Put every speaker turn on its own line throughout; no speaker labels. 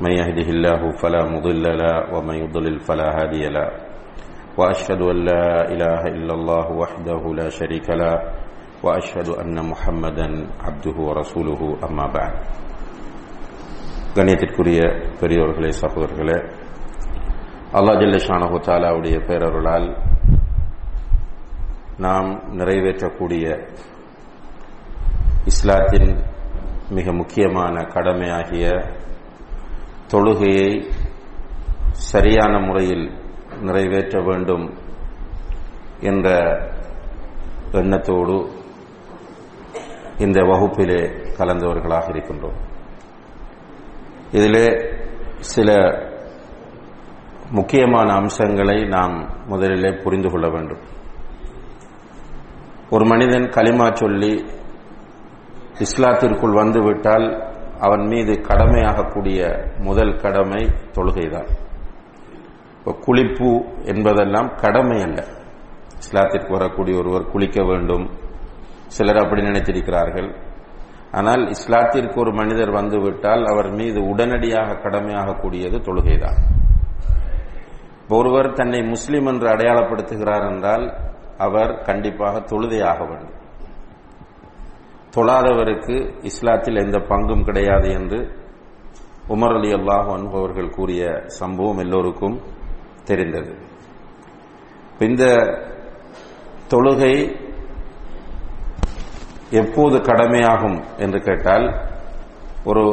من يهده الله فلا مضل له ومن يضلل فلا هادي له. وأشهد أن لا إله إلا الله وحده لا شريك له وأشهد أن محمدا عبده ورسوله. أما بعد. கணியத்திற்குரிய பெரியோர்களே சகோதரர்களே அல்லா ஜல்லஷானஹு தாலாவுடைய பேரருளால் நாம் நிறைவேற்றக்கூடிய இஸ்லாத்தின் மிக முக்கியமான கடமையாகிய தொழுகையை சரியான முறையில் நிறைவேற்ற வேண்டும் என்ற எண்ணத்தோடு இந்த வகுப்பிலே கலந்தவர்களாக இருக்கின்றோம். இதிலே சில முக்கியமான அம்சங்களை நாம் முதலிலே புரிந்து கொள்ள வேண்டும். ஒரு மனிதன் களிமா சொல்லி இஸ்லாத்திற்குள் வந்துவிட்டால் அவன் மீது கடமையாகக்கூடிய முதல் கடமை தொழுகைதான். இப்போ குளிப்பு என்பதெல்லாம் கடமை அல்ல. இஸ்லாத்திற்கு வரக்கூடிய ஒருவர் குளிக்க வேண்டும். சிலர் அப்படி நினைத்திருக்கிறார்கள். ஆனால் இஸ்லாத்திற்கு ஒரு மனிதர் வந்துவிட்டால் அவர் மீது உடனடியாக கடமையாகக்கூடியது தொழுகைதான். ஒருவர் தன்னை முஸ்லீம் என்று அடையாளப்படுத்துகிறார் என்றால் அவர் கண்டிப்பாக தொழுதையாக வேண்டும். தொழாதவருக்கு இஸ்லாத்தில் எந்த பங்கும் கிடையாது என்று உமர் அலி அல்லாஹ் அவர்கள் கூறிய சம்பவம் எல்லோருக்கும் தெரிந்தது. இந்த தொழுகை எப்போது கடமையாகும் என்று கேட்டால் ஒரு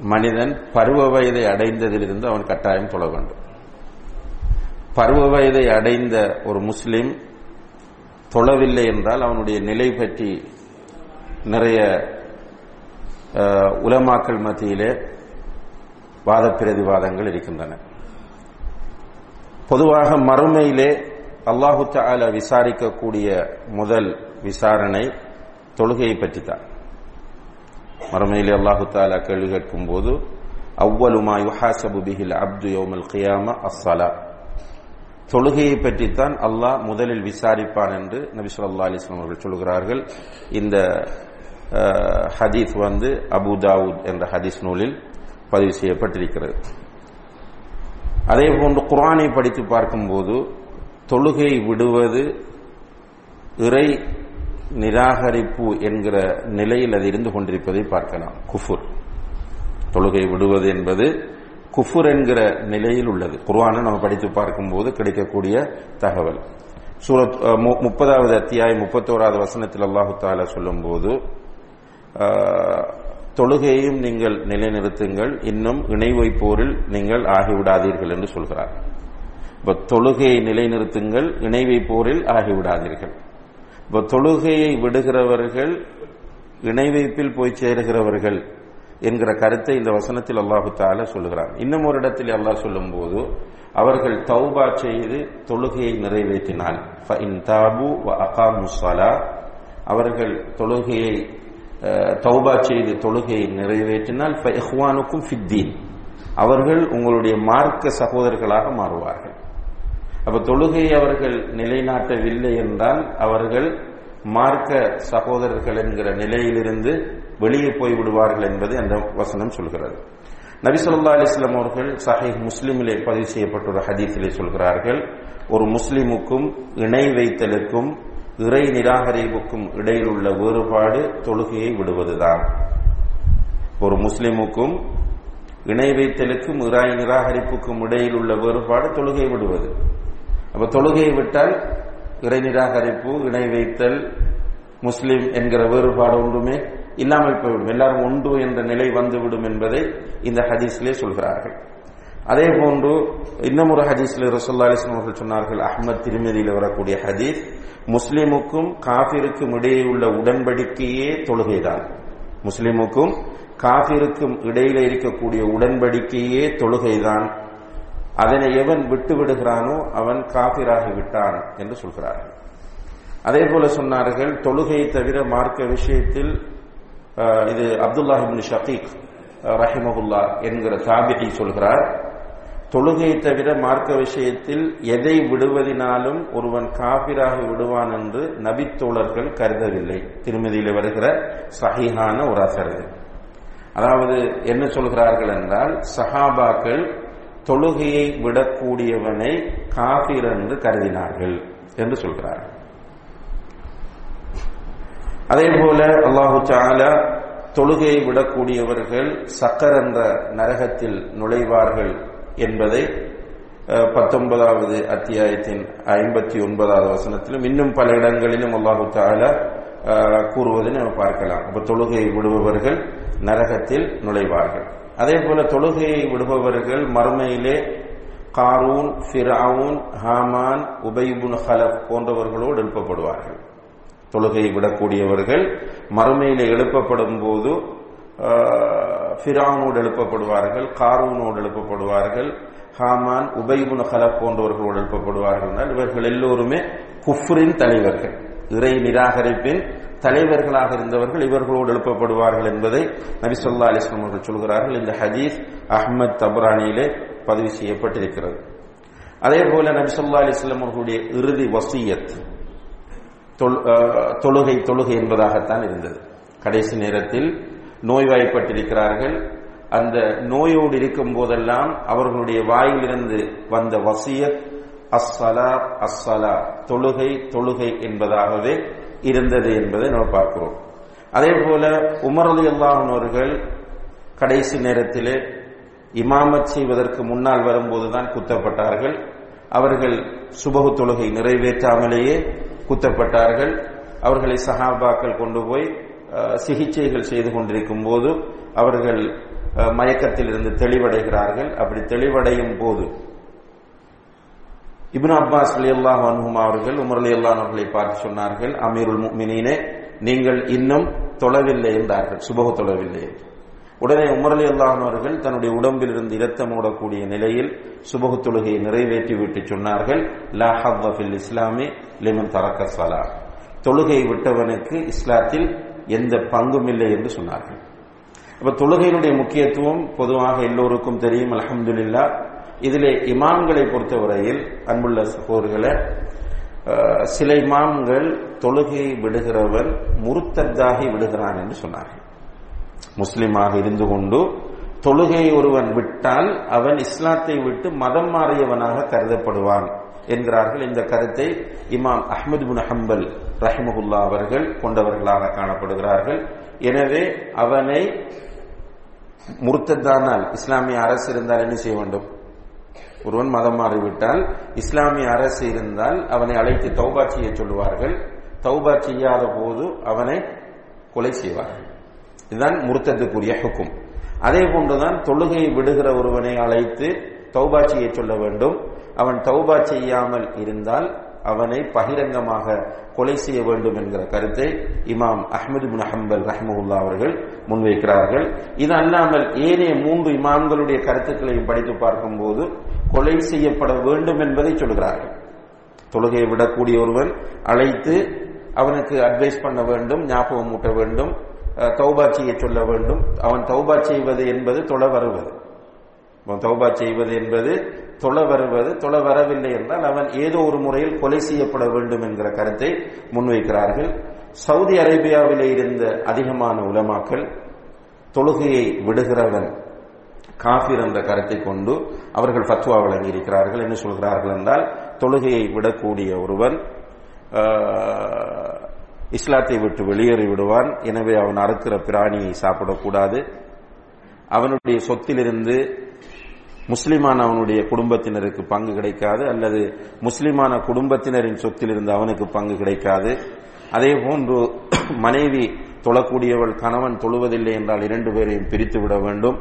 மனிதன் பருவ வயதை அடைந்ததிலிருந்து அவன் கட்டாயம் தொழ வேண்டும். பருவ வயதை அடைந்த ஒரு முஸ்லிம் தொழவில்லை என்றால் அவனுடைய நிலை பற்றி நிறைய உலமாக்கள் மத்தியிலே வாத பிரதிவாதங்கள் இருக்கின்றன. பொதுவாக மறுமையிலே அல்லாஹு தால விசாரிக்கக்கூடிய முதல் விசாரணை தொழுகையை பற்றி தான் மறுமையிலே அல்லாஹு தாலா கேள்வி கேட்கும் போது அவ்வலுமா யுஹாசபு பிஹில் அப்து யோமல் கியாம அஸ்ஸலா தொழுகையை பற்றித்தான் அல்லாஹ் முதலில் விசாரிப்பான் என்று நபி சொல்லா அலிஸ்லாம் அவர்கள் சொல்கிறார்கள் இந்த ஹதீஸ் வந்து அபு தாவூத் என்ற ஹதீஸ் நூலில் பதிவு செய்யப்பட்டிருக்கிறது. அதே போன்று குரானை படித்து பார்க்கும்போது தொழுகை விடுவது இறை நிராகரிப்பு என்கிற நிலையில் அது இருந்து கொண்டிருப்பதை பார்க்கலாம். குஃபுர். தொழுகை விடுவது என்பது குஃபுர் என்கிற நிலையில் உள்ளது. குர்வானை நம்ம படித்து பார்க்கும்போது கிடைக்கக்கூடிய தகவல். சூரத் முப்பதாவது அத்தியாயம் முப்பத்தோராவது வசனத்தில் அல்லாஹு தாலா சொல்லும் போது தொழுகையையும் நீங்கள் நிலைநிறுத்துங்கள். இன்னும் இணை வைப்போரில் நீங்கள் ஆகிவிடாதீர்கள் என்று சொல்கிறார். இப்ப தொழுகையை நிலைநிறுத்துங்கள் இணை வைப்போரில் ஆகிவிடாதீர்கள். இப்ப தொழுகையை விடுகிறவர்கள் இணை வைப்பில் போய் சேருகிறவர்கள் என்கிற கருத்தை இந்த வசனத்தில் அல்லாஹு தால சொல்லுகிறார் இன்னும் ஒரு இடத்தில் அல்லாஹ் சொல்லும் போது அவர்கள் தௌபா செய்து தொழுகையை நிறைவேற்றினால் அவர்கள் தொழுகையை தௌபா செய்து தொழுகையை நிறைவேற்றினால் ஃபித்தீன் அவர்கள் உங்களுடைய மார்க்க சகோதரர்களாக மாறுவார்கள். அப்ப தொழுகையை அவர்கள் நிலைநாட்டவில்லை என்றால் அவர்கள் மார்க்க சகோதரர்கள் என்கிற நிலையிலிருந்து வெளியே போய் விடுவார்கள் என்பது அந்த வசனம் சொல்கிறது. நபி சொல்லா அலிஸ்லாம் அவர்கள் சஹீஹ் முஸ்லிமிலே பதிவு செய்யப்பட்டுள்ள ஹதீஸிலே சொல்கிறார்கள் ஒரு முஸ்லிமுக்கும் இணை வைத்தலுக்கும் இறை நிராகரிப்புக்கும் இடையில் உள்ள வேறுபாடு தொழுகையை விடுவதுதான். ஒரு முஸ்லிமுக்கும் இணை வைத்தலுக்கும் இறை நிராகரிப்புக்கும் இடையில் உள்ள வேறுபாடு தொழுகையை விடுவது. அப்ப தொழுகையை விட்டால் இறை நிராகரிப்பு இணை வைத்தல் முஸ்லிம் என்கிற வேறுபாடு ஒன்றுமே இல்லாமல் போய்விடும். எல்லாரும் ஒன்று என்ற நிலை வந்துவிடும் என்பதை இந்த ஹதீஸ்லே சொல்கிறார்கள். அதே போன்று இன்னும் ஒரு ஹதீஸ்ல ரசோல்லா அலிஸ்லாம் அவர்கள் சொன்னார்கள் அஹ்மத் திருமதியில் வரக்கூடிய ஹதீஸ் முஸ்லிமுக்கும் காபிருக்கும் இடையே உள்ள உடன்படிக்கையே தொழுகைதான். முஸ்லிமுக்கும் காபிருக்கும் இடையில இருக்கக்கூடிய உடன்படிக்கையே தொழுகைதான். அதனை எவன் விட்டு விடுகிறானோ அவன் காபிராகி விட்டான் என்று சொல்கிறார்கள். அதே போல சொன்னார்கள் தொழுகை தவிர மார்க்க விஷயத்தில் இது அப்துல்லாஹிபின் ஷகீக் ரஹிமகுல்லா என்கிற தாபிகை சொல்கிறார் தொழுகை தவிர மார்க்க விஷயத்தில் எதை விடுவதினாலும் ஒருவன் காபிராகி விடுவான் என்று நபித்தோழர்கள் கருதவில்லை. திருமதியில் வருகிற சஹிஹான ஒரு அசர் அதாவது என்ன சொல்கிறார்கள் என்றால் சஹாபாக்கள் தொழுகையை விடக்கூடியவனை காபிர் என்று கருதினார்கள் என்று சொல்கிறார்கள் அதே போல அல்லாஹு சாலா தொழுகையை விடக்கூடியவர்கள் சக்கர் என்ற நரகத்தில் நுழைவார்கள் என்பதை பத்தொன்பதாவது அத்தியாயத்தின் ஐம்பத்தி ஒன்பதாவது வசனத்திலும் இன்னும் பல இடங்களிலும் அல்லாஹு தாலா கூறுவதை நம்ம பார்க்கலாம். அப்ப தொழுகையை விடுபவர்கள் நரகத்தில் நுழைவார்கள். அதே போல தொழுகையை விடுபவர்கள் மறுமையிலே காரூன் ஃபிரவுன் ஹாமான் உபைபுன் ஹலப் போன்றவர்களோடு எழுப்பப்படுவார்கள். தொழுகையை விடக்கூடியவர்கள் மறுமையிலே எழுப்பப்படும் போது ஃபிரானோடு எழுப்பப்படுவார்கள் காரூனோடு எழுப்பப்படுவார்கள் ஹாமான் உபைபுன் ஹலப் போன்றவர்களோடு எழுப்பப்படுவார்கள். இவர்கள் எல்லோருமே குஃப்ரின் தலைவர்கள். இறை நிராகரிப்பின் தலைவர்களாக இருந்தவர்கள் இவர்களோடு எழுப்பப்படுவார்கள் என்பதை நபிசல்லா அலிஸ்லாம் அவர்கள் சொல்கிறார்கள். இந்த ஹதீஸ் அஹ்மத் தபரானியிலே பதிவு செய்யப்பட்டிருக்கிறது. அதே போல நபிசல்லா அலிஸ்லாம் அவர்களுடைய இறுதி வசியத் தொழு- தொழுகை தொழுகை என்பதாகத்தான் இருந்தது. கடைசி நேரத்தில் நோய்வாய்ப்பட்டிருக்கிறார்கள். அந்த நோயோடு இருக்கும் போதெல்லாம் அவர்களுடைய வாயிலிருந்து வந்த வசியத் அஸ்ஸலா அஸ்ஸலா தொழுகை தொழுகை என்பதாகவே இருந்தது என்பதை நாம் பார்க்கிறோம். அதே போல உமரது அவர்கள் கடைசி நேரத்திலே இமாமத் செய்வதற்கு முன்னால் வரும்போதுதான் குத்தப்பட்டார்கள். அவர்கள் சுபகு தொழுகை நிறைவேற்றாமலேயே குத்தப்பட்டார்கள். அவர்களை சஹாபாக்கள் கொண்டு போய் சிகிச்சைகள் செய்து கொண்டிருக்கும் போது அவர்கள் மயக்கத்தில் மயக்கத்திலிருந்து தெளிவடைகிறார்கள். அப்படி தெளிவடையும் போது இபின் அப்பாஸ் அலி அல்லாஹ் அனுகுமா அவர்கள் உமர் அலி அல்லாஹ் அவர்களை பார்த்து சொன்னார்கள் அமீருல் மினினே நீங்கள் இன்னும் தொழவில்லை என்றார்கள். சுபகு தொழவில்லை உடனே உமர் அலி அல்லாஹ் அவர்கள் தன்னுடைய உடம்பில் இருந்து இரத்தம் ஓடக்கூடிய நிலையில் சுபகு தொழுகையை நிறைவேற்றி விட்டு சொன்னார்கள் லா ஹவ்வ இஸ்லாமி லிமன் தரக்க சலா தொழுகை விட்டவனுக்கு இஸ்லாத்தில் எந்த பங்கும் இல்லை என்று சொன்னார்கள். அப்ப தொழுகையினுடைய முக்கியத்துவம் பொதுவாக எல்லோருக்கும் தெரியும் அல்ஹம்துலில்லா. இதிலே இமாம்களை பொறுத்தவரையில் அன்புள்ள சகோதரர்களே சில இமாம்கள் தொழுகையை விடுகிறவன் முருத்தர்தாகி விடுகிறான் என்று சொன்னார்கள். முஸ்லிமாக இருந்து கொண்டு தொழுகையை ஒருவன் விட்டால் அவன் இஸ்லாத்தை விட்டு மதம் மாறியவனாக கருதப்படுவான் என்கிறார்கள். இந்த கருத்தை இமாம் அஹ்மது பின் ஹம்பல் ரஹிமகுல்லா அவர்கள் கொண்டவர்களாக காணப்படுகிறார்கள். எனவே அவனை முர்த்தத்தானால் இஸ்லாமிய அரசு இருந்தால் என்ன செய்ய வேண்டும்? ஒருவன் மதம் மாறிவிட்டால் இஸ்லாமிய அரசு இருந்தால் அவனை அழைத்து தௌபா செய்ய சொல்லுவார்கள். தௌபா செய்யாத போது அவனை கொலை செய்வார்கள். இதுதான் முர்த்தத்துக்குரிய ஹுக்கும். அதே போன்றுதான் தொழுகையை விடுகிற ஒருவனை அழைத்து தௌபா செய்ய சொல்ல வேண்டும். அவன் தௌபா செய்யாமல் இருந்தால் அவனை பகிரங்கமாக கொலை செய்ய வேண்டும் என்கிற கருத்தை இமாம் அஹமது பின் ஹம்பல் ரஹ்மகுல்லா அவர்கள் முன்வைக்கிறார்கள். இது அல்லாமல் ஏனைய மூன்று இமாம்களுடைய கருத்துக்களையும் படித்து பார்க்கும்போது கொலை செய்யப்பட வேண்டும் என்பதை சொல்கிறார்கள். தொழுகையை விடக்கூடிய ஒருவன் அழைத்து அவனுக்கு அட்வைஸ் பண்ண வேண்டும் ஞாபகம் ஊட்ட வேண்டும் அஹ், தௌபா செய்ய சொல்ல வேண்டும். அவன் தௌபா செய்வது என்பது தொழ வருவது. தௌபா செய்வது என்பது தொலை வருவது தொலை வரவில்லை என்றால் அவன் ஏதோ ஒரு முறையில் கொலை செய்யப்பட வேண்டும் என்கிற கருத்தை முன்வைக்கிறார்கள். சவுதி அரேபியாவிலே இருந்த அதிகமான உலமாக்கள் தொழுகையை விடுகிறவன் காஃபிர் என்ற கருத்தை கொண்டு அவர்கள் ஃபத்வா வழங்கியிருக்கிறார்கள். என்ன சொல்கிறார்கள் என்றால் தொழுகையை விடக்கூடிய ஒருவன் இஸ்லாத்தை விட்டு வெளியேறி விடுவான். எனவே அவன் அறுக்கிற பிராணியை சாப்பிடக்கூடாது. அவனுடைய சொத்திலிருந்து முஸ்லிமான அவனுடைய குடும்பத்தினருக்கு பங்கு கிடைக்காது அல்லது முஸ்லிமான குடும்பத்தினரின் சொத்திலிருந்து அவனுக்கு பங்கு கிடைக்காது. அதே போன்று மனைவி தொழக்கூடியவள் கணவன் தொழுவதில்லை என்றால் இரண்டு பேரையும் பிரித்து விட வேண்டும்.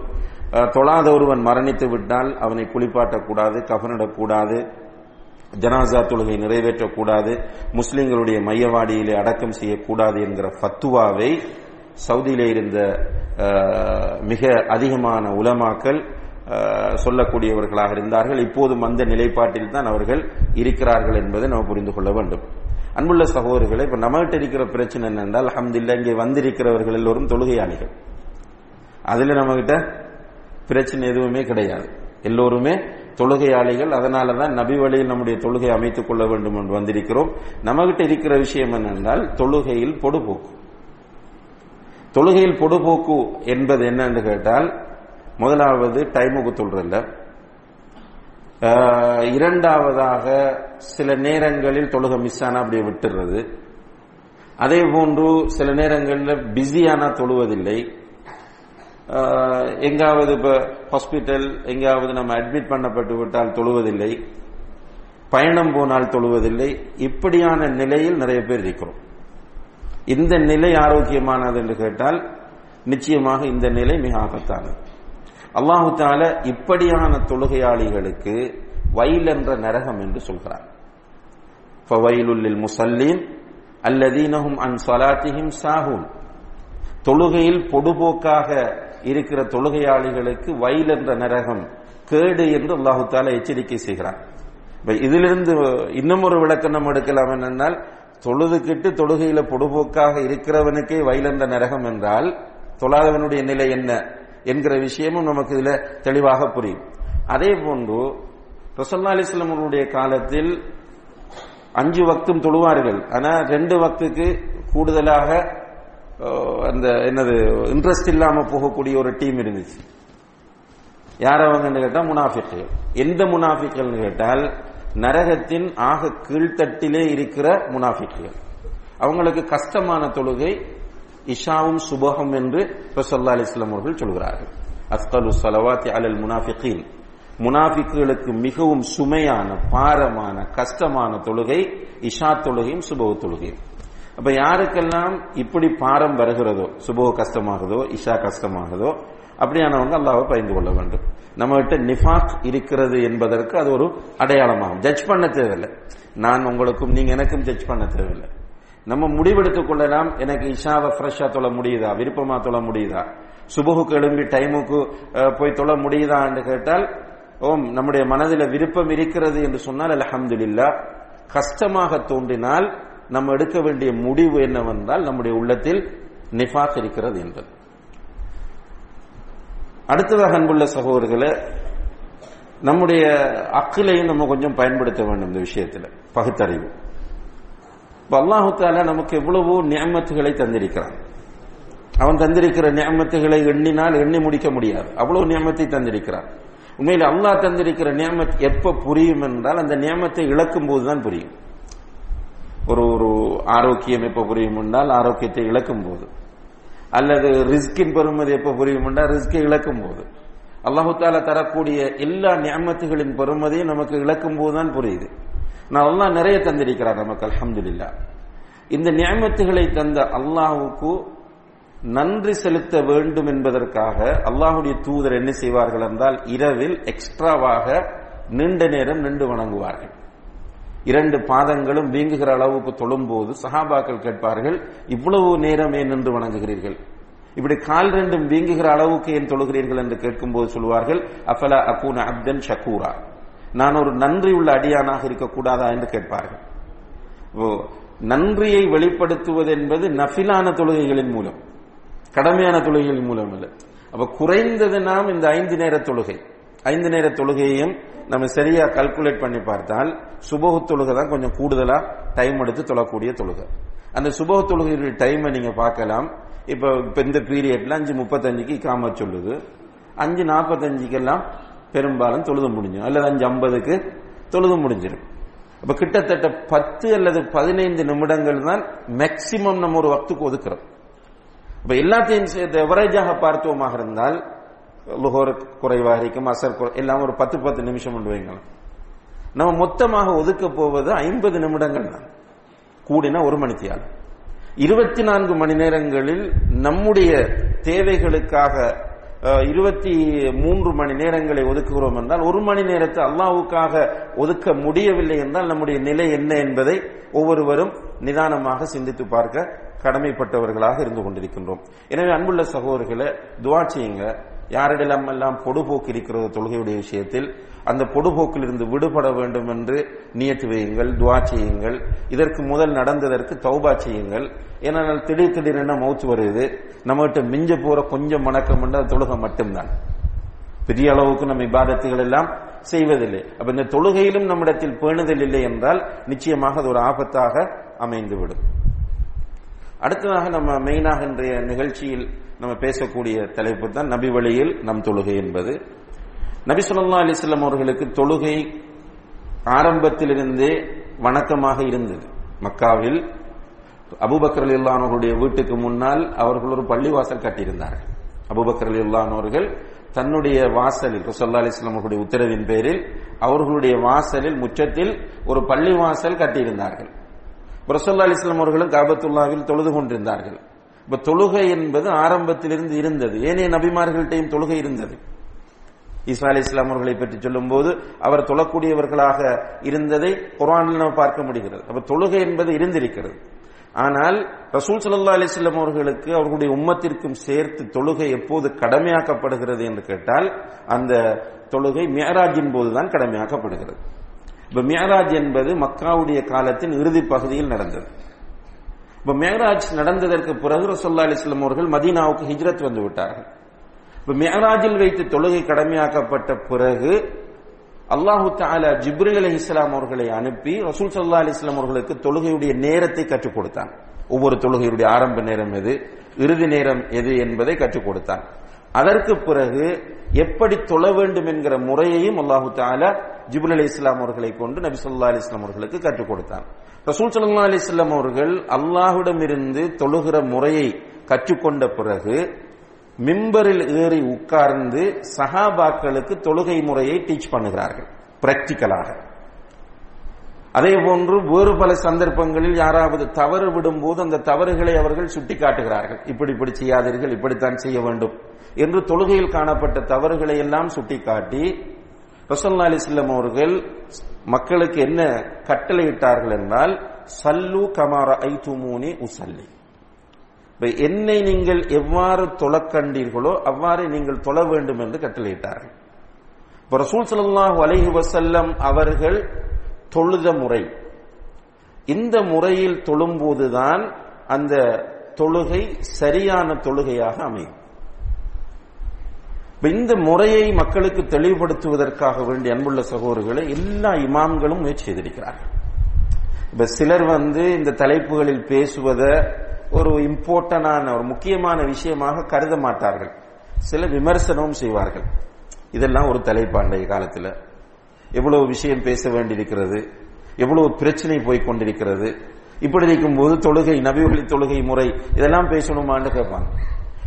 தொழாத ஒருவன் மரணித்து விட்டால் அவனை குளிப்பாட்டக்கூடாது கஃனிடக்கூடாது ஜனாசா தொழுகை நிறைவேற்றக்கூடாது முஸ்லிம்களுடைய மையவாடியிலே அடக்கம் செய்யக்கூடாது என்கிற ஃபத்துவாவை சவுதியிலே இருந்த மிக அதிகமான உலமாக்கள் சொல்லக்கூடியவர்களாக இருந்தார்கள். இப்போதும் அந்த நிலைப்பாட்டில் தான் அவர்கள் இருக்கிறார்கள் என்பதை நாம் புரிந்து கொள்ள வேண்டும். அன்புள்ள சகோதரர்களை இப்ப நம்மகிட்ட இருக்கிற பிரச்சனை என்னென்றால் அஹமதில்லா இங்கே வந்திருக்கிறவர்கள் எல்லோரும் தொழுகையாளிகள். அதுல நம்மகிட்ட பிரச்சனை எதுவுமே கிடையாது. எல்லோருமே தொழுகையாளிகள். அதனால தான் நபி வழியில் நம்முடைய தொழுகை அமைத்துக் கொள்ள வேண்டும் என்று வந்திருக்கிறோம். நம்மகிட்ட இருக்கிற விஷயம் என்னென்றால் தொழுகையில் பொடுபோக்கு. தொழுகையில் பொடுபோக்கு என்பது என்னன்னு கேட்டால் முதலாவது டைமுக்கு தொழுறதில்ல இரண்டாவதாக சில நேரங்களில் தொழுக மிஸ் ஆனா அப்படியே விட்டுறது அதே போன்று சில நேரங்களில் பிஸியானா தொழுவதில்லை. எங்காவது இப்போ ஹாஸ்பிட்டல் எங்காவது நம்ம அட்மிட் பண்ணப்பட்டு விட்டால் தொழுவதில்லை. பயணம் போனால் தொழுவதில்லை. இப்படியான நிலையில் நிறைய பேர் இருக்கிறோம். இந்த நிலை ஆரோக்கியமானது என்று கேட்டால் நிச்சயமாக இந்த நிலை மிக ஆபத்தானது. அல்லாஹு தால இப்படியான தொழுகையாளிகளுக்கு வயல் என்ற நரகம் என்று சொல்கிறார் ஃபவைலுல்லில் முசல்லீன் அல்லதீனஹும் அன் சலாத்திஹிம் சாஹூன். தொழுகையில் பொடுபோக்காக இருக்கிற தொழுகையாளிகளுக்கு வயல் என்ற நரகம் கேடு என்று அல்லாஹு தாலா எச்சரிக்கை செய்கிறார். இப்ப இதிலிருந்து இன்னும் ஒரு விளக்கம் நம்ம எடுக்கலாம் என்னென்னால் தொழுதுகிட்டு தொழுகையில பொடுபோக்காக இருக்கிறவனுக்கே வயல் என்ற நரகம் என்றால் தொழாதவனுடைய நிலை என்ன? என்கிற விஷயமும் நமக்கு இதுல தெளிவாக புரியும். அதே போன்று ரசல்லா அலிஸ்லாம் காலத்தில் அஞ்சு வக்தும் தொழுவார்கள். ஆனா ரெண்டு வக்துக்கு கூடுதலாக அந்த என்னது இன்ட்ரெஸ்ட் இல்லாம போகக்கூடிய ஒரு டீம் இருந்துச்சு. யார் அவங்கன்னு கேட்டால் முனாஃபிக்கள் எந்த முனாஃபிக்கள்னு கேட்டால் நரகத்தின் ஆக கீழ்த்தட்டிலே இருக்கிற முனாஃபிக்கள் அவங்களுக்கு கஷ்டமான தொழுகை இஷாவும் சுபகம் என்று ரசல்லா அலிஸ்லாம் அவர்கள் சொல்கிறார்கள். அஸ்கலு சலவாத்தி அலல் முனாஃபிகீன். முனாஃபிக்குகளுக்கு மிகவும் சுமையான பாரமான கஷ்டமான தொழுகை இஷா தொழுகையும் சுபவ தொழுகையும். அப்ப யாருக்கெல்லாம் இப்படி பாரம் வருகிறதோ சுபோ கஷ்டமாகுதோ இஷா கஷ்டமாகுதோ அப்படியானவங்க அல்லாவை பயந்து கொள்ள வேண்டும். நம்ம கிட்ட நிஃபாக் இருக்கிறது என்பதற்கு அது ஒரு அடையாளமாகும். ஜட்ஜ் பண்ண தேவையில்லை. நான் உங்களுக்கும் நீங்க எனக்கும் ஜட்ஜ் பண்ண தேவையில்லை. நம்ம முடிவெடுத்துக் கொள்ளலாம். எனக்கு இஷாவை ஃப்ரெஷ்ஷா தொழ முடியுதா? விருப்பமா தொழ முடியுதா? சுபகுக்கு எழும்பி டைமுக்கு போய் தொழ முடியுதா என்று கேட்டால் ஓம் நம்முடைய மனதில் விருப்பம் இருக்கிறது என்று சொன்னால் அல்ஹம்துலில்லா கஷ்டமாக தோன்றினால் நம்ம எடுக்க வேண்டிய முடிவு என்னவென்றால் நம்முடைய உள்ளத்தில் நிஃபாக் இருக்கிறது என்பது. அடுத்ததாக அன்புள்ள சகோதரர்களை நம்முடைய அக்கிலையும் நம்ம கொஞ்சம் பயன்படுத்த வேண்டும் இந்த விஷயத்தில். பகுத்தறிவு. இப்போ அல்லாஹு தாலா நமக்கு எவ்வளவோ நியமத்துகளை தந்திருக்கிறான். அவன் தந்திருக்கிற நியமத்துகளை எண்ணினால் எண்ணி முடிக்க முடியாது. அவ்வளவு நியமத்தை தந்திருக்கிறான். உண்மையில் அல்லாஹ் தந்திருக்கிற நியமத் எப்ப புரியும் என்றால் அந்த நியமத்தை இழக்கும் போதுதான் புரியும். ஒரு ஒரு ஆரோக்கியம் எப்ப புரியும் என்றால் ஆரோக்கியத்தை இழக்கும் போது அல்லது ரிஸ்கின் பெறுமதி எப்ப புரியும் என்றால் ரிஸ்கை இழக்கும் போது அல்லாஹு தாலா தரக்கூடிய எல்லா நியமத்துகளின் பெறுமதியும் நமக்கு இழக்கும் போதுதான் புரியுது. நான் அல்லாஹ் நிறைய தந்திருக்கிறார் நமக்கு அலமதுல்லா இந்த நியமத்துகளை தந்த அல்லாஹுக்கு நன்றி செலுத்த வேண்டும் என்பதற்காக அல்லாஹுடைய தூதர் என்ன செய்வார்கள் என்றால் இரவில் எக்ஸ்ட்ராவாக நீண்ட நேரம் நின்று வணங்குவார்கள். இரண்டு பாதங்களும் வீங்குகிற அளவுக்கு தொழும்போது சஹாபாக்கள் கேட்பார்கள் இவ்வளவு நேரம் ஏன் நின்று வணங்குகிறீர்கள்? இப்படி கால் ரெண்டும் வீங்குகிற அளவுக்கு ஏன் தொழுகிறீர்கள்? என்று கேட்கும்போது சொல்வார்கள் அஃபலா அகூன அப்தன் ஷக்கூரா நான் ஒரு நன்றி உள்ள அடியானாக இருக்கக்கூடாதா என்று கேட்பார்கள். ஓ, நன்றியை வெளிப்படுத்துவது என்பது நஃபிலான தொழுகைகளின் மூலம் கடமையான தொழுகைகளின் மூலம் அல்ல. அப்ப குறைந்தது நாம் இந்த ஐந்து நேர தொழுகை ஐந்து நேர தொழுகையையும் நம்ம சரியா கல்குலேட் பண்ணி பார்த்தால் சுபோக தொழுகை தான் கொஞ்சம் கூடுதலா டைம் எடுத்து தொழக்கூடிய தொழுகை. அந்த சுபோக தொழுகையுடைய டைமை நீங்க பார்க்கலாம். இப்ப இப்போ இந்த பீரியட்ல அஞ்சு முப்பத்தஞ்சுக்கு காம சொல்லுது. அஞ்சு நாற்பத்தஞ்சுக்கெல்லாம் பெரும்பாலும் தொழுது முடிஞ்சிடும் அல்லது அஞ்சு ஐம்பதுக்கு தொழுது முடிஞ்சிடும். அப்ப கிட்டத்தட்ட பத்து அல்லது பதினைந்து நிமிடங்கள் தான் மேக்சிமம் நம்ம ஒரு வக்துக்கு ஒதுக்குறோம். இப்ப எல்லாத்தையும் சேர்த்து எவரேஜாக பார்த்தோமாக இருந்தால் லுகோர் குறைவாக இருக்கும் அசர் குறை எல்லாம் ஒரு பத்து பத்து நிமிஷம் கொண்டு வைங்களேன். நம்ம மொத்தமாக ஒதுக்க போவது ஐம்பது நிமிடங்கள் தான். கூடினா ஒரு மணித்தியால். இருபத்தி நான்கு மணி நேரங்களில் நம்முடைய தேவைகளுக்காக இருபத்தி மூன்று மணி நேரங்களை ஒதுக்குகிறோம் என்றால் ஒரு மணி நேரத்தை அல்லாவுக்காக ஒதுக்க முடியவில்லை என்றால் நம்முடைய நிலை என்ன என்பதை ஒவ்வொருவரும் நிதானமாக சிந்தித்து பார்க்க கடமைப்பட்டவர்களாக இருந்து கொண்டிருக்கின்றோம். எனவே அன்புள்ள சகோதரர்களை துவா செய்யுங்க. யாரிடம் பொடுபோக்கு இருக்கிறது தொழுகையுடைய விஷயத்தில் அந்த பொடுபோக்கில் இருந்து விடுபட வேண்டும் என்று நியத்து வையுங்கள் துவா செய்யுங்கள். இதற்கு முதல் நடந்ததற்கு தௌபா செய்யுங்கள். ஏனென்றால் திடீர் திடீரென மௌத்து வருது? நம்மகிட்ட மிஞ்ச போற கொஞ்சம் மணக்கம் என்ற தொழுகை மட்டும்தான். பெரிய அளவுக்கு நம்ம இபாதத்துகள் எல்லாம் செய்வதில்லை. அப்ப இந்த தொழுகையிலும் நம்மிடத்தில் பேணுதல் இல்லை என்றால் நிச்சயமாக அது ஒரு ஆபத்தாக அமைந்துவிடும். அடுத்ததாக நம்ம மெயினாக இன்றைய நிகழ்ச்சியில் நம்ம பேசக்கூடிய தலைப்பு தான் நபி வழியில் நம் தொழுகை என்பது. நபி சொல்லா அலிஸ்லாம் அவர்களுக்கு தொழுகை ஆரம்பத்திலிருந்தே வணக்கமாக இருந்தது. மக்காவில் அபுபக்கர் அலில்லானவர்களுடைய வீட்டுக்கு முன்னால் அவர்கள் ஒரு பள்ளிவாசல் கட்டியிருந்தார்கள். அபுபக்கர் அலில்லானவர்கள் தன்னுடைய வாசலில் ருசல்லா அலிஸ்லாம் அவர்களுடைய உத்தரவின் பேரில் அவர்களுடைய வாசலில் முற்றத்தில் ஒரு பள்ளிவாசல் கட்டியிருந்தார்கள். ரசல்லா அலிஸ்லாம் அவர்களும் காபத்துல்லாவில் தொழுது கொண்டிருந்தார்கள். இப்ப தொழுகை என்பது ஆரம்பத்திலிருந்து இருந்தது. ஏனைய நபிமார்கள்ட்டையும் தொழுகை இருந்தது. ஈசா அலி இஸ்லாம் அவர்களை பற்றி சொல்லும் போது அவர் தொழக்கூடியவர்களாக இருந்ததை குரானில் பார்க்க முடிகிறது. அப்ப தொழுகை என்பது இருந்திருக்கிறது. ஆனால் ரசூல் சல்லா அலிஸ்லாம் அவர்களுக்கு அவர்களுடைய உம்மத்திற்கும் சேர்த்து தொழுகை எப்போது கடமையாக்கப்படுகிறது என்று கேட்டால் அந்த தொழுகை மேராஜின் போதுதான் கடமையாக்கப்படுகிறது. இப்ப மேராஜ் என்பது மக்காவுடைய காலத்தின் இறுதி பகுதியில் நடந்தது. இப்ப மேராஜ் நடந்ததற்கு பிறகு ரசோல்லா அலிஸ்லாம் அவர்கள் மதீனாவுக்கு ஹிஜ்ரத் வந்து விட்டார்கள். இப்ப மேராஜில் வைத்து தொழுகை கடமையாக்கப்பட்ட பிறகு அல்லாஹு தாலா ஜிப்ரில் அலி இஸ்லாம் அவர்களை அனுப்பி ரசூல் சல்லா அலிஸ்லாம் அவர்களுக்கு தொழுகையுடைய நேரத்தை கற்றுக் கொடுத்தான். ஒவ்வொரு தொழுகையுடைய ஆரம்ப நேரம் எது இறுதி நேரம் எது என்பதை கற்றுக் கொடுத்தான். அதற்கு பிறகு எப்படி தொழ வேண்டும் என்கிற முறையையும் அல்லாஹு தாலா ஜிபுல் அலி இஸ்லாம் அவர்களை கொண்டு நபி சொல்லா அலி இஸ்லாம் அவர்களுக்கு கற்றுக் கொடுத்தான். ரசூல் சல்லா அலி இஸ்லாம் அவர்கள் அல்லாஹுடமிருந்து தொழுகிற முறையை கற்றுக்கொண்ட பிறகு மிம்பரில் ஏறி உட்கார்ந்து சஹாபாக்களுக்கு தொழுகை முறையை டீச் பண்ணுகிறார்கள் பிராக்டிக்கலாக அதே போன்று வேறு பல சந்தர்ப்பங்களில் யாராவது தவறு விடும்போது அந்த தவறுகளை அவர்கள் சுட்டிக்காட்டுகிறார்கள். இப்படி இப்படி செய்யாதீர்கள் இப்படித்தான் செய்ய வேண்டும் என்று தொழுகையில் காணப்பட்ட தவறுகளை எல்லாம் சுட்டிக்காட்டி ரசல்லா அலிஸ்லம் அவர்கள் மக்களுக்கு என்ன கட்டளையிட்டார்கள் என்றால் சல்லு கமார ஐதுமூனி உசல்லி. என்னை நீங்கள் எவ்வாறு தொழக்கண்டீர்களோ அவ்வாறு நீங்கள் தொழ வேண்டும் என்று கட்டளையிட்டார்கள். இப்ப ரசூல் சல்லாஹூ அலஹி வசல்லம் அவர்கள் தொழுத முறை இந்த முறையில் தொழும்போதுதான் அந்த தொழுகை சரியான தொழுகையாக அமையும். இந்த முறையை மக்களுக்கு தெளிவுபடுத்துவதற்காக வேண்டிய அன்புள்ள சகோதரர்களை எல்லா இமாம்களும் முயற்சி செய்திருக்கிறார்கள். இப்ப சிலர் வந்து இந்த தலைப்புகளில் பேசுவதை ஒரு இம்பார்ட்டனான ஒரு முக்கியமான விஷயமாக கருத மாட்டார்கள். சில விமர்சனமும் செய்வார்கள். இதெல்லாம் ஒரு தலைப்பாண்டைய காலத்தில். எவ்வளவு விஷயம் பேச வேண்டியிருக்கிறது? எவ்வளவு பிரச்சனை போய் கொண்டிருக்கிறது? இப்படி இருக்கும் போது தொழுகை நபிவழி தொழுகை முறை இதெல்லாம் பேசணுமான்னு கேட்பாங்க.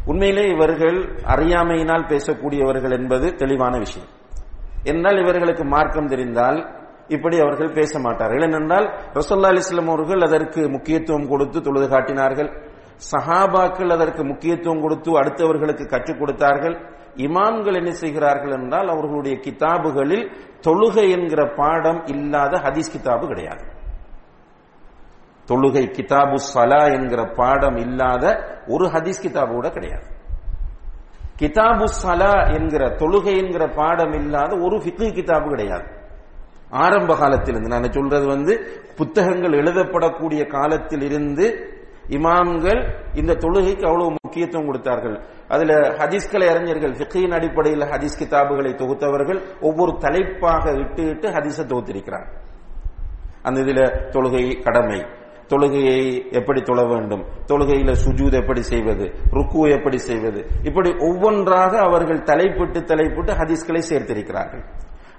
உண்மையிலே இவர்கள் அறியாமையினால் பேசக்கூடியவர்கள் என்பது தெளிவான விஷயம். என்னால் இவர்களுக்கு மார்க்கம் தெரிந்தால் இப்படி அவர்கள் பேச மாட்டார்கள் ஏனென்றால் ரசோல்லா அலிஸ்லாம் அவர்கள் அதற்கு முக்கியத்துவம் கொடுத்து தொழுது காட்டினார்கள். சஹாபாக்கள் அதற்கு முக்கியத்துவம் கொடுத்து அடுத்தவர்களுக்கு கற்றுக் கொடுத்தார்கள். இமாம்கள் என்ன செய்கிறார்கள் என்றால் அவர்களுடைய கிதாபுகளில் தொழுகை என்கிற பாடம் இல்லாத ஹதீஸ் கிதாபு கிடையாது. தொழுகை கிதாபு சலா என்கிற பாடம் இல்லாத ஒரு ஹதீஸ் கிதாபு கூட கிடையாது. கிதாபு சலா என்கிற தொழுகை என்கிற பாடம் இல்லாத ஒரு ஃபிக்கு கிதாபு கிடையாது. ஆரம்ப காலத்திலிருந்து நான் சொல்றது வந்து புத்தகங்கள் எழுதப்படக்கூடிய காலத்தில் இருந்து இமாம்கள் இந்த தொழுகைக்கு அவ்வளவு முக்கியத்துவம் கொடுத்தார்கள். அதுல ஹதீஸ்களை அறிஞர்கள் ஃபிக்கின் அடிப்படையில் ஹதீஸ் கிதாபுகளை தொகுத்தவர்கள் ஒவ்வொரு தலைப்பாக இட்டு இட்டு ஹதீஸை தொகுத்திருக்கிறார். அந்த இதுல தொழுகை கடமை. தொழுகையை எப்படி தொழ வேண்டும்? தொழுகையில சுஜூத் எப்படி செய்வது? ருக்கு எப்படி செய்வது? இப்படி ஒவ்வொன்றாக அவர்கள் தலைப்பிட்டு தலைப்பிட்டு ஹதீஸ்களை சேர்த்திருக்கிறார்கள்.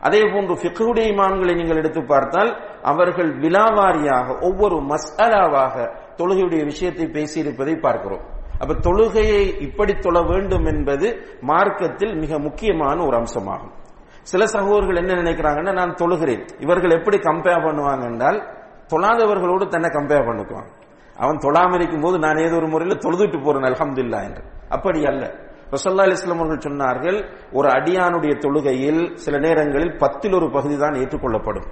அதே போன்று ஃபிக்குடைய இமாம்களை நீங்கள் எடுத்து பார்த்தால் அவர்கள் விலாவாரியாக ஒவ்வொரு மசாலாவாக தொழுகையுடைய விஷயத்தை பேசியிருப்பதை பார்க்கிறோம். அப்ப தொழுகையை இப்படி தொழ வேண்டும் என்பது மார்க்கத்தில் மிக முக்கியமான ஒரு அம்சமாகும். சில சகோதரர்கள் என்ன நினைக்கிறாங்கன்னா நான் தொழுகிறேன். இவர்கள் எப்படி கம்பேர் பண்ணுவாங்க என்றால் தொழாதவர்களோடு தன்னை கம்பேர் பண்ணிக்குவாங்க. அவன் தொழாம இருக்கும் போது நான் ஏதோ ஒரு முறையில் தொழுதுட்டு போறேன் அலமதுல்லா என்று. அப்படி அல்ல. ரசல்லா இஸ்லாம் அவர்கள் சொன்னார்கள் ஒரு அடியானுடைய தொழுகையில் சில நேரங்களில் பத்தில் ஒரு பகுதி தான் ஏற்றுக்கொள்ளப்படும்.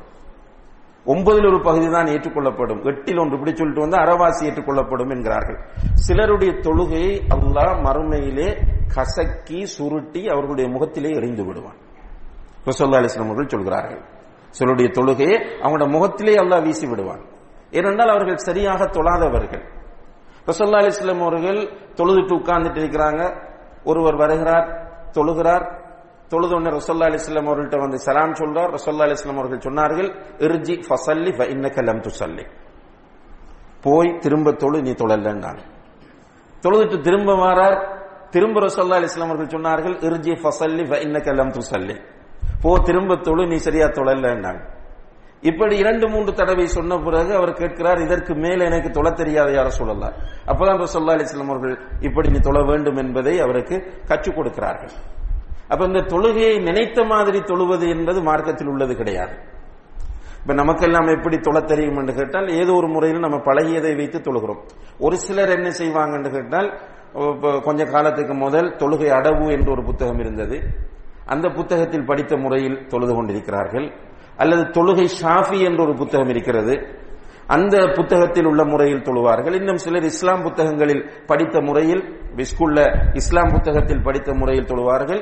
ஒன்பதில் ஒரு பகுதி தான் ஏற்றுக்கொள்ளப்படும். எட்டில் ஒன்று இப்படி சொல்லிட்டு வந்து அறவாசி ஏற்றுக்கொள்ளப்படும் என்கிறார்கள். சிலருடைய தொழுகையை அல்லாஹ் மறுமையிலே கசக்கி சுருட்டி அவர்களுடைய முகத்திலே எறிந்து விடுவான். ரசோல்லா அலிஸ்லாம் அவர்கள் சொல்கிறார்கள். சிலருடைய தொழுகையை அவங்களோட முகத்திலே அல்லாஹ் வீசி விடுவான். ஏனென்றால் அவர்கள் சரியாக தொழாதவர்கள். ரசோல்லா அலிஸ்லாம் அவர்கள் தொழுதுட்டு உட்கார்ந்துட்டு இருக்கிறாங்க. ஒருவர் வருகிறார் தொழுகிறார். தொழுது உடனே ரசோல்லா அலிஸ்லாம் அவர்கள்ட்ட வந்து சலாம் சொல்றார். ரசோல்லா அலிஸ்லாம் அவர்கள் சொன்னார்கள் இர்ஜி ஃபசல்லி ஃப லம் துசல்லி போய் திரும்ப தொழு நீ தொழலன்னாங்க. தொழுதுட்டு திரும்ப மாறார் திரும்ப ரசோல்லா அலிஸ்லாம் அவர்கள் சொன்னார்கள் இர்ஜி ஃபசல்லி ஃப லம் துசல்லி போ திரும்ப தொழு நீ சரியா தொழலன்னாங்க. இப்படி இரண்டு மூன்று தடவை சொன்ன பிறகு அவர் கேட்கிறார் இதற்கு மேல எனக்கு தொலை தெரியாத யார சொல்லலாம் அப்பதான் ரசோல்லா அலிஸ்லாம் அவர்கள் இப்படி நீ தொழ வேண்டும் என்பதை அவருக்கு கற்றுக் கொடுக்கிறார்கள். அப்ப இந்த தொழுகையை நினைத்த மாதிரி தொழுவது என்பது மார்க்கத்தில் உள்ளது கிடையாது. இப்ப நமக்கெல்லாம் எப்படி தொலை தெரியும் என்று கேட்டால் ஏதோ ஒரு முறையில் நம்ம பழகியதை வைத்து தொழுகிறோம். ஒரு சிலர் என்ன செய்வாங்க என்று கேட்டால் கொஞ்ச காலத்துக்கு முதல் தொழுகை அடவு என்று ஒரு புத்தகம் இருந்தது. அந்த புத்தகத்தில் படித்த முறையில் தொழுது கொண்டிருக்கிறார்கள். அல்லது தொழுகை ஷாஃபி என்ற ஒரு புத்தகம் இருக்கிறது. அந்த புத்தகத்தில் உள்ள முறையில் தொழுவார்கள். இன்னும் சிலர் இஸ்லாம் புத்தகங்களில் படித்த முறையில் ஸ்கூல்ல இஸ்லாம் புத்தகத்தில் படித்த முறையில் தொழுவார்கள்.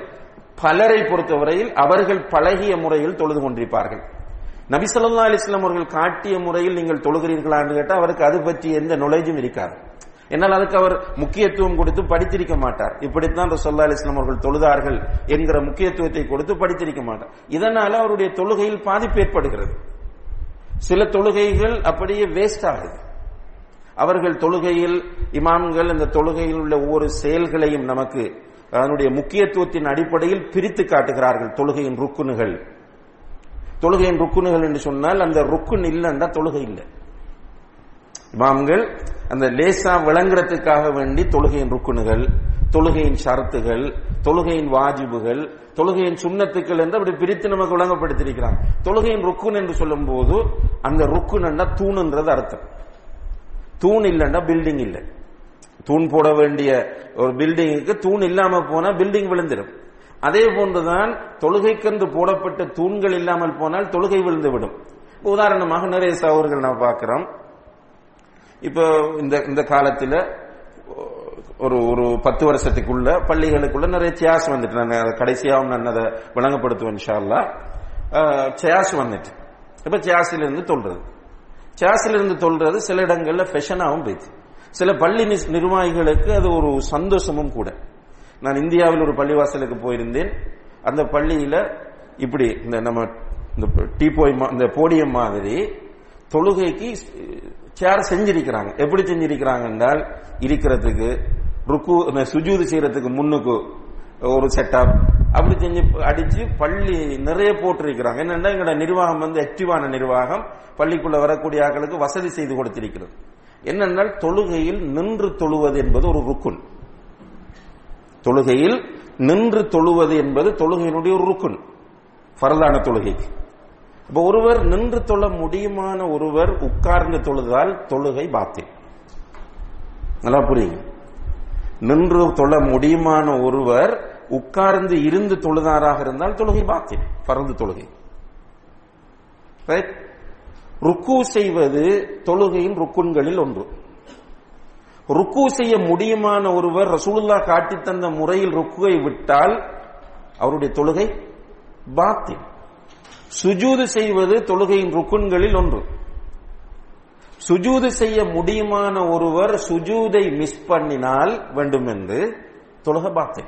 பலரை பொறுத்தவரையில் அவர்கள் பழகிய முறையில் தொழுது கொண்டிருப்பார்கள். நபிசல்லா அலிஸ்லாம் அவர்கள் காட்டிய முறையில் நீங்கள் தொழுகிறீர்களா என்று கேட்டால் அவருக்கு அது பற்றி எந்த நுழைஞ்சும் இருக்காது. என்னால் அதுக்கு அவர் முக்கியத்துவம் கொடுத்து படித்திருக்க மாட்டார். இப்படித்தான் ரசோல்லா அலிஸ்லாம் அவர்கள் தொழுதார்கள் என்கிற முக்கியத்துவத்தை கொடுத்து படித்திருக்க மாட்டார். இதனால அவருடைய தொழுகையில் பாதிப்பு ஏற்படுகிறது. சில தொழுகைகள் அப்படியே வேஸ்ட் ஆகுது. அவர்கள் தொழுகையில் இமாம்கள் இந்த தொழுகையில் உள்ள ஒவ்வொரு செயல்களையும் நமக்கு அதனுடைய முக்கியத்துவத்தின் அடிப்படையில் பிரித்து காட்டுகிறார்கள் தொழுகையின் ருக்குனுகள். தொழுகையின் ருக்குனுகள் என்று சொன்னால் அந்த ருக்குன் இல்லைன்னா தொழுகை இல்லை. இமாம்கள் அந்த லேசா விளங்குறதுக்காக வேண்டி தொழுகையின் ருக்குனுகள் தொழுகையின் ஷரத்துகள் தொழுகையின் வாஜிபுகள் தொழுகையின் சுண்ணத்துக்கள் என்று அப்படி பிரித்து நமக்கு விளங்கப்படுத்திருக்கிறாங்க தொழுகையின் ருக்குன் என்று சொல்லும் போது அந்த ருக்குன்னா தூணுன்றது அர்த்தம். தூண் இல்லைன்னா பில்டிங் இல்லை. தூண் போட வேண்டிய ஒரு பில்டிங்குக்கு தூண் இல்லாம போனா பில்டிங் விழுந்துடும். அதே போன்றுதான் தொழுகைக்கென்று போடப்பட்ட தூண்கள் இல்லாமல் போனால் தொழுகை விழுந்து விடும் உதாரணமாக நிறைய சகோதரர்கள் நான் பார்க்கிறோம். இப்போ இந்த இந்த காலத்தில் ஒரு ஒரு பத்து வருஷத்துக்குள்ள பள்ளிகளுக்குள்ள நிறைய சேஸ் வந்துட்டு நான் அதை கடைசியாகவும் நான் அதை விளங்கப்படுத்துவேன் இன்ஷால்லா சேஸ் வந்துட்டு. இப்போ சேஸிலிருந்து தொல்றது. சேஸிலிருந்து தொல்றது சில இடங்களில் ஃபெஷனாகவும் போயிடுச்சு. சில பள்ளி நிர்வாகிகளுக்கு அது ஒரு சந்தோஷமும் கூட. நான் இந்தியாவில் ஒரு பள்ளிவாசலுக்கு போயிருந்தேன். அந்த பள்ளியில இப்படி இந்த நம்ம இந்த டீபோய் இந்த போடியம் மாதிரி தொழுகைக்கு சேர் செஞ்சிருக்கிறாங்க. எப்படி செஞ்சிருக்கிறாங்க என்றால் இருக்கிறதுக்கு ருக்கு சுஜூது செய்யறதுக்கு முன்னுக்கு ஒரு செட்டப் அப்படி செஞ்சு அடிச்சு பள்ளி நிறைய போட்டிருக்கிறாங்க. என்னென்னா எங்களோட நிர்வாகம் வந்து ஆக்டிவான நிர்வாகம். பள்ளிக்குள்ள வரக்கூடிய ஆக்களுக்கு வசதி செய்து கொடுத்திருக்கிறது. என்னென்னால் தொழுகையில் நின்று தொழுவது என்பது ஒரு ருக்குன். தொழுகையில் நின்று தொழுவது என்பது தொழுகையினுடைய ஒரு ருக்குன். பரதான தொழுகைக்கு. இப்ப ஒருவர் நின்று தொழ முடியுமான ஒருவர் உட்கார்ந்து தொழுதால் தொழுகை பாத்தில் நல்லா புரியுங்க நின்று தொழ முடியுமான ஒருவர் உட்கார்ந்து இருந்து தொழுதாராக இருந்தால் தொழுகை பாத்தில் பறந்து தொழுகை. ருக்கு செய்வது தொழுகையின் ருக்குன்களில் ஒன்று. ருக்கு செய்ய முடியுமான ஒருவர் ரசூலுல்லா காட்டி தந்த முறையில் ருக்குவை விட்டால் அவருடைய தொழுகை பாத்தில் சுஜூது செய்வது தொழுகையின் ருக்குன்களில் ஒன்று. சுஜூது செய்ய முடியுமான ஒருவர் சுஜூதை மிஸ் பண்ணினால் வேண்டும் என்று தொழுக பார்த்தேன்.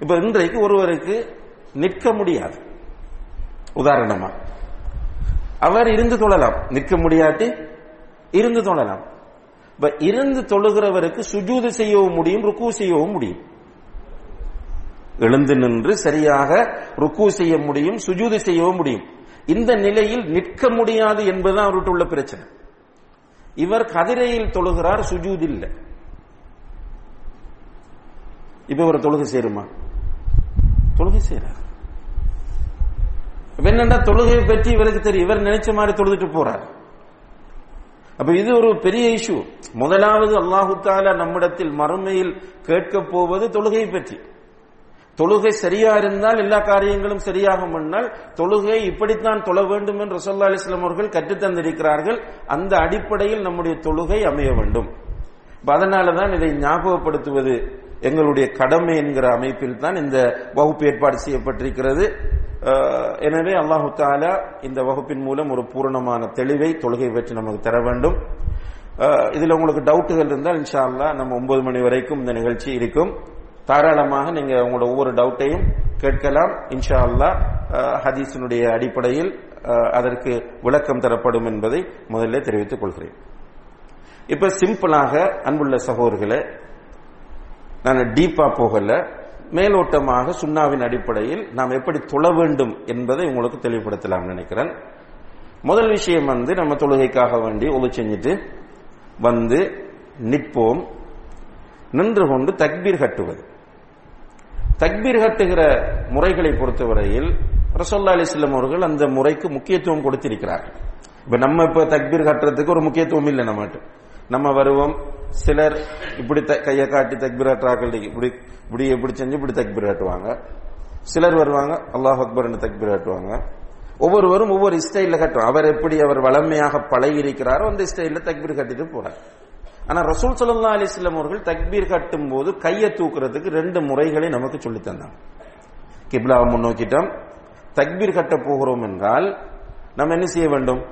இப்ப இன்றைக்கு ஒருவருக்கு நிற்க முடியாது. உதாரணமா அவர் இருந்து தொழலாம். நிற்க முடியாட்டி இருந்து தொழலாம். இப்ப இருந்து தொழுகிறவருக்கு சுஜூது செய்யவும் முடியும் ருக்கு செய்யவும் முடியும். எழுந்து நின்று சரியாக ருக்கு செய்ய முடியும் சுஜூது செய்யவும் முடியும். இந்த நிலையில் நிற்க முடியாது என்பதுதான் அவர்கிட்ட உள்ள பிரச்சனை. இவர் கதிரையில் தொழுகிறார் சுஜூத் இல்லை. இப்ப ஒரு தொழுகை சேருமா? தொழுகை செய்யறார் என்னண்டா தொழுகையை பற்றி இவருக்கு தெரியும். இவர் நினைச்ச மாதிரி தொழுதுட்டு போறார். அப்ப இது ஒரு பெரிய இஷ்யூ முதலாவது அல்லாஹு தாலா நம்மிடத்தில் மறுமையில் கேட்க போவது தொழுகையை பற்றி. தொழுகை சரியா இருந்தால் எல்லா காரியங்களும் சரியாகும் முன்னால் தொழுகை இப்படித்தான் தொழ வேண்டும் என்று ரசோல்லா அலிஸ்லாம் அவர்கள் கற்றுத்தந்திருக்கிறார்கள். அந்த அடிப்படையில் நம்முடைய தொழுகை அமைய வேண்டும். அதனாலதான் இதை ஞாபகப்படுத்துவது எங்களுடைய கடமை என்கிற அமைப்பில் தான் இந்த வகுப்பு ஏற்பாடு செய்யப்பட்டிருக்கிறது. எனவே அல்லாஹு தாலா இந்த வகுப்பின் மூலம் ஒரு பூரணமான தெளிவை தொழுகை பற்றி நமக்கு தர வேண்டும். இதில் உங்களுக்கு டவுட்டுகள் இருந்தால் இன்ஷா அல்லா நம்ம ஒன்பது மணி வரைக்கும் இந்த நிகழ்ச்சி இருக்கும். தாராளமாக நீங்க உங்களோட ஒவ்வொரு டவுட்டையும் கேட்கலாம். இன்ஷா அல்லாஹ் ஹதீஸினுடைய அடிப்படையில் அதற்கு விளக்கம் தரப்படும் என்பதை முதல்ல தெரிவித்துக் கொள்கிறேன். இப்ப சிம்பிளாக அன்புள்ள சகோதரர்களே நான் டீப்பா போகல. மேலோட்டமாக சுண்ணாவின் அடிப்படையில் நாம் எப்படி தொழ வேண்டும் என்பதை உங்களுக்கு தெளிவுபடுத்தலாம் நினைக்கிறேன். முதல் விஷயம் வந்து நம்ம தொழுகைக்காக வேண்டி ஒழு செஞ்சுட்டு வந்து நிற்போம். நின்று கொண்டு தக்பீர் கட்டுவது. தக்பீர் கட்டுகிற முறைகளை பொறுத்தவரையில் ரசோல்லா அலிஸ்லம் அவர்கள் அந்த முறைக்கு முக்கியத்துவம் கொடுத்திருக்கிறார்கள். இப்ப நம்ம இப்ப தக்பீர் கட்டுறதுக்கு ஒரு முக்கியத்துவம் இல்லை நம்மகிட்ட. நம்ம வருவோம் சிலர் இப்படி த- கையை காட்டி தக்பீர் கட்டுறாக்கள் இப்படி இப்படி இப்படி செஞ்சு இப்படி தக்பீர் கட்டுவாங்க. சிலர் வருவாங்க அல்லாஹ் அக்பர் தக்பீர் கட்டுவாங்க. ஒவ்வொருவரும் ஒவ்வொரு ஸ்டைலில் கட்டுவோம் அவர் எப்படி அவர் வளமையாக பழகி இருக்கிறாரோ அந்த ஸ்டைலில் தக்பீர் கட்டிட்டு போறார். ஆனா ரசூல் சல்லா அலைஹி வஸல்லம் அவர்கள் தக்பீர் கட்டும் போது கையை தூக்குறதுக்கு ரெண்டு முறைகளை நமக்கு சொல்லித் தந்தாங்க. கிப்லாவை முன்னோக்கிட்டோம் தக்பீர் கட்ட போகிறோம் என்றால் நம்ம என்ன செய்ய வேண்டும்?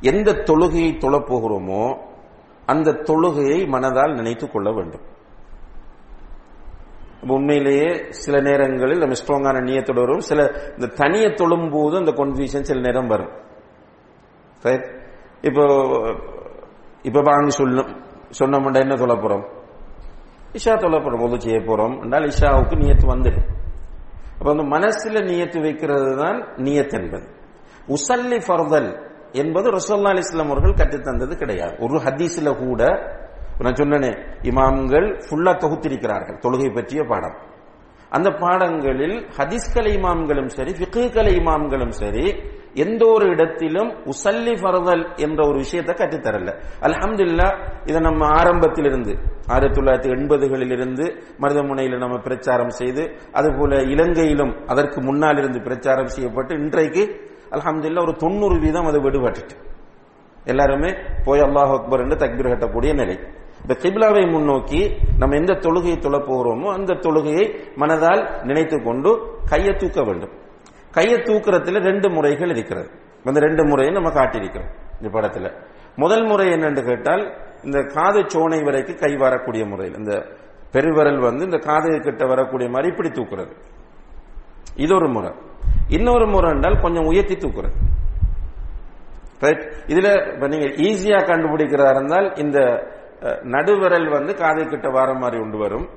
எந்த தொழுகையை தொழப்போகிறோமோ அந்த தொழுகையை மனதால் நினைத்துக் கொள்ள வேண்டும். உண்மையிலேயே சில நேரங்களில் நம்ம ஸ்ட்ராங்கான நீயத்தோடு வரும் சில இந்த தனியை தொழும் போது அந்த கன்ஃபியூஷன் சில நேரம் வரும். இப்போ இப்ப வாங்கி சொல்லும் சொன்னோம்டா என்ன சொல்ல போறோம் இஷா தொல்ல போறோம் ஒது செய்ய போறோம் என்றால் இஷாவுக்கு நியத்து வந்துடும் அப்ப வந்து மனசுல நியத்து வைக்கிறது தான் நியத் என்பது உசல்லி ஃபர்தல் என்பது ரசோல்லா அலிஸ்லாம் அவர்கள் கற்றுத்தந்தது கிடையாது ஒரு ஹதீஸ்ல கூட நான் சொன்னனே இமாம்கள் ஃபுல்லா தொகுத்திருக்கிறார்கள் தொழுகை பற்றிய பாடம் அந்த பாடங்களில் ஹதீஸ்கலை இமாம்களும் சரி ஃபிக்குகலை இமாம்களும் சரி எந்த ஒரு இடத்திலும் உசல்லி ஃபர்தல் என்ற ஒரு விஷயத்தை கற்றுத்தரல. அலமதுல்லா இதை நம்ம ஆரம்பத்திலிருந்து ஆயிரத்தி தொள்ளாயிரத்தி எண்பதுகளில் இருந்து மருதமுனையில் நம்ம பிரச்சாரம் செய்து அதுபோல இலங்கையிலும் அதற்கு முன்னால் இருந்து பிரச்சாரம் செய்யப்பட்டு இன்றைக்கு அலமதுல்லா ஒரு தொண்ணூறு வீதம் அது விடுபட்டுட்டு. எல்லாருமே போய் அல்லாஹ் அக்பர் என்று தக்பீர் கட்டக்கூடிய நிலை. இந்த கிப்லாவை முன்னோக்கி நம்ம எந்த தொழுகையை தொழப் போகிறோமோ அந்த தொழுகையை மனதால் நினைத்து கொண்டு கையை தூக்க வேண்டும். கையை தூக்குறதுல ரெண்டு முறைகள் இருக்கிறது. அந்த ரெண்டு முறையை நம்ம காட்டியிருக்கிறோம் இந்த படத்துல. முதல் முறை என்னென்று கேட்டால் இந்த காது சோனை வரைக்கும் கை வரக்கூடிய முறையில் இந்த பெருவிரல் வந்து இந்த காது கிட்ட வரக்கூடிய மாதிரி இப்படி தூக்குறது. இது ஒரு முறை. இன்னொரு முறை என்றால் கொஞ்சம் உயர்த்தி தூக்குறது. ரைட் இதுல நீங்க ஈஸியா கண்டுபிடிக்கிறதா இருந்தால் இந்த நடுவிரல் வந்து காது கிட்ட வர மாதிரி உண்டு வரும்.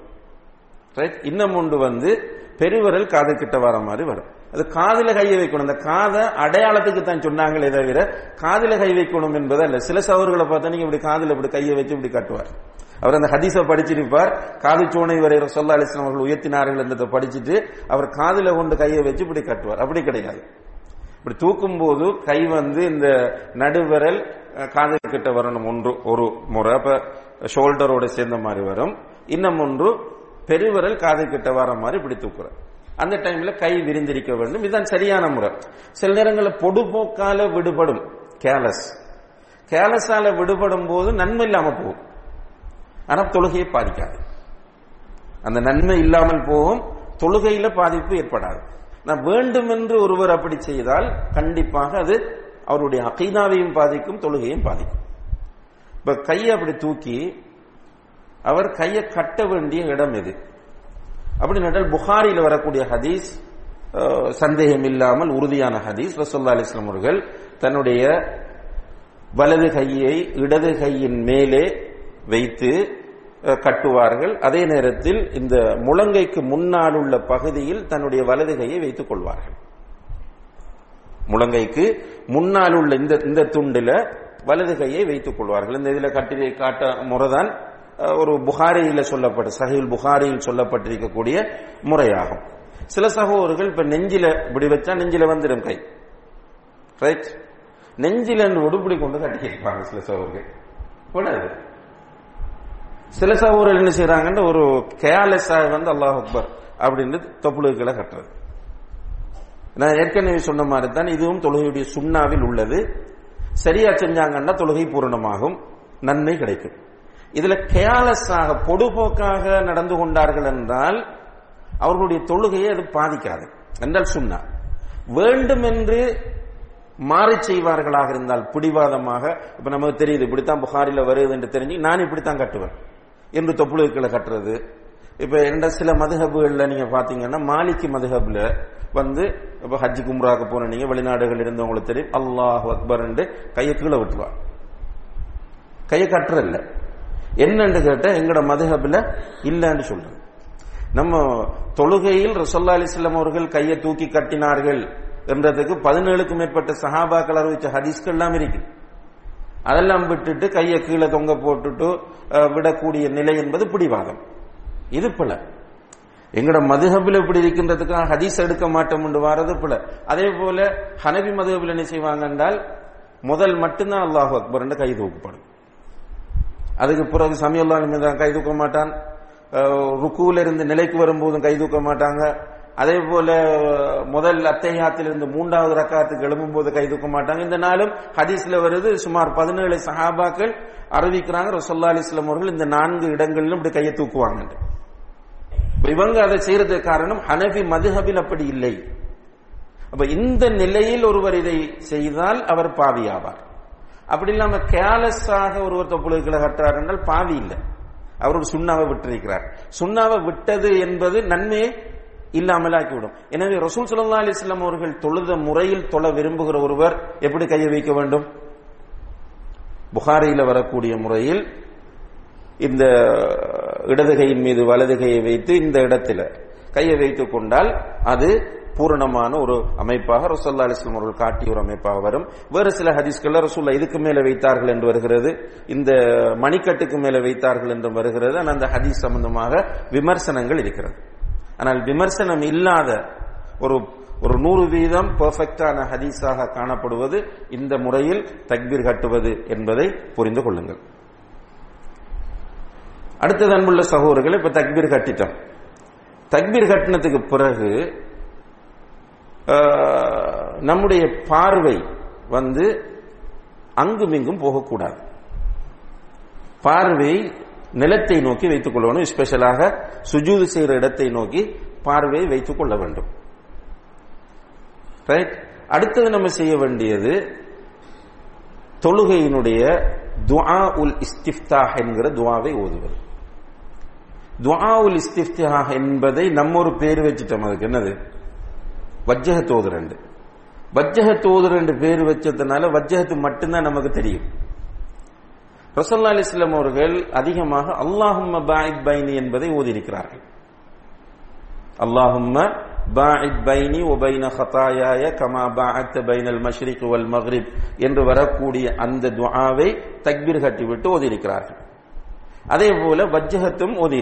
ரைட் இன்னும் உண்டு வந்து பெருவிரல் காது கிட்ட வர மாதிரி வரும். அது காதில கையை வைக்கணும். அந்த காதை அடையாளத்துக்கு தான் சொன்னாங்களே தவிர காதில கை வைக்கணும் என்பதை அல்ல சில சவர்களை பார்த்தா நீங்க இப்படி காதில் இப்படி கையை வச்சு இப்படி காட்டுவார். அவர் அந்த ஹதீஸை படிச்சிருப்பார். காது சோனை வரை சொல்லா அலிஸ்லாம் அவர்கள் உயர்த்தினார்கள் என்றதை படிச்சுட்டு அவர் காதில கொண்டு கையை வச்சு இப்படி காட்டுவார். அப்படி கிடையாது. இப்படி தூக்கும் போது கை வந்து இந்த நடுவிரல் காது கிட்ட வரணும் ஒன்று ஒரு முறை. அப்ப ஷோல்டரோட சேர்ந்த மாதிரி வரும். இன்னும் ஒன்று பெருவிரல் காது கிட்ட வர மாதிரி இப்படி தூக்குறேன் அந்த டைம்ல கை விரிந்திருக்க வேண்டும். இதுதான் சரியான முறை. சில நேரங்களில் பொடுபோக்கால விடுபடும். கேலஸ் கேலஸால விடுபடும் போது நன்மை இல்லாம போகும். ஆனா தொழுகையை பாதிக்காது. அந்த நன்மை இல்லாமல் போகும். தொழுகையில பாதிப்பு ஏற்படாது. நான் வேண்டும் என்று ஒருவர் அப்படி செய்தால் கண்டிப்பாக அது அவருடைய அகைதாவையும் பாதிக்கும் தொழுகையும் பாதிக்கும். இப்ப கையை அப்படி தூக்கி அவர் கையை கட்ட வேண்டிய இடம் எது? அப்படி நட்டால் புகாரியில் வரக்கூடிய ஹதீஸ் சந்தேகம் இல்லாமல் உறுதியான ஹதீஸ் ரசோல்லா அலிஸ்லாம் அவர்கள் தன்னுடைய வலது கையை இடது கையின் மேலே வைத்து கட்டுவார்கள். அதே நேரத்தில் இந்த முழங்கைக்கு முன்னால் உள்ள பகுதியில் தன்னுடைய வலது கையை வைத்துக் கொள்வார்கள். முழங்கைக்கு முன்னால் உள்ள இந்த இந்த துண்டுல வலது கையை வைத்துக் கொள்வார்கள். இந்த இதில் கட்டி காட்ட முறைதான் ஒரு புகாரியில் சொல்லப்பட்ட சகையில் புகாரியில் சொல்லப்பட்டிருக்கக்கூடிய முறையாகும். சில சகோதரர்கள் இப்ப நெஞ்சில இப்படி வச்சா நெஞ்சில வந்துடும் கை. ரைட் நெஞ்சில உடுப்படி கொண்டு கட்டிக்கிருப்பாங்க சில சகோதரர்கள். கூடாது சில சகோதரர்கள் என்ன செய்யறாங்கன்னு ஒரு கேர்லெஸ்ஸாக வந்து அல்லாஹ் அக்பர் அப்படின்னு தொப்புளுக்களை கட்டுறது. நான் ஏற்கனவே சொன்ன மாதிரி தான் இதுவும் தொழுகையுடைய சுண்ணாவில் உள்ளது. சரியா செஞ்சாங்கன்னா தொழுகை பூரணமாகும். நன்மை கிடைக்கும். இதுல கேலஸாக பொடுபோக்காக நடந்து கொண்டார்கள் என்றால் அவர்களுடைய தொழுகையை அது பாதிக்காது. என்றால் சுண்ணா. வேண்டும் என்று மாறி செய்வார்களாக இருந்தால் பிடிவாதமாக இப்ப நமக்கு தெரியுது இப்படித்தான் புகாரில வருது என்று தெரிஞ்சு நான் இப்படித்தான் கட்டுவேன். என்று தொப்புளுக்களை கட்டுறது. இப்ப என்ன சில மதுஹபுகள்ல நீங்க பாத்தீங்கன்னா மாலிக்கு மதுஹப்ல வந்து இப்ப ஹஜ்ஜி கும்ராக்கு போன நீங்க வெளிநாடுகள் இருந்தவங்களுக்கு தெரியும். அல்லாஹ் அக்பர் கையை கீழே விட்டுருவார் கையை கட்டுறதில்ல. என்னன்னு கேட்டால் எங்கட மதுஹப்ல இல்லன்னு சொல்கிறேன் நம்ம தொழுகையில் ரசோல்லா அலிஸ்லாம் அவர்கள் கையை தூக்கி கட்டினார்கள் என்றதுக்கு பதினேழுக்கும் மேற்பட்ட சஹாபாக்கள் அறிவிச்ச ஹதீஸ்கள் எல்லாம் இருக்கு. அதெல்லாம் விட்டுட்டு கையை கீழே தொங்க போட்டுட்டு விடக்கூடிய நிலை என்பது பிடிவாதம். இது பிழ எங்கட மதுஹபில் இப்படி இருக்கின்றதுக்காக ஹதீஸ் எடுக்க மாட்டோம் என்று வாரது பிழ அதே போல ஹனபி மதுஹபில் என்ன செய்வாங்க என்றால் முதல் மட்டும்தான் அல்லாஹ் அக்பர் கை தூக்கப்படும். அதுக்கு பிறகு சமயல்லாலும் தான் கை தூக்க மாட்டான். ருக்குவில் இருந்து நிலைக்கு வரும்போதும் கை தூக்க மாட்டாங்க. அதே போல முதல் அத்தையாத்திலிருந்து மூன்றாவது ரக்காத்துக்கு எழும்பும்போது கை தூக்க மாட்டாங்க. இந்த நாளும் ஹதீஸ்ல வருது சுமார் பதினேழு சஹாபாக்கள் அறிவிக்கிறாங்க. ரசோல்லா அலிஸ்லாம் அவர்கள் இந்த நான்கு இடங்களிலும் இப்படி கையை தூக்குவாங்க இப்ப இவங்க அதை செய்யறதுக்கு காரணம் ஹனபி மதுஹபில் அப்படி இல்லை. அப்ப இந்த நிலையில் ஒருவர் இதை செய்தால் அவர் பாவி ஆவார் அப்படி இல்லாம கேலஸாக ஒருவர் தொப்புளுக்களை கட்டுறார் என்றால் பாவி இல்லை. அவர் ஒரு சுண்ணாவை விட்டிருக்கிறார். சுண்ணாவை விட்டது என்பது நன்மையை இல்லாமலாக்கிவிடும் எனவே ரசூல் சல்லா அலிஸ்லாம் அவர்கள் தொழுத முறையில் தொழ விரும்புகிற ஒருவர் எப்படி கையை வைக்க வேண்டும்? புகாரியில் வரக்கூடிய முறையில் இந்த இடதுகையின் மீது வலதுகையை வைத்து இந்த இடத்துல கையை வைத்துக் கொண்டால் அது பூரணமான ஒரு அமைப்பாக ரசோல்லா அலிஸ்லாம் அவர்கள் காட்டிய ஒரு அமைப்பாக வரும். வேறு சில ஹதீஸ்கள் ரசூல்லா இதுக்கு மேல வைத்தார்கள் என்று வருகிறது. இந்த மணிக்கட்டுக்கு மேல வைத்தார்கள் என்று வருகிறது. ஆனால் அந்த ஹதீஸ் சம்பந்தமாக விமர்சனங்கள் இருக்கிறது. ஆனால் விமர்சனம் இல்லாத ஒரு ஒரு நூறு வீதம் பெர்ஃபெக்டான ஹதீஸாக காணப்படுவது இந்த முறையில் தக்பீர் கட்டுவது என்பதை புரிந்து கொள்ளுங்கள். அடுத்தது அன்புள்ள சகோதரர்கள் இப்ப தக்பீர் கட்டிட்டோம். தக்பீர் கட்டினத்துக்கு பிறகு நம்முடைய பார்வை வந்து அங்குமிங்கும் போகக்கூடாது. பார்வை நிலத்தை நோக்கி வைத்துக் கொள்ளணும். ஸ்பெஷலாக சுஜூது செய்கிற இடத்தை நோக்கி பார்வையை வைத்துக் கொள்ள வேண்டும். ரைட் அடுத்தது நம்ம செய்ய வேண்டியது தொழுகையினுடைய துவா உல் இஸ்திஃப்தா என்கிற துவாவை ஓதுவது. துவாவுல் உல் என்பதை நம்ம ஒரு பேர் வச்சுட்டோம். அதுக்கு என்னது? வஜ்ஜக தோதுரண்டு. வஜ்ஜக தோதுரண்டு பேர் வச்சதுனால வஜ்ஜகத்து மட்டும்தான் நமக்கு தெரியும். ரசல்லா அலிஸ்லாம் அவர்கள் அதிகமாக அல்லாஹும் பாயித் பைனி என்பதை ஓதியிருக்கிறார்கள் அல்லாஹும் பாயித் பைனி ஒபைன ஹதாயாய கமா பாஅத்த பைனல் மஷ்ரிக் வல் மக்ரிப் என்று வரக்கூடிய அந்த துஆவை தக்பீர் கட்டிவிட்டு ஓதியிருக்கிறார்கள். அதே போல வஜ்ஜகத்தும் ஓதி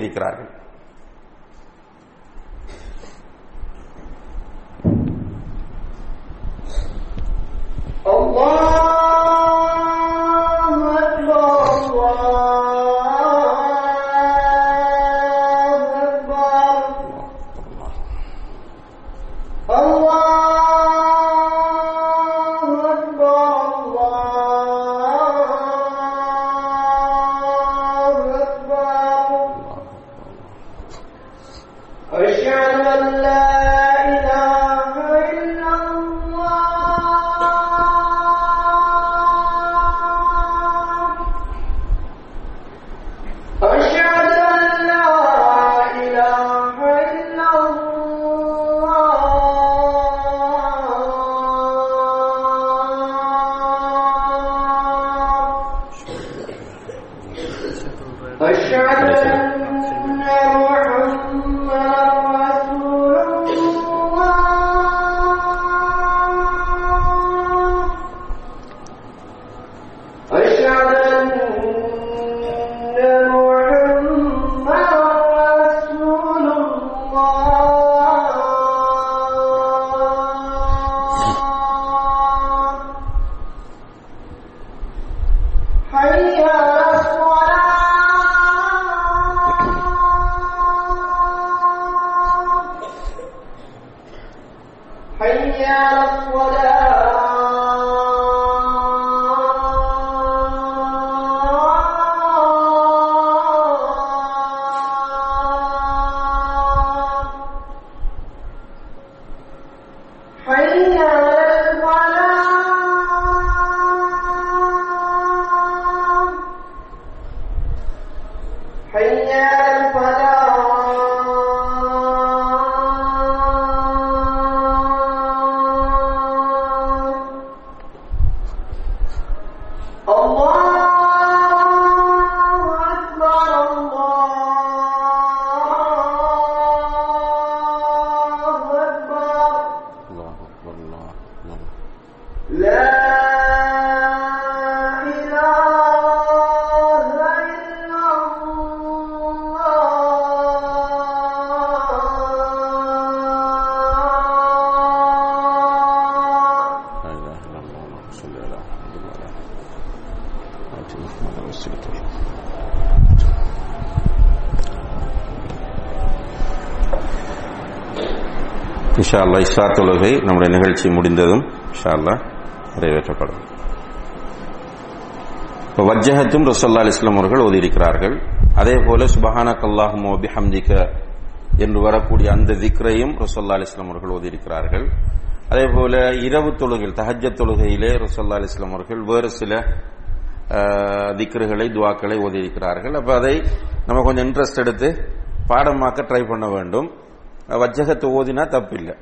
இன்ஷா அல்லாஹ் இஷா தொழுகை நம்முடைய நிகழ்ச்சி முடிந்ததும் இன்ஷா நிறைவேற்றப்படும். இப்போ வஜ்ஜகத்தும் ரசல்லா இஸ்லாம் அவர்கள் ஓதியிருக்கிறார்கள். அதே போல கல்லாஹும் ஓபி பிஹம்திக என்று வரக்கூடிய அந்த திக்ரையும் ரசல்லா இஸ்லாம் அவர்கள் ஓதியிருக்கிறார்கள். அதே போல இரவு தொழுகையில் தஹஜ தொழுகையிலே ரசல்லா இஸ்லாம் அவர்கள் வேறு சில திக்ருகளை துவாக்களை ஓதியிருக்கிறார்கள். அப்ப அதை நம்ம கொஞ்சம் இன்ட்ரெஸ்ட் எடுத்து பாடமாக்க ட்ரை பண்ண வேண்டும். வஜ்ஜகத்தை ஓதினா தப்பில்லை.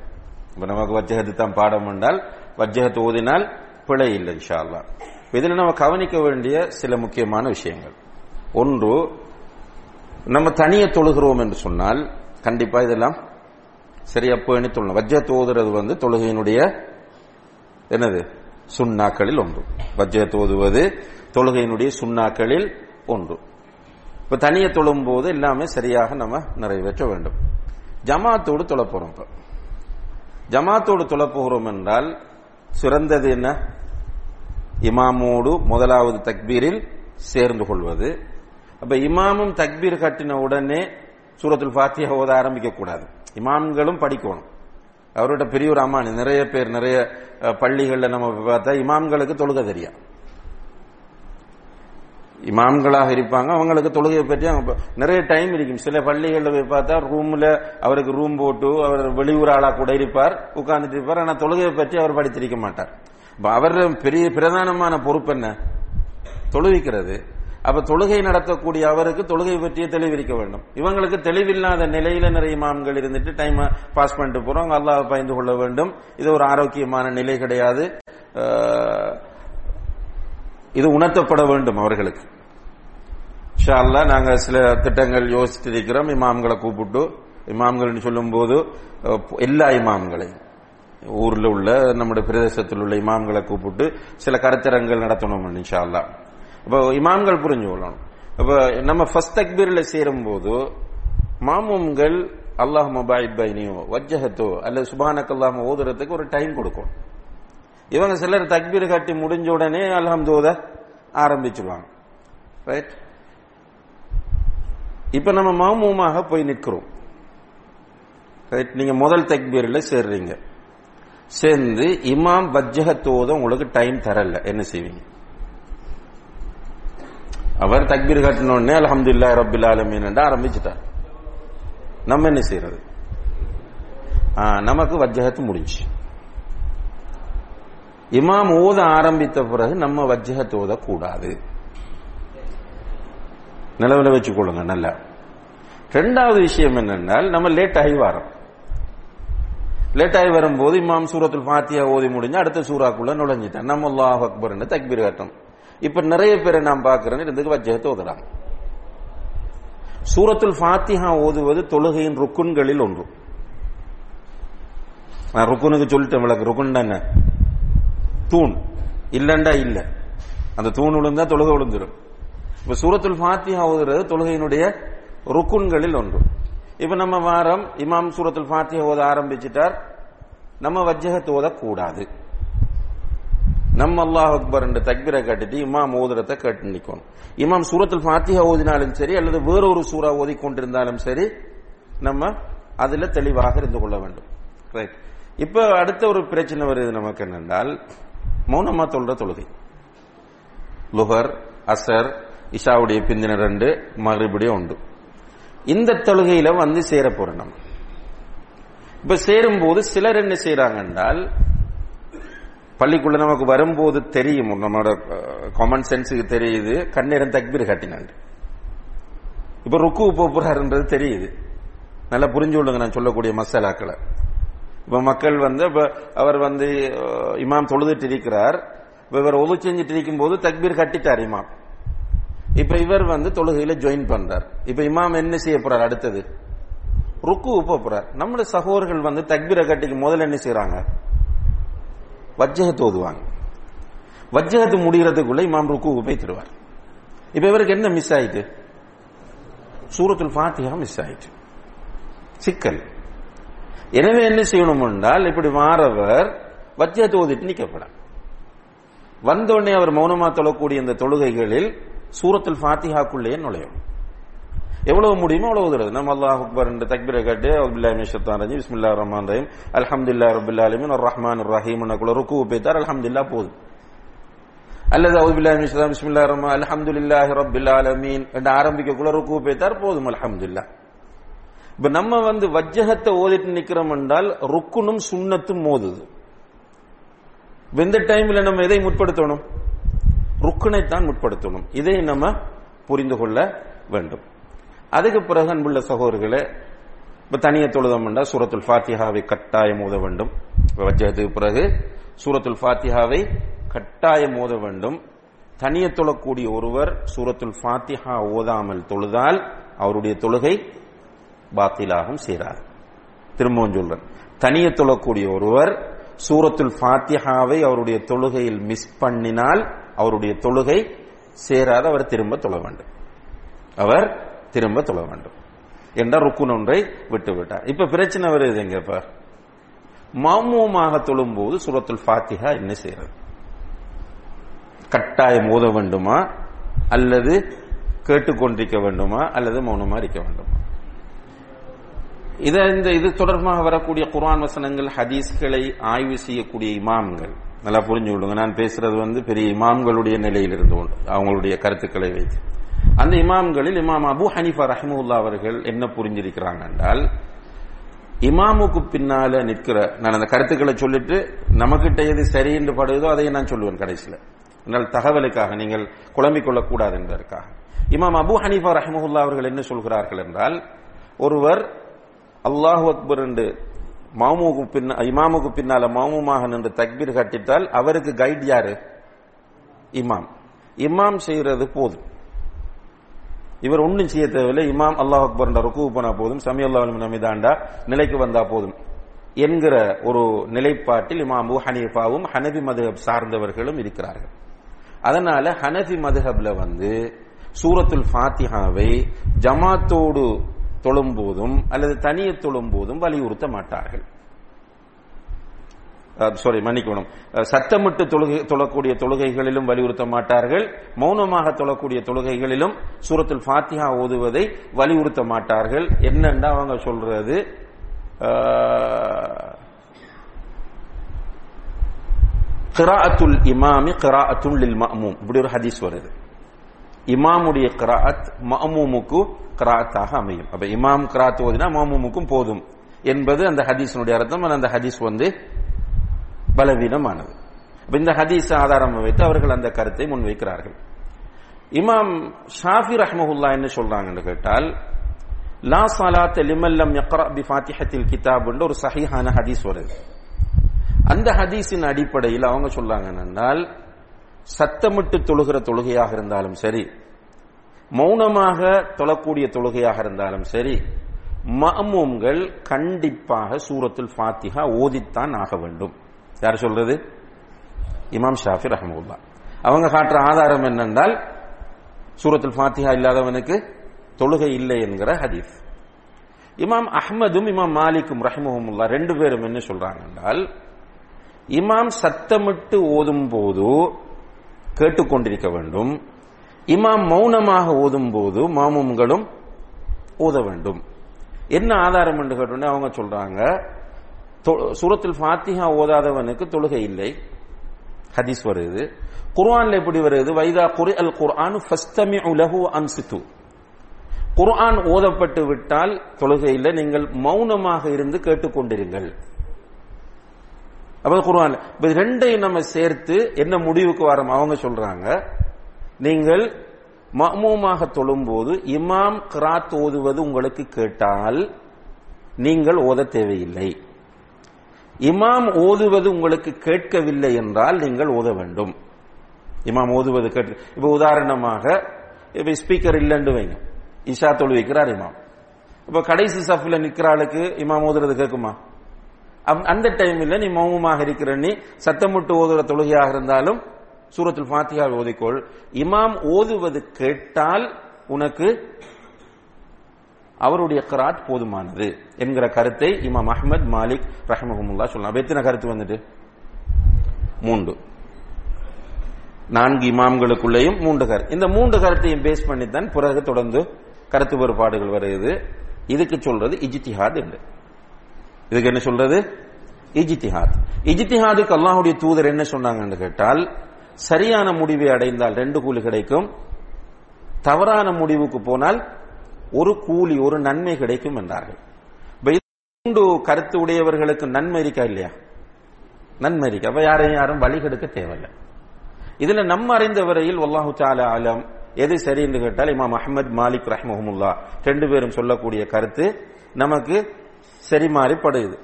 இப்ப நமக்கு வஜ்ஜகத்து தான் பாடம் என்றால் வஜ்ஜகத்து ஓதினால் பிழை இல்லை இன்ஷால்லா இதில் நம்ம கவனிக்க வேண்டிய சில முக்கியமான விஷயங்கள். ஒன்று நம்ம தனியை தொழுகிறோம் என்று சொன்னால் கண்டிப்பா இதெல்லாம் சரியா பேணி தொழணும் வஜ்ஜத் ஓதுறது வந்து தொழுகையினுடைய என்னது? சுண்ணாக்களில் ஒன்று. வஜ்ஜகத்தை ஓதுவது தொழுகையினுடைய சுண்ணாக்களில் ஒன்று. இப்ப தனியை தொழும்போது எல்லாமே சரியாக நம்ம நிறைவேற்ற வேண்டும். ஜமாத்தோடு தொலை போறோம் இப்ப. ஜமாத்தோடு தொலை போகிறோம் என்றால் சிறந்தது என்ன? இமாமோடு முதலாவது தக்பீரில் சேர்ந்து கொள்வது. அப்ப இமாமும் தக்பீர் கட்டின உடனே சூரத்துல் ஃபாத்தியா ஓத ஆரம்பிக்க கூடாது. இமாம்களும் படிக்கணும். அவரோட பெரிய ஒரு அம்மானி நிறைய பேர் நிறைய பள்ளிகளில் நம்ம பார்த்தா இமாம்களுக்கு தொழுக தெரியும். இமாம்களாக இருப்பாங்க அவங்களுக்கு தொழுகையை பற்றி அவங்க நிறைய டைம் இருக்கும். சில பள்ளிகளில் போய் பார்த்தா ரூம்ல அவருக்கு ரூம் போட்டு அவர் வெளியூர் ஆளா கூட இருப்பார் உட்கார்ந்துட்டு இருப்பார் ஆனால் தொழுகையை பற்றி அவர் படித்திருக்க மாட்டார். இப்போ அவர் பெரிய பிரதானமான பொறுப்பு என்ன? தொழுவிக்கிறது. அப்ப தொழுகை நடத்தக்கூடிய அவருக்கு தொழுகை பற்றிய தெளிவிக்க வேண்டும். இவங்களுக்கு தெளிவில்லாத நிலையில நிறைய இமாம்கள் இருந்துட்டு டைம் பாஸ் பண்ணிட்டு போறோம். அல்லாஹ் பயந்து கொள்ள வேண்டும். இது ஒரு ஆரோக்கியமான நிலை கிடையாது. இது உணர்த்தப்பட வேண்டும் அவர்களுக்கு. இன்ஷா அல்லாஹ் சில திட்டங்கள் யோசித்திருக்கிறோம். இமாம்களை கூப்பிட்டு இமாம்கள் சொல்லும் போது எல்லா இமாம்களையும். ஊரில் உள்ள நம்முடைய பிரதேசத்தில் உள்ள இமாம்களை கூப்பிட்டு சில கருத்தரங்கள் நடத்தணும் இன்ஷா அல்லாஹ் இப்போ இமாம்கள் புரிஞ்சு கொள்ளணும். இப்போ நம்ம ஃபஸ்ட் தக்பீரில் சேரும் போது மாமும்கள் அல்லாஹ் மபாயித் பைனியோ வஜ்ஜஹத்தோ அல்லது சுபானக் அல்லாஹ் ஓதுறதுக்கு ஒரு டைம் கொடுக்கும் இவங்க சிலர் தக்பீர் கட்டி முடிஞ்ச உடனே அல்ஹம்து ஓத ஆரம்பிச்சிருவாங்க. ரைட் இப்ப நம்ம மாமூமாக போய் நிற்கிறோம் ரைட் நீங்க முதல் தக்பீரில் சேர்றீங்க. சேர்ந்து இமாம் வஜ்ஜகத்தோத உங்களுக்கு டைம் தரல. என்ன செய்வீங்க? அவர் தக்பீர் கட்டின உடனே அலமதுல்லா ரபில் ஆலமீன் ஆரம்பிச்சுட்டார். நம்ம என்ன செய்யறது? நமக்கு வஜ்ஜகத்து முடிஞ்சு இமாம் ஓத ஆரம்பித்த பிறகு நம்ம வஜ்ஜகத்தை ஓத கூடாது நிலவில் வச்சுக்கொள்ளுங்க நல்லா. ரெண்டாவது விஷயம் என்னென்னால் நம்ம லேட் ஆகி வரோம். லேட் ஆகி வரும்போது இமாம் சூரத்துல் ஃபாத்தியா ஓதி முடிஞ்சு அடுத்த சூறாக்குள்ள நுழைஞ்சிட்டேன். நம்ம அல்லாஹ் அக்பர்னு தக்பீர் கட்டம். இப்ப நிறைய பேரை நான் பார்க்கிறேன் இருந்துக்கு வஜ்ஜகத்தை ஓதுறாங்க சூரத்துல் ஃபாத்திஹா ஓதுவது தொழுகையின் ருக்குன்களில் ஒன்று. நான் ருக்குனுக்கு சொல்லிட்டேன் விளக்கு ருக்குன் தானே. தூண். இல்லண்டா இல்ல. அந்த தூண் விழுந்தா தொழுகை விழுந்துடும் இப்ப சூரத்துல் ஃபாத்திஹா ஓதுறது தொழுகையினுடைய ருக்குன்களில் ஒன்று. இப்ப நம்ம வாரம் இமாம் சூரத்துல் ஃபாத்திஹா ஓத ஆரம்பிச்சிட்டார். நம்ம வஜ்ஜகத்தை ஓதக்கூடாது. நம்ம அல்லாஹ் அக்பர் என்ற தக்பீரை கட்டிட்டு இமாம் ஓதுறத கேட்டு நிற்கணும் இமாம் சூரத்துல் ஃபாத்திஹா ஓதினாலும் சரி அல்லது வேறொரு சூறா ஓதி கொண்டிருந்தாலும் சரி நம்ம அதுல தெளிவாக இருந்து கொள்ள வேண்டும். ரைட் இப்ப அடுத்த ஒரு பிரச்சனை வருது நமக்கு என்னென்றால் மௌனமா தொல்ற தொழுகை. லுஹர் அசர் இஷாவுடைய பிந்தின ரெண்டு மறுபடியும் உண்டு இந்த தொழுகையில வந்து சேர போறோம் நம்ம. இப்ப சேரும்போது சிலர் என்ன செய்யறாங்க என்றால் பள்ளிக்குள்ள நமக்கு வரும்போது தெரியும் நம்மளோட காமன் சென்ஸுக்கு தெரியுது கண்ணீரம் தக்பீர் கட்டினான் இப்ப ருக்கு போறாருன்றது தெரியுது. நல்லா புரிஞ்சு கொள்ளுங்க நான் சொல்லக்கூடிய மசாலாக்களை. இப்போ மக்கள் வந்து இப்போ அவர் வந்து இமாம் தொழுதுட்டு இருக்கிறார் இவர் ஒது செஞ்சுட்டு இருக்கும் போது தக்பீர் கட்டிட்டார் இமாம். இப்ப இவர் வந்து தொழுகையில ஜாயின் பண்றார். இப்ப இமாம் என்ன செய்ய போறார் அடுத்தது? ருக்கு போறார். நம்முடைய சகோதரர்கள் வந்து தக்பீரை கட்டிக்கு முதல்ல என்ன செய்யறாங்க வஜ்ஜகத்தை ஓதுவாங்க. வஜ்ஜகத்து முடிகிறதுக்குள்ள இமாம் ருக்கு போய் தருவார். இப்ப இவருக்கு என்ன மிஸ் ஆயிட்டு? சூரத்துல் ஃபாத்தியா மிஸ் ஆயிட்டு. சிக்கல். எனவே என்ன செய்யணும் என்றால் இப்படி மாறவர் வஜ்ஜகத்து ஓதிட்டு நிக்கப்படார். வந்தோடனே அவர் மௌனமா தொழக்கூடிய இந்த தொழுகைகளில் சூரத்தில் ஃபாத்திஹாக்குள்ளேயே நுழையும். எவ்வளவு முடியுமோ அவ்வளவு உதறது. நம்ம அல்லாஹ் அக்பர் என்ற தக்பீரை கட்டு அப்துல்லா மிஷத்தான் ரஜி பிஸ்மில்லா ரஹ்மான் ரஹீம் அல்ஹம்துலில்லாஹி ரபுல்லா அலமின் ஒரு ரஹ்மான் ரஹீம் குல ருக்கு பேத்தார் அல்ஹம்துலில்லாஹ் போதும். அல்லது அவுது பில்லாஹி பிஸ்மில்லா ரஹ்மான் அல்ஹம்துலில்லாஹி ரபுல்லா அலமீன் என்று ஆரம்பிக்க ருக்கு பேத்தார் போதும் அல்ஹம்துல்லா இப்ப நம்ம வந்து வஜ்ஜகத்தை ஓதிட்டு நிக்கிறோம் என்றால் ருக்குனும் சுண்ணத்தும் மோதுது. எந்த டைம்ல நம்ம எதை முற்படுத்தணும்? ருக்குனைத்தான் முற்படுத்தணும். இதை நம்ம புரிந்து கொள்ள வேண்டும். அதுக்கு பிறகு அன்புள்ள சகோதரர்களே இப்ப தனிய தொழுதம் என்றால் சூரத்துல் ஃபாத்திஹாவை கட்டாயம் ஓத வேண்டும். வஜ்ஜகத்துக்கு பிறகு சூரத்துல் ஃபாத்திஹாவை கட்டாயம் ஓத வேண்டும். தனிய தொழக்கூடிய ஒருவர் சூரத்துல் ஃபாத்திஹா ஓதாமல் தொழுதால் அவருடைய தொழுகை பாத்திலாகும் செய்தார் திரும்பவும் சொல்றேன். தனிய தொழக்கூடிய ஒருவர் சூரத்துல் ஃபாத்திஹாவை அவருடைய தொழுகையில் மிஸ் பண்ணினால் அவருடைய தொழுகை சேராது அவர் திரும்ப தொழ வேண்டும். அவர் திரும்ப தொழ வேண்டும். என்ற ருக்குன் ஒன்றை விட்டு விட்டார். இப்ப பிரச்சனை வருது எங்க இப்ப மாமூமாக தொழும்போது சூரத்துல் ஃபாத்திஹா என்ன செய்யறது? கட்டாயம் ஓத வேண்டுமா? அல்லது கேட்டுக்கொண்டிருக்க வேண்டுமா? அல்லது மௌனமா இருக்க வேண்டுமா? இத இந்த இது தொடர்பாக வரக்கூடிய குர்ஆன் வசனங்கள் ஹதீஸ்களை ஆய்வு செய்யக்கூடிய இமாம்கள். நல்லா புரிஞ்சு கொள்ளுங்க. நான் பேசுறது வந்து பெரிய இமாம்களுடைய நிலையில் இருந்து கொண்டு அவங்களுடைய கருத்துக்களை வைத்து. அந்த இமாம்களில் இமாம் அபு ஹனிஃபா ரஹமுல்லா அவர்கள் என்ன புரிஞ்சிருக்கிறாங்க என்றால் இமாமுக்கு பின்னால நிற்கிற நான் அந்த கருத்துக்களை சொல்லிட்டு நமக்கிட்ட எது சரி என்று படுதோ அதையும் நான் சொல்லுவேன் கடைசியில். என்றால் தகவலுக்காக நீங்கள் குழம்பிக் கொள்ளக்கூடாது என்பதற்காக. இமாம் அபு ஹனீஃபா ரஹமுல்லா அவர்கள் என்ன சொல்கிறார்கள் என்றால் ஒருவர் அல்லாஹு அக்பர் என்று மாமுக்கு பின்ன இமாமுக்கு பின்னால மாமுமாக நின்று தக்பீர் கட்டிட்டால் அவருக்கு கைட் யாரு? இமாம். இமாம் செய்யறது போதும். இவர் ஒன்றும் செய்ய தேவையில்லை. இமாம் அல்லாஹ் அக்பர் ருக்கு போனா போதும். சமி அல்லாஹ் நமிதாண்டா நிலைக்கு வந்தா போதும். என்கிற ஒரு நிலைப்பாட்டில் இமாமு ஹனீஃபாவும் ஹனபி மதுஹப் சார்ந்தவர்களும் இருக்கிறார்கள். அதனால ஹனபி மதுஹப்ல வந்து சூரத்துல் ஃபாத்திஹாவை ஜமாத்தோடு தொழும்போதும் அல்லது தனியே தொழும்போதும் வலியுறுத்த மாட்டார்கள். சாரி மன்னிக்கணும். சத்தமிட்டு தொழுகை தொழக்கூடிய தொழுகைகளிலும் வலியுறுத்த மாட்டார்கள். மௌனமாக தொழக்கூடிய தொழுகைகளிலும் சூரத்தில் ஃபாத்தியா ஓதுவதை வலியுறுத்த மாட்டார்கள். என்னன்னா அவங்க சொல்றது? கிராஅத்துல் இமாமி கிராஅத்துல் அத்துல் இப்படி ஒரு ஹதீஸ் வருது. இமாமுடைய கிராத் மஅமூமுக்கு கிராத்தாக அமையும். அப்ப இமாம் கிராத் ஓதினா மஅமூமுக்கும் போதும் என்பது அந்த ஹதீஸினுடைய அர்த்தம். அந்த ஹதீஸ் வந்து பலவீனமானது. இந்த ஹதீஸ் ஆதாரம் வைத்து அவர்கள் அந்த கருத்தை முன்வைக்கிறார்கள். இமாம் ஷாஃபி ரஹ்மஹுல்லா என்ன சொல்றாங்கன்னு கேட்டால் லா சலாத் லிமல்லம் யக்ரா பி ஃபாத்திஹத்தில் கிதாப் ஒரு சஹிஹான ஹதீஸ் வருது. அந்த ஹதீஸின் அடிப்படையில் அவங்க சொல்றாங்க என்றால் சத்தமிட்டு தொழுகிற தொழுகையாக இருந்தாலும் சரி மௌனமாக தொழக்கூடிய தொழுகையாக இருந்தாலும் சரி மாமூம்கள் கண்டிப்பாக சூரத்துல் ஃபாத்திஹா ஓதித்தான் ஆக வேண்டும். யார் சொல்றது? இமாம் ஷாஃபி ரஹமுல்லா அவங்க காட்டுற ஆதாரம் என்னென்றால் சூரத்துல் ஃபாத்திஹா இல்லாதவனுக்கு தொழுகை இல்லை என்கிற ஹதீஸ். இமாம் அஹ்மதும் இமாம் மாலிக்கும் ரஹிமஹமுல்லா ரெண்டு பேரும் என்ன சொல்றாங்க என்றால் இமாம் சத்தமிட்டு ஓதும் போது கேட்டுக்கொண்டிருக்க வேண்டும். இமாம் மௌனமாக ஓதும் போது மாமும்களும் ஓத வேண்டும். என்ன ஆதாரம் என்று கேட்டோன்னே அவங்க சொல்றாங்க சூரத்தில் ஃபாத்திஹா ஓதாதவனுக்கு தொழுகை இல்லை. ஹதீஸ் வருது. குர்ஆன்ல எப்படி வருது? வைதா குரி அல் குர்ஆன் ஃபஸ்தமி உலகு அன்சித்து குர்ஆன் ஓதப்பட்டு விட்டால் தொழுகை இல்லை. நீங்கள் மௌனமாக இருந்து கேட்டுக்கொண்டிருங்கள். அப்போ குர்ஆன் இப்போ ரெண்டையும் நம்ம சேர்த்து என்ன முடிவுக்கு வரோம்? அவங்க சொல்றாங்க நீங்கள் மமூமாக தொழும்போது இமாம் கிராத் ஓதுவது உங்களுக்கு கேட்டால் நீங்கள் ஓத தேவையில்லை. இமாம் ஓதுவது உங்களுக்கு கேட்கவில்லை என்றால் நீங்கள் ஓத வேண்டும். இமாம் ஓதுவது கேட்டு இப்போ உதாரணமாக இப்போ ஸ்பீக்கர் இல்லைன்னு வைங்க. இஷா தொழுவிக்கிறார் இமாம். இப்போ கடைசி சஃப்ல நிற்கிற ஆளுக்கு இமாம் ஓதுறது கேட்குமா? அந்த டைமில் நீ மௌனமாக இருக்கிற நீ சத்தமிட்டு ஓதுகிற தொழுகையாக இருந்தாலும் சூரத்தில் ஃபாத்திஹா ஓதிக்கொள். இமாம் ஓதுவது கேட்டால் உனக்கு அவருடைய கராத் போதுமானது என்கிற கருத்தை இமாம் அஹ்மத் மாலிக் ரஹமஹமுல்லா சொல்லலாம் எத்தனை கருத்து வந்துட்டு? மூன்று. நான்கு இமாம்களுக்குள்ளேயும் மூன்று கருத்து இந்த மூன்று கருத்தையும் பேஸ் பண்ணித்தான் பிறகு தொடர்ந்து கருத்து வேறுபாடுகள் வருகிறது இதுக்கு சொல்றது இஜித்திஹாத் என்று. இதுக்கு என்ன சொல்றது? இஜித்திஹாத். இஜித்திஹாதுக்கு அல்லாஹுடைய தூதர் என்ன சொன்னாங்கன்னு கேட்டால் சரியான முடிவை அடைந்தால் ரெண்டு கூலி கிடைக்கும். தவறான முடிவுக்கு போனால் ஒரு கூலி ஒரு நன்மை கிடைக்கும் என்றார்கள். மூன்று கருத்து உடையவர்களுக்கு நன்மை இருக்கா இல்லையா? நன்மை இருக்கு? அப்ப யாரையும் யாரும் வழி கெடுக்க தேவையில்லை. இதுல நம்ம அறிந்த வரையில் வல்லாஹு தாலா ஆலம் எது சரி என்று கேட்டால் இமாம் அஹமத் மாலிக் ரஹ்மஹமுல்லா ரெண்டு பேரும் சொல்லக்கூடிய கருத்து நமக்கு சரி மாறிப்படுது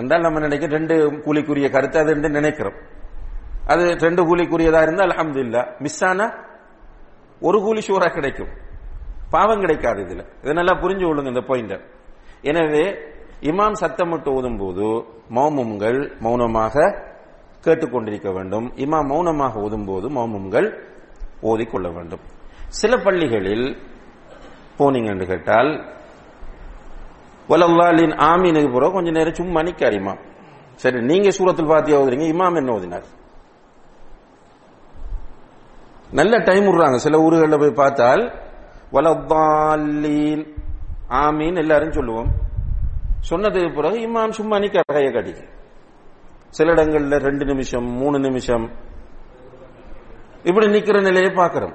என்றால் நம்ம நினைக்க ரெண்டு கூலிக்குரிய கருத்து அது என்று நினைக்கிறோம். அது ரெண்டு கூலிக்குரியதா இருந்தால் அலமது இல்லை மிஸ் ஆனா ஒரு கூலி ஷூரா கிடைக்கும். பாவம் கிடைக்காது இதுல. இதை நல்லா புரிஞ்சு கொள்ளுங்க இந்த பாயிண்ட் எனவே இமாம் சத்தமிட்டு ஓதும் போது மௌமும்கள் மௌனமாக கேட்டுக்கொண்டிருக்க வேண்டும். இமாம் மௌனமாக ஓதும் போது மௌமும்கள் ஓதிக்கொள்ள வேண்டும். சில பள்ளிகளில் போனீங்க என்று கேட்டால் வலல்லாலின் ஆமீனுக்கு பிறகு கொஞ்ச நேரம் சும்மா நிக்கார் இமாம். சரி நீங்க சூரத்தில் பாத்தியா ஓதுறீங்க இமாம் என்ன ஓதினார்? நல்ல டைம் விடுறாங்க. சில ஊர்களில் போய் பார்த்தால் வலத்தாலீன் ஆமீன் எல்லாரும் சொல்லுவோம். சொன்னதுக்கு பிறகு இமாம் சும்மா நிக்க கையை கட்டிக்க சில இடங்களில் ரெண்டு நிமிஷம் மூணு நிமிஷம். இப்படி நிக்கிற நிலையை பார்க்கிறோம்.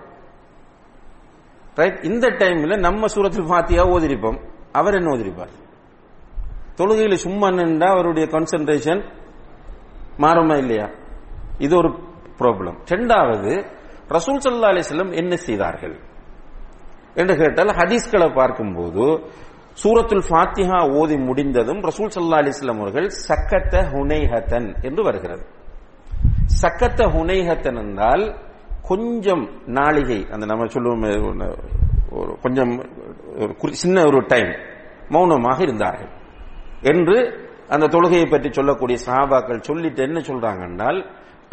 ரைட் இந்த டைம்ல நம்ம சூரத்தில் பாத்தியா ஓதிரிப்போம். அவர் என்ன ஓதிருப்பார்? தொழுகையில சும்மா நின்றா அவருடைய கான்சென்ட்ரேஷன் மாறுமா இல்லையா? இது ஒரு ப்ராப்ளம் ரெண்டாவது ரசூல் சல்லா அலிஸ்லம் என்ன செய்தார்கள்? என்று கேட்டால் ஹதீஸ்களை பார்க்கும்போது சூரத்துல் ஃபாத்திஹா ஓதி முடிந்ததும் ரசூல் சல்லா அலிஸ்லாம் அவர்கள் சக்கத்த ஹுனைஹத்தன் என்று வருகிறது. சக்கத்த ஹுனைஹத்தன் என்றால் கொஞ்சம் நாளிகை அந்த நம்ம சொல்லுவோம் ஒரு கொஞ்சம் ஒரு சின்ன ஒரு டைம் மௌனமாக இருந்தார்கள். என்று அந்த தொழுகையை பற்றி சொல்லக்கூடிய சஹாபாக்கள் சொல்லிட்டு என்ன சொல்றாங்க என்றால்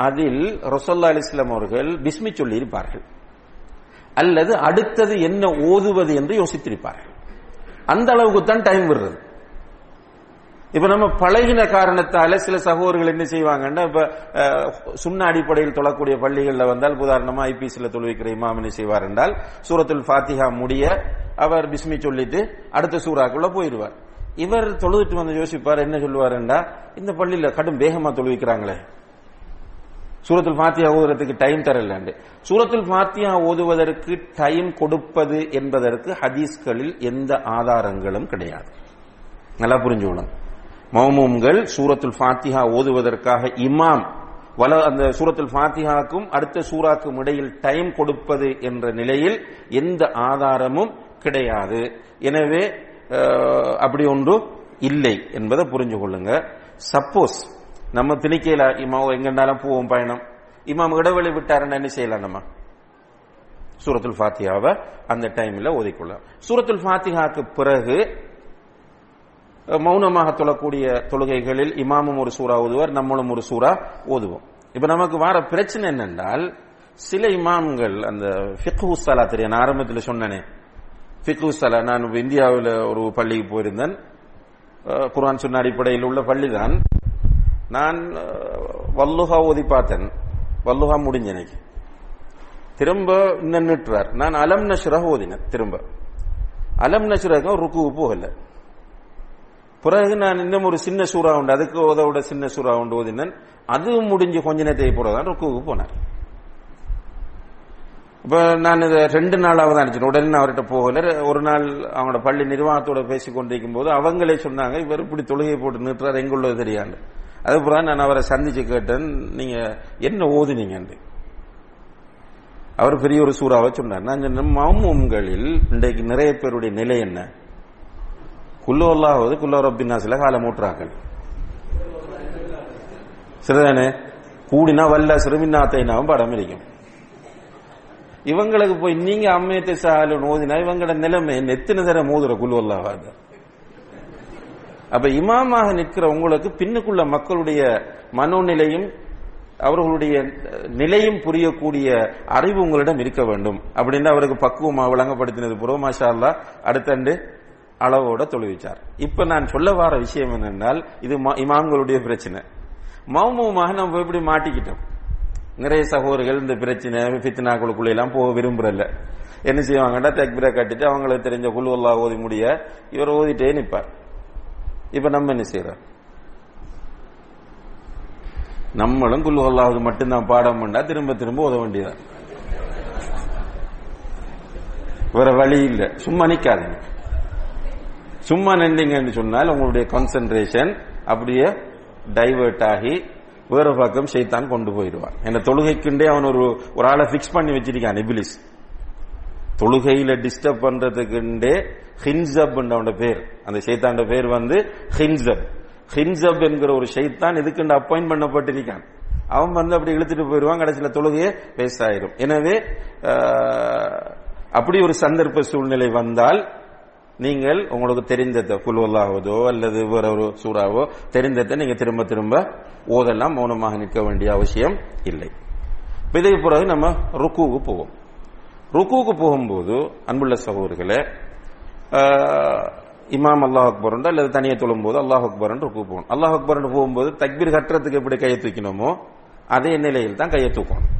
அதில் ரொசல்லா அலிஸ்லாம் அவர்கள் பிஸ்மி சொல்லி இருப்பார்கள் அல்லது அடுத்தது என்ன ஓதுவது என்று யோசித்திருப்பார்கள். அந்த அளவுக்கு தான் டைம் விடுறது. இப்ப நம்ம பழகின காரணத்தால சில சகோதரர்கள் என்ன செய்வாங்கன்னா இப்ப சுண்ண அடிப்படையில் தொழக்கூடிய பள்ளிகளில் வந்தால் உதாரணமா ஐபிஎஸ்ல தொழுவிக்கிற இமாம் என்ன செய்வார் என்றால் சூரத்துல் ஃபாத்திஹா முடிய அவர் பிஸ்மி சொல்லிட்டு அடுத்த சூறாக்குள்ள போயிடுவார். இவர் தொழுதுட்டு வந்து யோசிப்பார் என்ன சொல்லுவாருண்டா? இந்த பள்ளியில கடும் வேகமா தொழுவிக்கிறாங்களே. சூரத்துல் ஃபாத்தியா ஓதுறதுக்கு டைம் தரலாண்டு. சூரத்துல் ஃபாத்தியா ஓதுவதற்கு டைம் கொடுப்பது என்பதற்கு ஹதீஸ்களில் எந்த ஆதாரங்களும் கிடையாது. நல்லா புரிஞ்சுக்கணும். மௌமூம்கள் சூரத்துல் ஃபாத்திஹா ஓதுவதற்காக இமாம் வல அந்த சூரத்துல் ஃபாத்திஹாக்கும் அடுத்த சூறாக்கும் இடையில் டைம் கொடுப்பது என்ற நிலையில் எந்த ஆதாரமும் கிடையாது. எனவே அப்படி ஒன்று இல்லை என்பதை புரிஞ்சு கொள்ளுங்க. சப்போஸ் நம்ம திணிக்கையில இமாம் எங்கன்னாலும் போவோம் பயணம். இமாம் இடைவெளி விட்டாருன்னு என்ன செய்யலாம் நம்ம? சூரத்துல் ஃபாத்தியாவை அந்த டைம்ல ஓதிக்கொள்ளலாம் சூரத்துல் ஃபாத்திஹாக்கு பிறகு மௌனமாக தொழக்கூடிய தொழுகைகளில் இமாமும் ஒரு சூறா ஓதுவார் நம்மளும் ஒரு சூறா ஓதுவோம். இப்ப நமக்கு வர பிரச்சனை என்னென்றால் சில இமாம்கள் அந்த ஃபிக்ஹு சலா தெரியும் நான் ஆரம்பத்தில் சொன்னனே ஃபிக்ஹு நான் இந்தியாவில் ஒரு பள்ளிக்கு போயிருந்தேன். குரான் சொன்ன அடிப்படையில் உள்ள பள்ளி தான் நான் அஹ், வல்லுஹா ஓதி பார்த்தேன். வல்லுஹா முடிஞ்ச எனக்கு திரும்ப நின்றுட்டுறார் நான் அலம் நஷ்ரஹ் ஓதினேன் திரும்ப. அலம் நஷ்ரஹ் ருக்கு போகல. பிறகு நான் இன்னும் ஒரு சின்ன சூறா உண்டு அதுக்கு உதவோட சின்ன சூறா உண்டு ஓதினேன். அதுவும் முடிஞ்சு கொஞ்ச நேரத்தை போறதான் ருக்குவுக்கு போனார். இப்ப நான் இதை ரெண்டு நாளாவது அனுப்பிச்சேன் உடனே அவர்கிட்ட போகல. ஒரு நாள் அவங்களோட பள்ளி நிர்வாகத்தோட பேசி கொண்டிருக்கும் போது அவங்களே சொன்னாங்க இவர் இப்படி தொழுகை போட்டு நிறுத்துறாரு எங்குள்ளது தெரியாது. அதுக்கப்புறம் நான் அவரை சந்திச்சு கேட்டேன். நீங்க என்ன ஓதுனீங்கன்னு? அவர் பெரிய ஒரு சூறாவை சொன்னார். நான் சொன்னேன் மௌமும்களில் இன்றைக்கு நிறைய பேருடைய நிலை என்ன? குல்லோல்லாவது குல்லோ ரப்பின்னாசில காலம் ஊட்டுறார்கள் சரிதானே கூடினா வல்ல சிறுமின்னாத்தைனாவும் படம் இருக்கும் இவங்களுக்கு போய் நீங்க அம்மையத்தை சாலு ஓதினா இவங்களோட நிலைமை நெத்தின தர மோதுற குல்வல்லாவாது அப்ப இமாமாக நிற்கிற உங்களுக்கு பின்னுக்குள்ள மக்களுடைய மனோநிலையும் அவர்களுடைய நிலையும் புரியக்கூடிய அறிவு உங்களிடம் இருக்க வேண்டும். அப்படின்னு அவருக்கு பக்குவமா விளங்கப்படுத்தினது புரோ மாஷா அல்லா அடுத்தண்டு அளவோட தொழுவிச்சார். இப்ப நான் சொல்ல வர விஷயம் என்னென்னால் இது இமாம்களுடைய பிரச்சனை. மௌமமாக நம்ம எப்படி மாட்டிக்கிட்டோம். நிறைய சகோதரிகள் இந்த பிரச்சனை ஃபித்னாக்களுக்குள்ள எல்லாம் போக விரும்புறல என்ன செய்வாங்கன்னா தக்பீரை கட்டிட்டு அவங்களுக்கு தெரிஞ்ச குழு ஓதி முடிய இவர் ஓதிட்டே நிற்பார் இப்ப நம்ம என்ன செய்யறோம்? நம்மளும் குல்லு அல்லாஹ் மட்டும்தான் பாடம் பண்ணா திரும்ப திரும்ப ஓத வேண்டியதான் வேற வழி இல்லை. சும்மா நிக்காதீங்க. சும்மா நின்றீங்கன்னு சொன்னால் உங்களுடைய கான்சென்ட்ரேஷன் அப்படியே டைவர்ட் ஆகி வேற பக்கம் ஷைத்தான் கொண்டு போயிடுவான். என்ன தொழுகைக்குண்டே அவன் ஒரு ஒரு ஆளை ஃபிக்ஸ் பண்ணி வச்சிருக்கான் இபிலிஸ். தொழுகையில டிஸ்டர்ப் பண்றதுக்குண்டே ஹின்சப் அவனோட பேர். அந்த ஷைத்தாண்ட பேர் வந்து ஹின்சப். ஹின்சப் என்கிற ஒரு ஷைத்தான் இதுக்குண்டு அப்பாயின் பண்ணப்பட்டிருக்கான். அவன் வந்து அப்படி இழுத்துட்டு போயிடுவான் கடைசியில் தொழுகையே வேஸ்ட் ஆயிரும். எனவே அப்படி ஒரு சந்தர்ப்ப சூழ்நிலை வந்தால் நீங்கள் உங்களுக்கு தெரிந்ததை குல்வல்லாவதோ அல்லது வேற ஒரு சூறாவோ தெரிந்ததை நீங்க திரும்ப திரும்ப ஓதெல்லாம் மௌனமாக நிற்க வேண்டிய அவசியம் இல்லை. இப்ப பிறகு நம்ம ருக்குவுக்கு போவோம். ருக்குவுக்கு போகும்போது அன்புள்ள சகோதரர்களே இமாம் அல்லாஹ் அக்பர் அல்லது தனியை தொழும்போது அல்லாஹ் அக்பர் ருக்கு போகணும். அல்லாஹ் அக்பர் போகும்போது தக்பீர் கட்டுறதுக்கு எப்படி கையை தூக்கணுமோ அதே நிலையில் தான் கையை தூக்கணும்.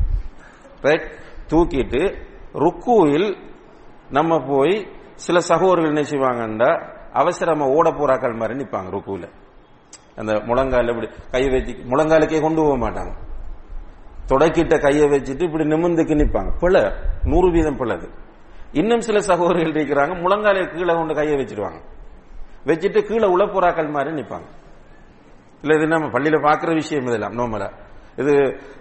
ரைட் தூக்கிட்டு ருக்குவில் நம்ம போய் சில சகோதரர்கள் என்ன செய்வாங்கன்னா அவசரமா ஓட போறாக்கள் மாதிரி நிற்பாங்க ருக்குவில். அந்த முழங்கால இப்படி கை வச்சு முழங்காலுக்கே கொண்டு போக மாட்டாங்க. தொடக்கிட்ட கையை வச்சுட்டு இப்படி நிமிந்துக்கு நிற்பாங்க பிழை. நூறு வீதம் பிழது இன்னும் சில சகோதரிகள் இருக்கிறாங்க முழங்கால கீழே கொண்டு கையை வச்சிருவாங்க. வச்சுட்டு கீழே உழப்புறாக்கள் மாதிரி நிற்பாங்க இல்ல இது நம்ம பள்ளியில பாக்குற விஷயம் இதெல்லாம் நோமலா இது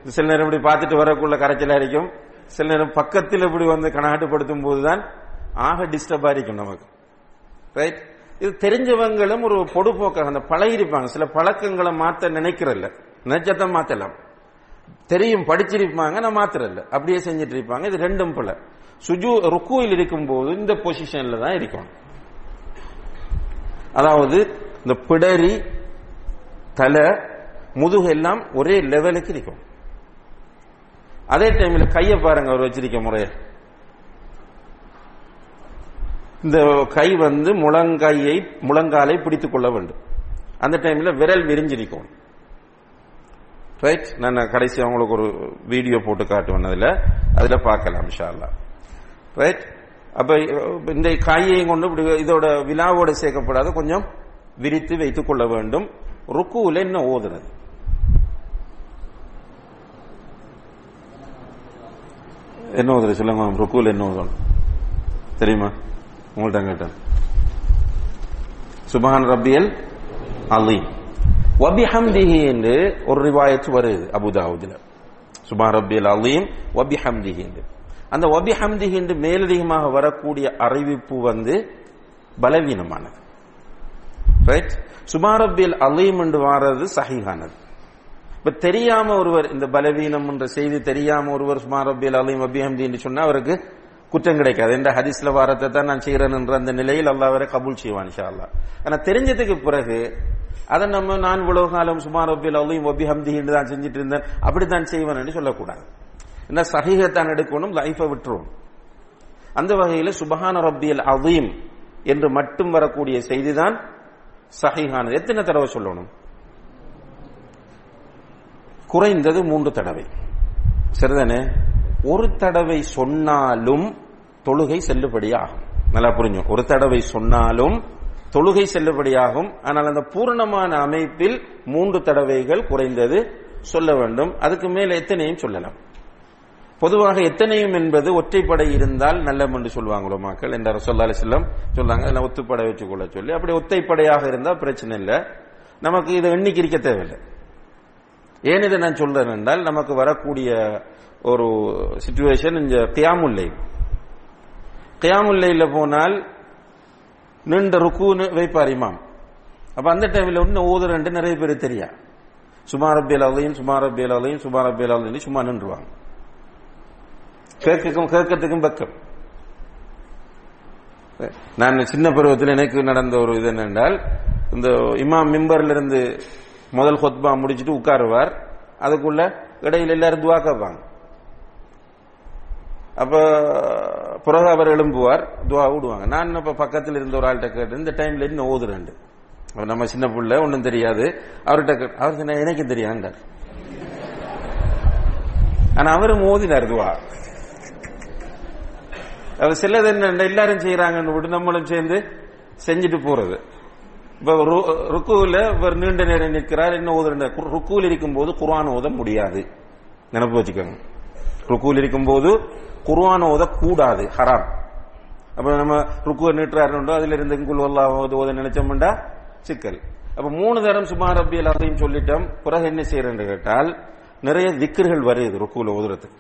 இது சில நேரம் இப்படி பார்த்துட்டு வரக்குள்ள கரைச்சலா இருக்கும் சில நேரம் பக்கத்தில் இப்படி வந்து கணாட்டுப்படுத்தும் போதுதான் ஆக டிஸ்டர்பா இருக்கும் நமக்கு. ரைட் இது தெரிஞ்சவங்களும் ஒரு பொடுபோக்காக அந்த பழகிருப்பாங்க. சில பழக்கங்களை மாத்த நினைக்கிறல்ல நினைச்சதான் மாத்தலாம். தெரியும் படிச்சிருப்பாங்க நான் மாத்திரல்ல அப்படியே செஞ்சுட்டு இருப்பாங்க இது ரெண்டும் போல. சுஜு ருக்குவில் இருக்கும்போது இந்த பொசிஷன்ல தான் இருக்கும். அதாவது இந்த பிடரி தலை முதுகு எல்லாம் ஒரே லெவலுக்கு இருக்கும். அதே டைம்ல கையை பாருங்க அவர் வச்சிருக்க முறையை. இந்த கை வந்து முழங்கையை முழங்காலை பிடித்துக் கொள்ள வேண்டும். அந்த டைம்ல விரல் விரிஞ்சிருக்கும். ரைட் நான் கடைசி அவங்களுக்கு ஒரு வீடியோ போட்டு காட்டுவேன் அதுல. அதுல பார்க்கலாம் இன்ஷா ரைட் அப்ப இந்த காயையும் கொண்டு இப்படி இதோட விழாவோட சேர்க்கப்படாத. கொஞ்சம் விரித்து வைத்துக் கொள்ள வேண்டும். ருக்குவில் என்ன ஓதுறது. என்ன ஓதுறது சொல்லுங்க ருக்குவில் என்ன ஓதணும்? தெரியுமா? உங்கள்ட்ட கேட்டேன். சுபஹான் ரப்பியல் அலீம். வபிஹம்திஹி என்று ஒரு ரிவாயத்து வருது அபுதாவுதுல சுபான் அலியும் அலீம் வபிஹம்திஹி என்று. அந்த வபிஹம்திஹி என்று மேலதிகமாக வரக்கூடிய அறிவிப்பு வந்து பலவீனமானது. ரைட் சுபான் ரப்பியல் அலீம் என்று வாரது சஹிஹானது. இப்ப தெரியாம ஒருவர் இந்த பலவீனம் என்ற செய்தி தெரியாம ஒருவர் சுமார் ரப்பியல் அலீம் வபிஹம்தி என்று சொன்னா அவருக்கு குற்றம் கிடைக்காது. என்ற ஹதீஸ்ல வாரத்தை தான் நான் செய்கிறேன் என்ற அந்த நிலையில் அல்லாவரை கபூல் செய்வான் இன்ஷா ஆனால் ஆனா தெரிஞ்சதுக்கு பிறகு அதை நம்ம நான் இவ்வளவு காலம் சுமார் ரப்பியல் அலீம் வபிஹம்தி என்று தான் செஞ்சுட்டு இருந்தேன். அப்படித்தான் செய்வேன் என்று சொல்லக்கூடாது. என்ன சகிகத்தான் எடுக்கணும் லைஃபை விட்டுரும். அந்த வகையில் சுபஹான ரப்பியல் அவீம் என்று மட்டும் வரக்கூடிய செய்திதான் சஹிஹானது. எத்தனை தடவை சொல்லணும்? குறைந்தது மூன்று தடவை. சரிதானே? ஒரு தடவை சொன்னாலும் தொழுகை செல்லுபடியாகும். நல்லா புரிஞ்சும். ஒரு தடவை சொன்னாலும் தொழுகை செல்லுபடியாகும். ஆனால் அந்த பூர்ணமான அமைப்பில் மூன்று தடவைகள் குறைந்தது சொல்ல வேண்டும். அதுக்கு மேல் எத்தனையும் சொல்லலாம். பொதுவாக எத்தனையும் என்பது ஒற்றைப்படை இருந்தால் நல்லம் என்று சொல்லுவாங்களோ மக்கள்? என்ற ரசோல்லா செல்லம் சொல்லாங்க அதில் ஒத்துப்படை வச்சுக்கொள்ள சொல்லி. அப்படி ஒத்தைப்படையாக இருந்தால் பிரச்சனை இல்லை. நமக்கு இதை எண்ணிக்கை இருக்க தேவையில்லை. ஏன் இதை நான் சொல்றேன் என்றால் நமக்கு வரக்கூடிய ஒரு சுச்சுவேஷன் இந்த கியாமுல்லை கியாமுல்லையில் போனால் நின்ற ருக்குன்னு வைப்பார் இமாம். அப்ப அந்த டைம்ல ஒன்னு ஊதுறன்ட்டு நிறைய பேர் தெரியா? சுமார் ரப்பியல் அலையும் சுமார் ரப்பியல் அலையும் சுமார் அலையும் சும்மா நின்றுவாங்க. கேட்கக்கும் கேட்கறதுக்கும் பக்கம். நான் சின்ன பருவத்தில் எனக்கு நடந்த ஒரு இது என்னென்றால் இந்த இமாம் மிம்பர்ல இருந்து முதல் ஹொத்பா முடிச்சுட்டு உட்காருவார். அதுக்குள்ள இடையில எல்லாரும் துவா கேட்பாங்க. அப்ப பிறகு அவர் எழும்புவார் துவா விடுவாங்க நான் இப்ப பக்கத்தில் இருந்த ஒரு ஆள்கிட்ட கேட்டு இந்த டைம்ல இருந்து ஓதுறேன் அவர் நம்ம சின்ன பிள்ளை ஒன்றும் தெரியாது. அவர்கிட்ட கேட்டு அவர் சொன்ன எனக்கும் தெரியாண்டார் ஆனா அவரும் ஓதினார் துவா. அவர் சிலது என்ன எல்லாரும் செய்யறாங்கன்னு விட்டு நம்மளும் சேர்ந்து செஞ்சுட்டு போறது. இப்ப ரு- இவர் நீண்ட நேரம் நிற்கிறார் என்ன ஓதுற ருக்குவில் இருக்கும்போது குரான் ஓத முடியாது. நினைப்பு வச்சுக்கோங்க. ருக்குவில் இருக்கும் போது ஓத கூடாது ஹராம். அப்ப நம்ம ருக்குவை நீட்டுறாருண்டோ அதுல இருந்து குல்வல்லா ஓது ஓத நினைச்சோம்டா சிக்கல். அப்ப மூணு தரம் சுமார் அப்படி எல்லாத்தையும் சொல்லிட்டோம். பிறகு என்ன செய்யறேன்னு கேட்டால் நிறைய திக்கர்கள் வருது ருக்குவில் ஓதுறதுக்கு.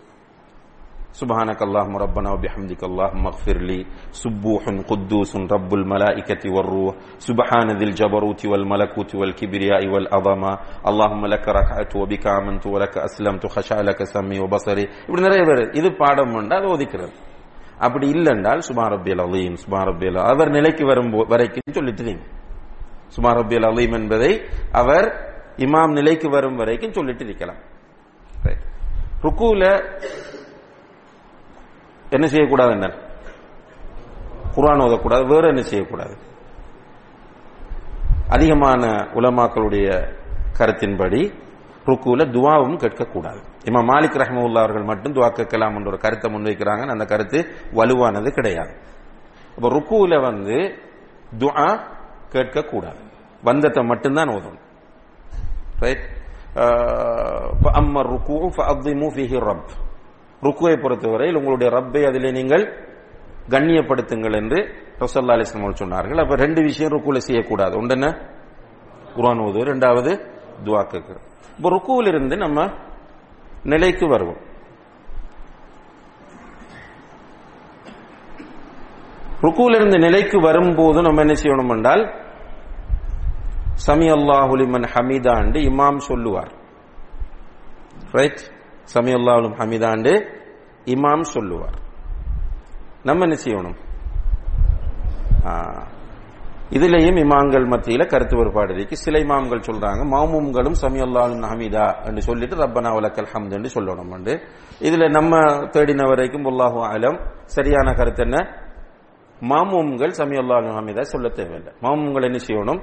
سبحانك اللهم ربنا وبحمدك اللهم اغفر لي سبوح قدوس رب الملائكة والروح سبحان ذي الجبروت والملكوت والكبرياء والعظمة اللهم لك ركعت وبك آمنت ولك أسلمت خشع لك سمي وبصري இப்படி நிறைய பேர் இது பாடம் உண்டு அது ஒதுக்கிறது அப்படி இல்லைன்றால் சுபா ரபியல் அலீம் சுபா ரபியல் அவர் நிலைக்கு வரும் வரைக்கும் சொல்லிட்டு நீங்க சுபா ரபியல் அலீம் என்பதை அவர் இமாம் நிலைக்கு வரும் வரைக்கும் சொல்லிட்டு இருக்கலாம் Right. ருக்குல என்ன செய்யக்கூடாது என்ன குரான் ஓதக்கூடாது வேற என்ன செய்யக்கூடாது? அதிகமான உலமாக்களுடைய கருத்தின்படி ருக்குல துவாவும் கேட்கக்கூடாது. இமாம் மாலிக் ரஹமுல்லா அவர்கள் மட்டும் துவா கேட்கலாம் என்ற ஒரு கருத்தை முன்வைக்கிறாங்க அந்த கருத்து வலுவானது கிடையாது. அப்ப ருக்குல வந்து துவா கேட்கக்கூடாது. வந்தத்தை மட்டும்தான் ஓதணும். ரைட் அம்மர் ருக்கு ஃபஅظிமு ஃபீஹி ரப். ருக்குவை பொறுத்தவரையில் உங்களுடைய ரப்பை அதிலே நீங்கள் கண்ணியப்படுத்துங்கள் என்று ரசல்லா அலிஸ்லாம் அவர்கள் சொன்னார்கள். அப்ப ரெண்டு விஷயம் ருக்குல செய்யக்கூடாது. ஒன்று என்ன? குரான் ஓது ரெண்டாவது துவா இப்போ ருக்குவில் இருந்து நம்ம நிலைக்கு வருவோம். ருக்குவில் இருந்து நிலைக்கு வரும்போது நம்ம என்ன செய்யணும் என்றால் சமி அல்லாஹுலிமன் ஹமீதாண்டு இமாம் சொல்லுவார். ரைட் சமி ஹமிதாண்டு ஹமீதாண்டு இமாம் சொல்லுவார். நம்ம என்ன செய்யணும்? ஆ, இதுலயும் இமாம்கள் மத்தியில கருத்து வேறுபாடு இருக்கு. சில இமாம்கள் சொல்றாங்க மாமூம்களும் சமி ஹமீதா என்று சொல்லிட்டு ரப்பனா உலக்கல் ஹம்து என்று சொல்லணும் உண்டு. இதுல நம்ம தேடின வரைக்கும் உல்லாஹு அலம் சரியான கருத்து என்ன? மாமூம்கள் சமியல்லாலும் ஹமீதா சொல்ல தேவையில்லை. மாமும்கள் என்ன செய்யணும்?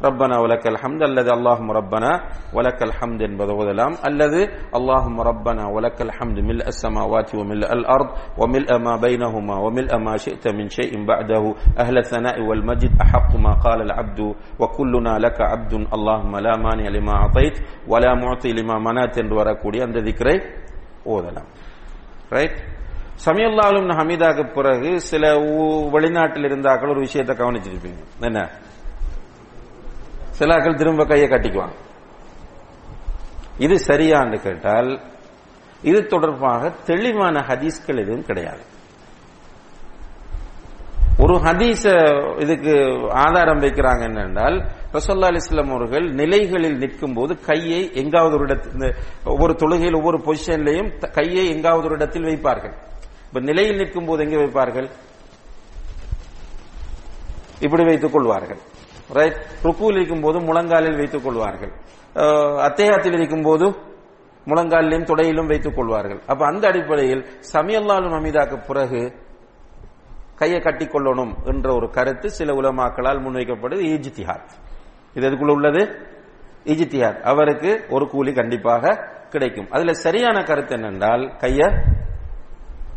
ரப்பனா வலக்கல் ஹம்து அல்லது அல்லாஹும் ரப்பனா வலக்கல் ஹம்து என்பது ஓதலாம் அல்லது அல்லாஹும் ரப்பனா வலக்கல் ஹம்து மில் السماوات وملء الأرض وملء ما بينهما وملء ما شئت من شيء بعده أهل الثناء والمجد أحق ما قال العبد وكلنا لك عبد اللهم لا مانع لما أعطيت ولا معطي لما منعت என்று வரக்கூடிய அந்த திக்ரை ஓதலாம் ரைட் சமியல்லாலும் ஹமீதாக்கு பிறகு சில ஊ- வெளிநாட்டில் இருந்தாக்கள் ஒரு விஷயத்தை கவனிச்சிருப்பீங்க என்ன சிலாக்கள் திரும்ப கையை கட்டிக்குவாங்க. இது சரியான்னு கேட்டால் இது தொடர்பாக தெளிவான ஹதீஸ்கள் எதுவும் கிடையாது. ஒரு ஹதீஸ இதுக்கு ஆதாரம் வைக்கிறாங்க என்னென்றால் ரசோல்லா அலிஸ்லாம் அவர்கள் நிலைகளில் நிற்கும் போது கையை எங்காவது ஒரு இடத்தில் ஒவ்வொரு தொழுகையில் ஒவ்வொரு பொசிஷன்லையும் கையை எங்காவது ஒரு இடத்தில் வைப்பார்கள். இப்ப நிலையில் நிற்கும் போது எங்கே வைப்பார்கள்? இப்படி வைத்துக் கொள்வார்கள். ரைட் ருக்குவில் இருக்கும் போது முழங்காலில் வைத்துக் கொள்வார்கள். அத்தேகத்தில் இருக்கும் போது முழங்காலிலும் தொடையிலும் வைத்துக் கொள்வார்கள். அப்ப அந்த அடிப்படையில் சமியல்லாலும் அமீதாக்கு பிறகு கையை கட்டிக் கொள்ளணும் என்ற ஒரு கருத்து சில உலமாக்களால் முன்வைக்கப்படுது. ஈஜித்திஹாத். இது எதுக்குள்ள உள்ளது? ஈஜித்திஹாத். அவருக்கு ஒரு கூலி கண்டிப்பாக கிடைக்கும். அதுல சரியான கருத்து என்னென்றால் கைய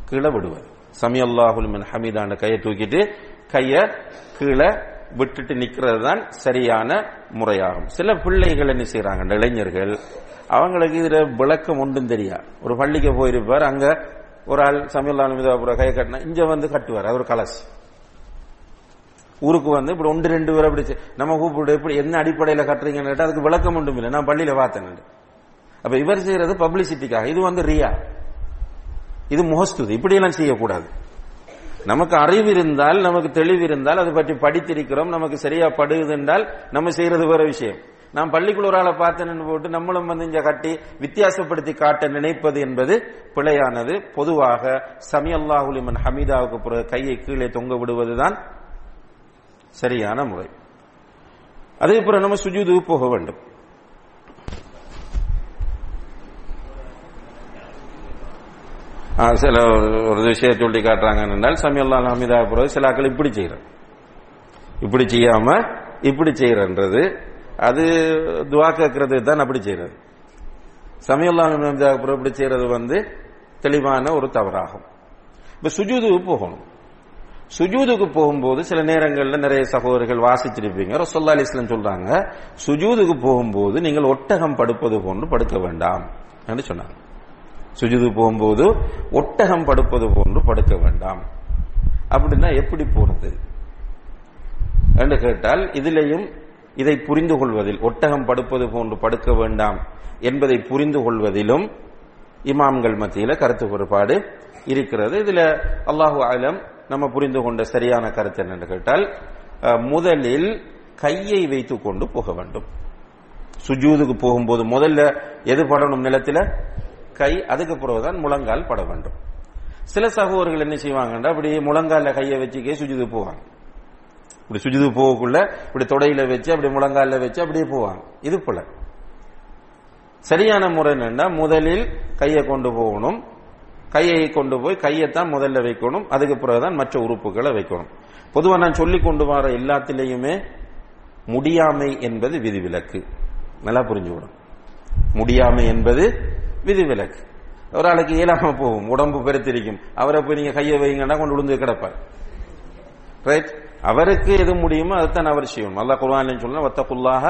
கீழே விடுவது. சமியல்லாஹுல் ஹமீதான கையை தூக்கிட்டு கைய கீழே விட்டுட்டு நிக்கிறது தான் சரியான முறையாகும். சில பிள்ளைகள் என்ன செய்யறாங்க இளைஞர்கள் அவங்களுக்கு இதுல விளக்கம் ஒன்றும் தெரியா. ஒரு பள்ளிக்கு போயிருப்பார் அங்க ஒரு ஆள் சமையல் மீதாபுர கையை கட்டினா இங்க வந்து கட்டுவார் ஒரு கலசி. ஊருக்கு வந்து இப்படி ஒன்று ரெண்டு பேர் அப்படி நம்ம கூப்பிட்டு எப்படி என்ன அடிப்படையில் கட்டுறீங்கன்னு கேட்டால் அதுக்கு விளக்கம் ஒன்றும் இல்லை. நான் பள்ளியில பார்த்தேன் அப்ப இவர் செய்யறது பப்ளிசிட்டிக்காக இது வந்து ரியா. இது முகஸ்துதி. இப்படியெல்லாம் செய்யக்கூடாது. நமக்கு அறிவு இருந்தால் நமக்கு தெளிவு இருந்தால் அதை பற்றி படித்திருக்கிறோம் நமக்கு சரியா படுகுது என்றால் நம்ம செய்யறது வேற விஷயம். நாம் பள்ளிக்குள்ள ஒரு ஆளை பார்த்தேன்னு போட்டு நம்மளும் வந்து இங்க கட்டி வித்தியாசப்படுத்தி காட்ட நினைப்பது என்பது பிழையானது. பொதுவாக சமி அல்லாஹுலிமன் ஹமீதாவுக்கு பிறகு கையை கீழே தொங்க விடுவதுதான் சரியான முறை. அதே போல நம்ம சுஜூது போக வேண்டும். சில ஒரு விஷயம் சொல்லி காட்டுறாங்க என்றால் சமியல்லா அமிதா பிறகு சில ஆக்கள் இப்படி செய்கிறோம் இப்படி செய்யாம இப்படி செய்யறன்றது அது துவா கேட்கறது தான் அப்படி செய்யறது சமையல்லாம் அமிதா பிறகு இப்படி செய்யறது வந்து தெளிவான ஒரு தவறாகும் இப்ப சுஜூதுக்கு போகணும் சுஜூதுக்கு போகும்போது சில நேரங்களில் நிறைய சகோதரர்கள் வாசிச்சிருப்பீங்க ரசோல்லா அலிஸ்லாம் சொல்றாங்க சுஜூதுக்கு போகும்போது நீங்கள் ஒட்டகம் படுப்பது போன்று படுக்க வேண்டாம் என்று சொன்னாங்க சுஜிது போகும்போது ஒட்டகம் படுப்பது போன்று படுக்க வேண்டாம். அப்படின்னா எப்படி போறது? என்று கேட்டால் இதிலையும் இதை புரிந்து கொள்வதில் ஒட்டகம் படுப்பது போன்று படுக்க வேண்டாம் என்பதை புரிந்து கொள்வதிலும் இமாம்கள் மத்தியில கருத்து வேறுபாடு இருக்கிறது. இதுல அல்லாஹு ஆலம் நம்ம புரிந்து கொண்ட சரியான கருத்து என்னன்னு கேட்டால் முதலில் கையை வைத்துக் கொண்டு போக வேண்டும். சுஜூதுக்கு போகும்போது முதல்ல எது படணும் நிலத்தில்? கை அதுக்கு பிறகுதான் முழங்கால் பட வேண்டும். சில சகோதரர்கள் என்ன செய்வாங்கன்னா அப்படி முழங்கால கையை வச்சுக்கே சுஜிது போவாங்க. இப்படி சுஜிது போகக்குள்ள இப்படி தொடையில வச்சு அப்படி முழங்கால வச்சு அப்படியே போவாங்க. இது போல. சரியான முறை என்னன்னா முதலில் கையை கொண்டு போகணும். கையை கொண்டு போய் கையைத்தான் முதல்ல வைக்கணும். அதுக்கு பிறகுதான் மற்ற உறுப்புகளை வைக்கணும். பொதுவாக நான் சொல்லி கொண்டு வர எல்லாத்திலையுமே முடியாமை என்பது விதிவிலக்கு. நல்லா புரிஞ்சுவிடும் முடியாமை என்பது விதிவிலக்கு. ஒரு ஆளுக்கு இயலாம போகும் உடம்பு பெருத்திருக்கும். அவரை போய் நீங்க கையை வைங்கன்னா கொண்டு விழுந்து கிடப்பார். ரைட் அவருக்கு எது முடியுமோ அதுதான் அவர் செய்யும். அல்லாஹ் குர்ஆன்ல சொல்ல வத்தகுல்லாஹ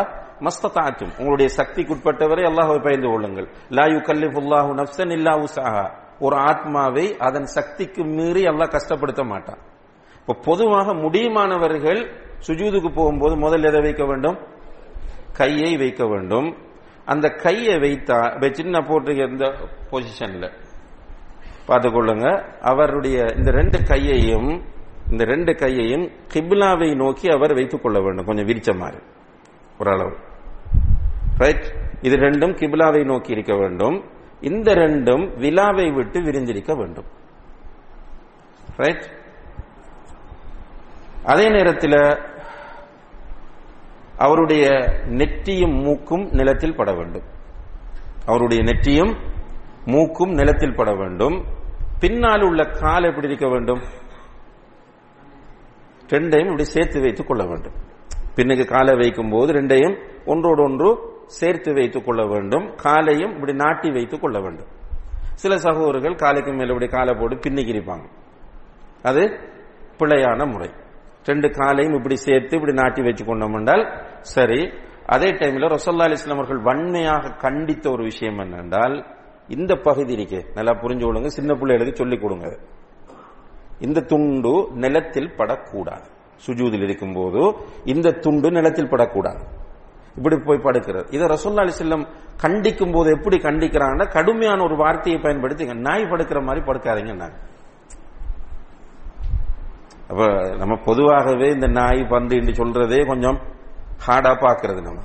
மஸ்ததாத்தும் உங்களுடைய சக்திக்குட்பட்டவரை அல்லாஹ்வை பயந்து கொள்ளுங்கள். லா யுகல்லிஃபுல்லாஹு நப்சன் இல்லா உசாஹா ஒரு ஆத்மாவை அதன் சக்திக்கு மீறி அல்லாஹ் கஷ்டப்படுத்த மாட்டான். இப்போ பொதுவாக முடியுமானவர்கள் சுஜூதுக்கு போகும்போது முதல் எதை வைக்க வேண்டும்? கையை வைக்க வேண்டும். அந்த கையை வைத்தா சின்ன போட்டு இந்த பொசிஷன்ல பார்த்துக்கொள்ளுங்க. அவருடைய இந்த ரெண்டு கையையும் இந்த ரெண்டு கையையும் கிப்லாவை நோக்கி அவர் வைத்துக் கொள்ள வேண்டும். கொஞ்சம் விரிச்ச மாதிரி ஓரளவு. ரைட் இது ரெண்டும் கிப்லாவை நோக்கி இருக்க வேண்டும். இந்த ரெண்டும் விழாவை விட்டு விரிந்திருக்க வேண்டும். ரைட் அதே நேரத்தில் அவருடைய நெற்றியும் மூக்கும் நிலத்தில் பட வேண்டும். அவருடைய நெற்றியும் மூக்கும் நிலத்தில் பட வேண்டும். பின்னால் உள்ள கால் எப்படி இருக்க வேண்டும்? ரெண்டையும் இப்படி சேர்த்து வைத்துக் கொள்ள வேண்டும். பின்னுக்கு காலை வைக்கும் போது ரெண்டையும் ஒன்றோடு ஒன்று சேர்த்து வைத்துக் கொள்ள வேண்டும். காலையும் இப்படி நாட்டி வைத்துக் கொள்ள வேண்டும். சில சகோதரர்கள் காலைக்கு மேல இப்படி காலை போட்டு பின்னுக்கு இருப்பாங்க அது பிழையான முறை. ரெண்டு காலையும் இப்படி சேர்த்து இப்படி நாட்டி வச்சு கொண்டோம் என்றால் சரி அதே டைம்ல ரசல்லா அலிஸ்லாம் அவர்கள் வன்மையாக கண்டித்த ஒரு விஷயம் என்னென்றால் இந்த பகுதி நிக்க நல்லா புரிஞ்சு கொடுங்க சின்ன பிள்ளைகளுக்கு சொல்லிக் கொடுங்க. இந்த துண்டு நிலத்தில் படக்கூடாது. சுஜூதில் இருக்கும்போது இந்த துண்டு நிலத்தில் படக்கூடாது. இப்படி போய் படுக்கிறது. இதை ரசோல்லா அலிஸ்லம் கண்டிக்கும் போது எப்படி கண்டிக்கிறாங்கன்னா கடுமையான ஒரு வார்த்தையை பயன்படுத்தி நாய் படுக்கிற மாதிரி படுக்காதீங்க நாங்கள் அப்ப நம்ம பொதுவாகவே இந்த நாய் பந்து என்று சொல்றதே கொஞ்சம் ஹார்டா பாக்குறது நம்ம.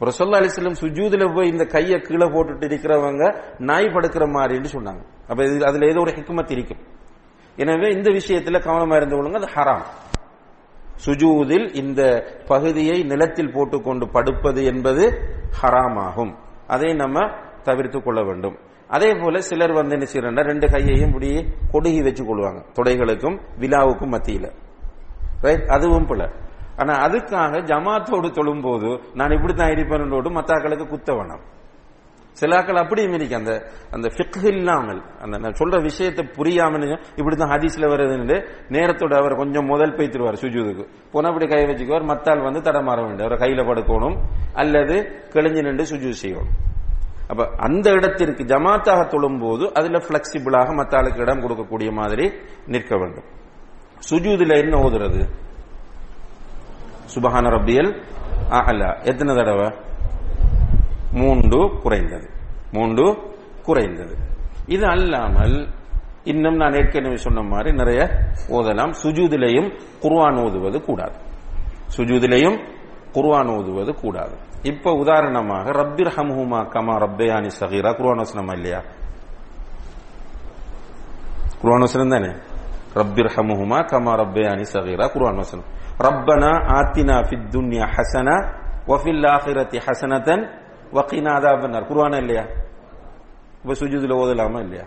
ரசோல்லா அலிஸ்லம் சுஜூதுல போய் இந்த கையை கீழே போட்டுட்டு இருக்கிறவங்க நாய் படுக்கிற மாதிரின்னு சொன்னாங்க. அப்ப இது அதுல ஏதோ ஒரு ஹிக்மத் இருக்கும் எனவே இந்த விஷயத்துல கவனமா இருந்து கொள்ளுங்க அது ஹராம். சுஜூதில் இந்த பகுதியை நிலத்தில் போட்டுக்கொண்டு படுப்பது என்பது ஹராமாகும். அதை நம்ம தவிர்த்து கொள்ள வேண்டும். அதே போல சிலர் வந்து என்ன செய்யறா ரெண்டு கையையும் இப்படி கொடுகி வச்சு கொள்வாங்க தொடைகளுக்கும் விழாவுக்கும் மத்தியில. ரைட் அதுவும் போல. ஆனா அதுக்காக ஜமாத்தோடு தொழும்போது நான் இப்படித்தான் இருப்பேன் மத்தாக்களுக்கு குத்த வேணாம். சிலாக்கள் அப்படியும் இருக்கு அந்த அந்த ஃபிக்ஹ் இல்லாமல் அந்த நான் சொல்ற விஷயத்தை புரியாமல் இப்படிதான் ஹதீஸ்ல வருதுன்னு நேரத்தோட அவர் கொஞ்சம் முதல் பெய்த்துருவார் சுஜூதுக்கு. போனா அப்படி கை வச்சுக்குவார் மத்தால் வந்து தடமாற வேண்டும். அவர் கையில படுக்கணும். அல்லது கிழிஞ்சு நின்று சுஜூ செய்யணும். அப்ப அந்த இடத்திற்கு ஜமாத்தாக தொழும்போது அதுல பிளெக்சிபிளாக மத்தாளுக்கு இடம் கொடுக்கக்கூடிய மாதிரி நிற்க வேண்டும். சுஜூதுல என்ன ஓதுறது? சுபஹான ரப்பியல் அலா எத்தனை தடவை? மூன்று குறைந்தது. மூன்று குறைந்தது. இது அல்லாமல் இன்னும் நான் ஏற்கனவே சொன்ன மாதிரி நிறைய ஓதலாம். சுஜூதிலையும் குர்வான் ஓதுவது கூடாது. சுஜூதிலையும் குர்வான் ஓதுவது கூடாது. இப்ப உதாரணமாக ரப்பிர் ஹம்ஹுமா கமா ரப்பயானி சகீரா? குர்ஆன் வசனமா இல்லையா? குர்ஆன் வசனம் தானே? ரப்பிர் ஹம்ஹுமா கமா ரப்பயானி சகீரா? குர்ஆன் வசனம் ரப்பனா ஆத்தினா ஃபித் துன்யா ஹசனா வஃபில் ஆஹிரத்தி ஹசனதன் வக்கீனா அதாபன்னார். குர்ஆனா இல்லையா? இப்ப சுஜூதுல ஓதலாமா இல்லையா?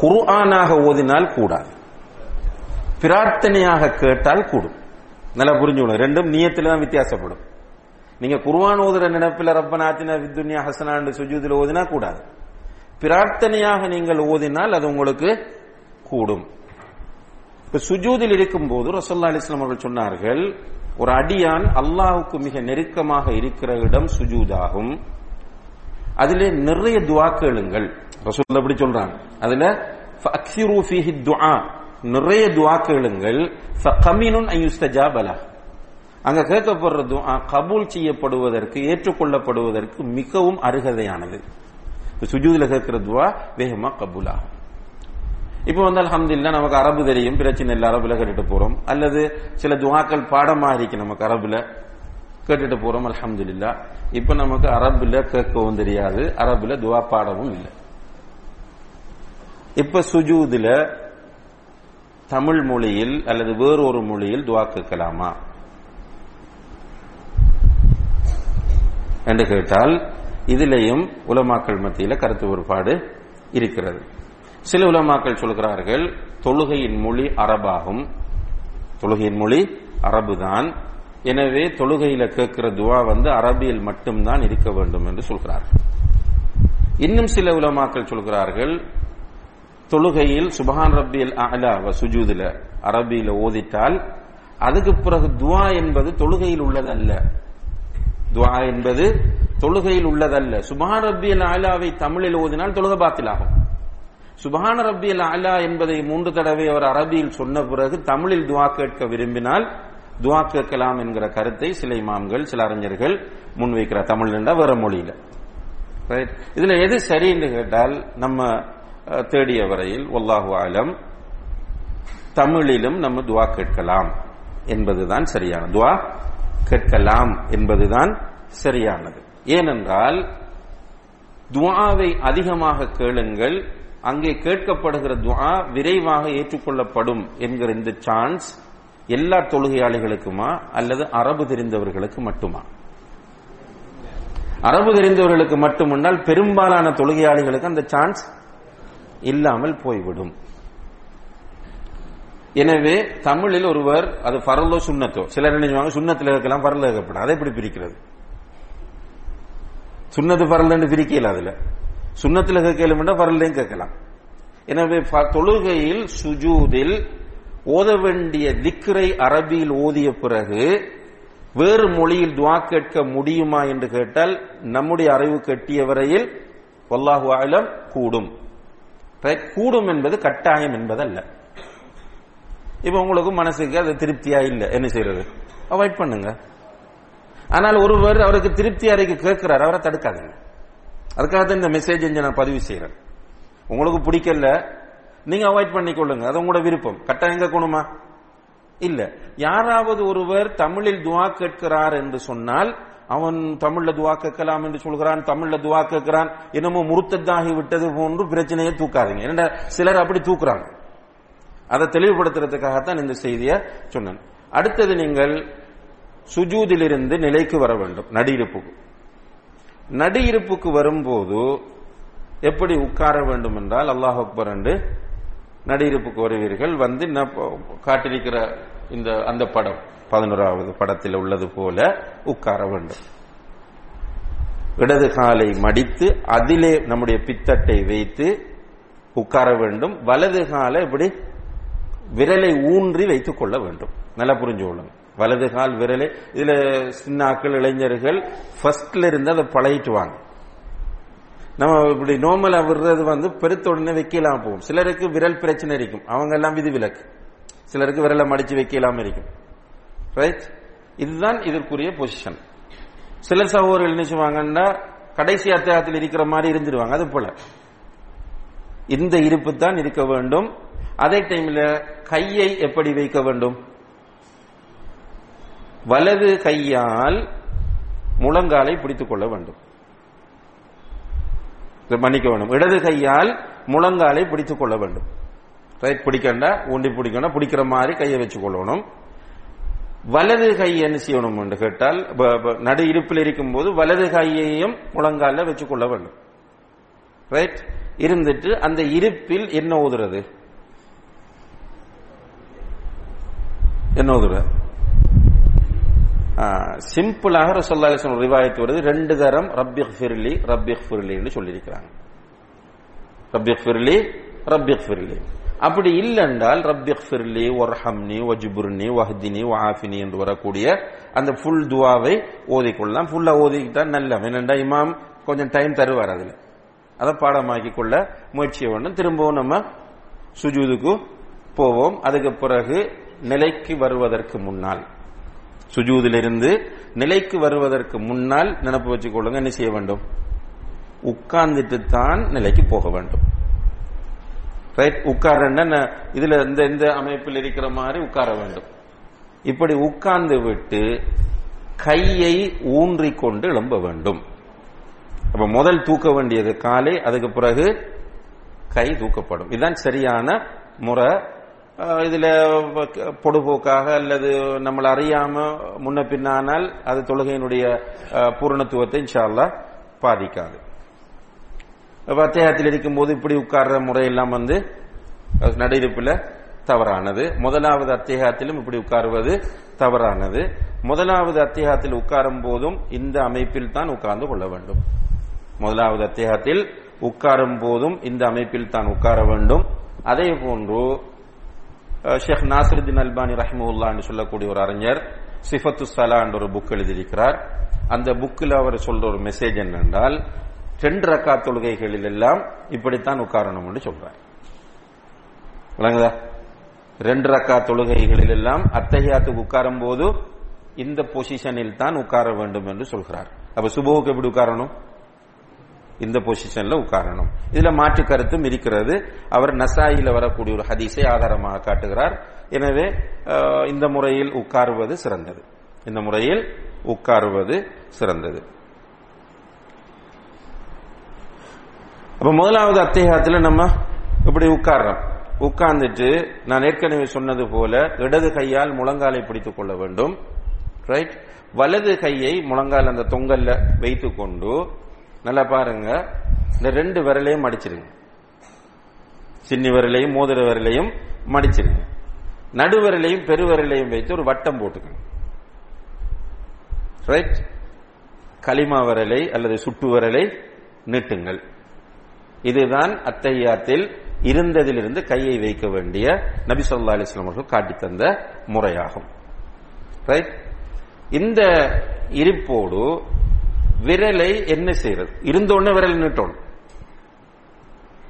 குர்ஆனாக ஓதினால் கூடாது. பிரார்த்தனையாக கேட்டால் கூடும். நல்லா புரிஞ்சுக்கணும். ரெண்டும் நியத்தில் தான் வித்தியாசப்படும். நீங்க குர்ஆன் ஓதுற நினைப்பில் ரப்பனாத்தின வித்துன்யா ஹசனாண்டு சுஜூதில் ஓதினா கூடாது. பிரார்த்தனையாக நீங்கள் ஓதினால் அது உங்களுக்கு கூடும். இப்ப சுஜூதில் இருக்கும்போது ரசல்லா அலிஸ்லாம் அவர்கள் சொன்னார்கள் ஒரு அடியான் அல்லாஹுக்கு மிக நெருக்கமாக இருக்கிற இடம் சுஜூதாகும். அதிலே நிறைய துவாக்களுங்கள் ரசூல் அப்படி சொல்றாங்க. அதுல நிறைய துவா கேளுங்கள். அங்க கேட்கப்படுற துவா கபூல் செய்யப்படுவதற்கு ஏற்றுக்கொள்ளப்படுவதற்கு மிகவும் அருகதையானது. சுஜூதில் கேட்கிற துவா வேகமா கபூல் ஆகும் இப்போ வந்து அல்ஹம்துலில்லா நமக்கு அரபு தெரியும் பிரச்சனை இல்லை அரபுல கேட்டுட்டு போறோம். அல்லது சில துவாக்கள் பாடமா இருக்கு நமக்கு அரபுல. கேட்டுட்டு போறோம் அல்ஹம்துலில்லா. இப்ப நமக்கு அரபுல கேட்கவும் தெரியாது அரபுல துவா பாடவும் இல்லை. இப்ப சுஜூதுல தமிழ் மொழியில் அல்லது வேறொரு மொழியில் துவா கேட்கலாமா? என்று கேட்டால் இதிலேயும் உலமாக்கள் மத்தியில் கருத்து வேறுபாடு இருக்கிறது. சில உலமாக்கள் சொல்கிறார்கள் தொழுகையின் மொழி அரபாகும். தொழுகையின் மொழி அரபுதான். எனவே தொழுகையில கேட்கிற துவா வந்து அரபியில் மட்டும்தான் இருக்க வேண்டும் என்று சொல்கிறார்கள். இன்னும் சில உலமாக்கள் சொல்கிறார்கள் தொழுகையில் சுபஹான் ரப்பியல் அலா வ சுஜூதுல அரபியில ஓதிட்டால் அதுக்கு பிறகு துவா என்பது தொழுகையில் உள்ளதல்ல. துவா என்பது தொழுகையில் உள்ளதல்ல. சுபஹான் ரப்பியல் அலாவை தமிழில் ஓதினால் தொழுக பாத்திலாகும். சுபஹான ரப்பியல் அலா என்பதை மூன்று தடவை அவர் அரபியில் சொன்ன பிறகு தமிழில் துவா கேட்க விரும்பினால் துவா கேட்கலாம் என்கிற கருத்தை சில இமாம்கள் சில அறிஞர்கள் முன்வைக்கிறார் தமிழ் வேற மொழியில. Right? இதுல எது சரி என்று கேட்டால் நம்ம தேடிய வரையில் ஒல்லாஹு ஆலம் தமிழிலும் நம்ம துவா கேட்கலாம் என்பதுதான் சரியான. துவா கேட்கலாம் என்பதுதான் சரியானது. ஏனென்றால் துவாவை அதிகமாக கேளுங்கள் அங்கே கேட்கப்படுகிற துவா விரைவாக ஏற்றுக்கொள்ளப்படும் என்கிற இந்த சான்ஸ் எல்லா தொழுகையாளிகளுக்குமா அல்லது அரபு தெரிந்தவர்களுக்கு மட்டுமா? அரபு தெரிந்தவர்களுக்கு மட்டுமென்றால் பெரும்பாலான தொழுகையாளிகளுக்கு அந்த சான்ஸ் இல்லாமல் போய்விடும். எனவே தமிழில் ஒருவர் அது பரலோ சுண்ணத்தோ சிலர் நினைச்சுவாங்க சுண்ணத்தில் இருக்கலாம் பரல இருக்கப்படும். அதை எப்படி பிரிக்கிறது? சுண்ணத்து பரலன்னு பிரிக்கல அதுல. சுண்ணத்தில் கேட்கலாம் பரலையும் கேட்கலாம். எனவே ப- தொழுகையில் சுஜூதில் ஓத வேண்டிய திக்ரை அரபியில் ஓதிய பிறகு வேறு மொழியில் துவா கேட்க முடியுமா என்று கேட்டால் நம்முடைய அறிவு கட்டிய வரையில் வல்லாஹு ஆலம் கூடும். கூடும் என்பது கட்டாயம் என்பதல்ல. இப்ப உங்களுக்கு மனசுக்கு அது திருப்தியா இல்ல என்ன செய்யறது அவாய்ட் பண்ணுங்க. ஆனால் ஒருவர் அவருக்கு திருப்தி அறைக்கு கேட்கிறார் அவரை தடுக்காதுங்க. அதுக்காக தான் இந்த மெசேஜ் நான் பதிவு செய்யறேன் உங்களுக்கு பிடிக்கல நீங்க அவாய்ட் பண்ணிக்கொள்ளுங்க. அது உங்களோட விருப்பம். கட்டாயம் கேட்கணுமா? இல்ல. யாராவது ஒருவர் தமிழில் துவா கேட்கிறார் என்று சொன்னால் அவன் தமிழ்ல துவா கேட்கலாம் என்று சொல்கிறான் தமிழ்ல துவா கேட்கிறான் என்னமோ முருத்தத்தாகி விட்டது போன்று பிரச்சனையை தூக்காதீங்க. ஏன்னா சிலர் அப்படி தூக்குறாங்க. அதை தெளிவுபடுத்துறதுக்காகத்தான் இந்த செய்தியை சொன்னேன். அடுத்தது நீங்கள் சுஜூதிலிருந்து நிலைக்கு வர வேண்டும் நடியிருப்புக்கு. நடியிருப்புக்கு வரும்போது எப்படி உட்கார வேண்டும் என்றால் அல்லாஹ் அக்பர் என்று நடியிருப்புக்கு வருவீர்கள் வந்து காட்டிருக்கிற காட்டியிருக்கிற இந்த அந்த படம். பதினோராவது படத்தில் உள்ளது போல உட்கார வேண்டும். இடது காலை மடித்து அதிலே நம்முடைய பித்தட்டை வைத்து உட்கார வேண்டும். வலது காலை இப்படி விரலை ஊன்றி வைத்துக் கொள்ள வேண்டும். நல்லா புரிஞ்சு கொள்ளுங்க. வலது கால் விரலை இதுல சின்னாக்கள் இளைஞர்கள் ஃபர்ஸ்ட்ல இருந்து அதை பழகிட்டுவாங்க. நம்ம இப்படி நோமலா விடுறது வந்து பெருத்த உடனே வைக்கலாம் போகும் சிலருக்கு விரல் பிரச்சனை இருக்கும். அவங்க எல்லாம் விதி விலக்கு சிலருக்கு விரலை மடிச்சு வைக்கலாம் இருக்கும். ரைட் இதுதான் இதற்குரிய பொசிஷன் சில சகோதரர்கள் என்ன செய்வாங்கன்னா கடைசி அத்தியாயத்தில் இருக்கிற மாதிரி இருந்துருவாங்க. அது போல. இந்த இருப்பு தான் இருக்க வேண்டும். அதே டைம்ல கையை எப்படி வைக்க வேண்டும்? வலது கையால் முழங்காலை பிடித்துக் கொள்ள வேண்டும். இதை மன்னிக்க வேண்டும். இடது கையால் முழங்காலை பிடித்துக் கொள்ள வேண்டும். ரைட் பிடிக்கண்டா ஊண்டி பிடிக்கணும் பிடிக்கிற மாதிரி கையை வச்சு கொள்ளணும். வலது கை என்ன செய்யணும் என்று கேட்டால் நடு இருப்பில் இருக்கும்போது வலது கையையும் முழங்கால வச்சு கொள்ள வேண்டும். ரைட் இருந்துட்டு அந்த இருப்பில் என்ன ஓதுறது என்ன ஓதுற சிம்பிளாக ரசோல்லா அலிஸ்லாம் ரிவாயத்து வருது. ரெண்டு தரம் ரப்பிக் ஃபிர்லி ரப்பிக் ஃபிர்லின்னு சொல்லியிருக்கிறாங்க. ரப்பிக் ஃபிர்லி ரப்பிக் ஃபிர்லி அப்படி இல்லைன்றால் ரப்பிக் ஃபிர்லி ஒர்ஹம்னி வஜிபுர்னி வஹ்தினி வஹாஃபினி என்று வரக்கூடிய அந்த ஃபுல் துவாவை ஓதிக்கொள்ளலாம். ஃபுல்லாக ஓதிக்கிட்டா நல்ல வேணண்டா இமாம் கொஞ்சம் டைம் தருவார் அதில். அதை பாடமாக்கி கொள்ள முயற்சியை வேண்டும். திரும்பவும் நம்ம சுஜூதுக்கு போவோம். அதுக்கு பிறகு நிலைக்கு வருவதற்கு முன்னால். சுஜூதிலிருந்து நிலைக்கு வருவதற்கு முன்னால் நினப்பு வச்சுக்கொள்ளுங்க. என்ன செய்ய வேண்டும்? உட்கார்ந்துட்டு தான் நிலைக்கு போக வேண்டும். ரைட் உட்காரன்னா இதுல இந்த இந்த அமைப்பில் இருக்கிற மாதிரி உட்கார வேண்டும். இப்படி உட்கார்ந்து விட்டு கையை ஊன்றி கொண்டு எழும்ப வேண்டும். அப்ப முதல் தூக்க வேண்டியது காலை அதுக்கு பிறகு கை தூக்கப்படும். இதுதான் சரியான முறை. இதுல பொடுபோக்காக அல்லது நம்மளை அறியாம முன்ன பின்னானால் அது தொழுகையினுடைய பூரணத்துவத்தை இன்ஷால்லா பாதிக்காது. அத்தியாயத்தில் இருக்கும்போது இப்படி உட்கார்ற முறையெல்லாம் வந்து நடையிருப்பில் தவறானது. முதலாவது அத்தியாயத்திலும் இப்படி உட்காருவது தவறானது. முதலாவது அத்தியாயத்தில் உட்காரும் போதும் இந்த அமைப்பில் தான் உட்கார்ந்து கொள்ள வேண்டும். முதலாவது அத்தியாயத்தில் உட்காரும் போதும் இந்த அமைப்பில் தான் உட்கார வேண்டும். அதே போன்று ஷேக் நாசருദ്ദീൻ அல்பானி ரஹிமுல்லா என்று சொல்லக்கூடிய ஒரு அறிஞர் சிஃபத்து சலா என்ற ஒரு புக் எழுதியிருக்கிறார். அந்த புக்கில் அவர் சொல்ற ஒரு மெசேஜ் என்னென்றால் ரெண்டு ரக்கா தொழுகைகளில் எல்லாம் இப்படித்தான் உட்காரணும் சொல்றேன் விளங்குதா? ரெண்டு ரக்கா தொழுகைகளில் எல்லாம் அத்தகையாத்துக்கு உட்காரும் போது இந்த பொசிஷனில் தான் உட்கார வேண்டும் என்று சொல்கிறார். அப்ப சுபோவுக்கு எப்படி உட்காரணும் இந்த பொசிஷன்ல உட்காரணும் இதுல மாற்று கருத்தும் இருக்கிறது. அவர் நசாயில வரக்கூடிய ஒரு ஹதீஸை ஆதாரமாக காட்டுகிறார். எனவே இந்த முறையில் உட்காருவது சிறந்தது. இந்த முறையில் உட்காருவது சிறந்தது. அப்ப முதலாவது அத்தியாயத்துல நம்ம இப்படி உட்கார்றோம். உட்கார்ந்துட்டு நான் ஏற்கனவே சொன்னது போல இடது கையால் முழங்காலை பிடித்துக் கொள்ள வேண்டும். ரைட் வலது கையை முழங்கால் அந்த தொங்கல்ல வைத்து கொண்டு நல்லா பாருங்க. இந்த ரெண்டு விரலையும் மடிச்சிருங்க. சின்னி விரலையும் மோதிர விரலையும் மடிச்சிருங்க. நடுவிரலையும் பெருவிரலையும் வைத்து ஒரு வட்டம் போட்டுக்கணும். ரைட் களிமா விரலை அல்லது சுட்டு விரலை நீட்டுங்கள். இதுதான் அத்தையாத்தில் இருந்ததிலிருந்து கையை வைக்க வேண்டிய நபி சொல்லா அலிஸ்லாம் அவர்கள் காட்டி தந்த முறையாகும். ரைட் இந்த இருப்போடு விரலை என்ன செய்யறது இருந்த உடனே விரல் நிட்டோம்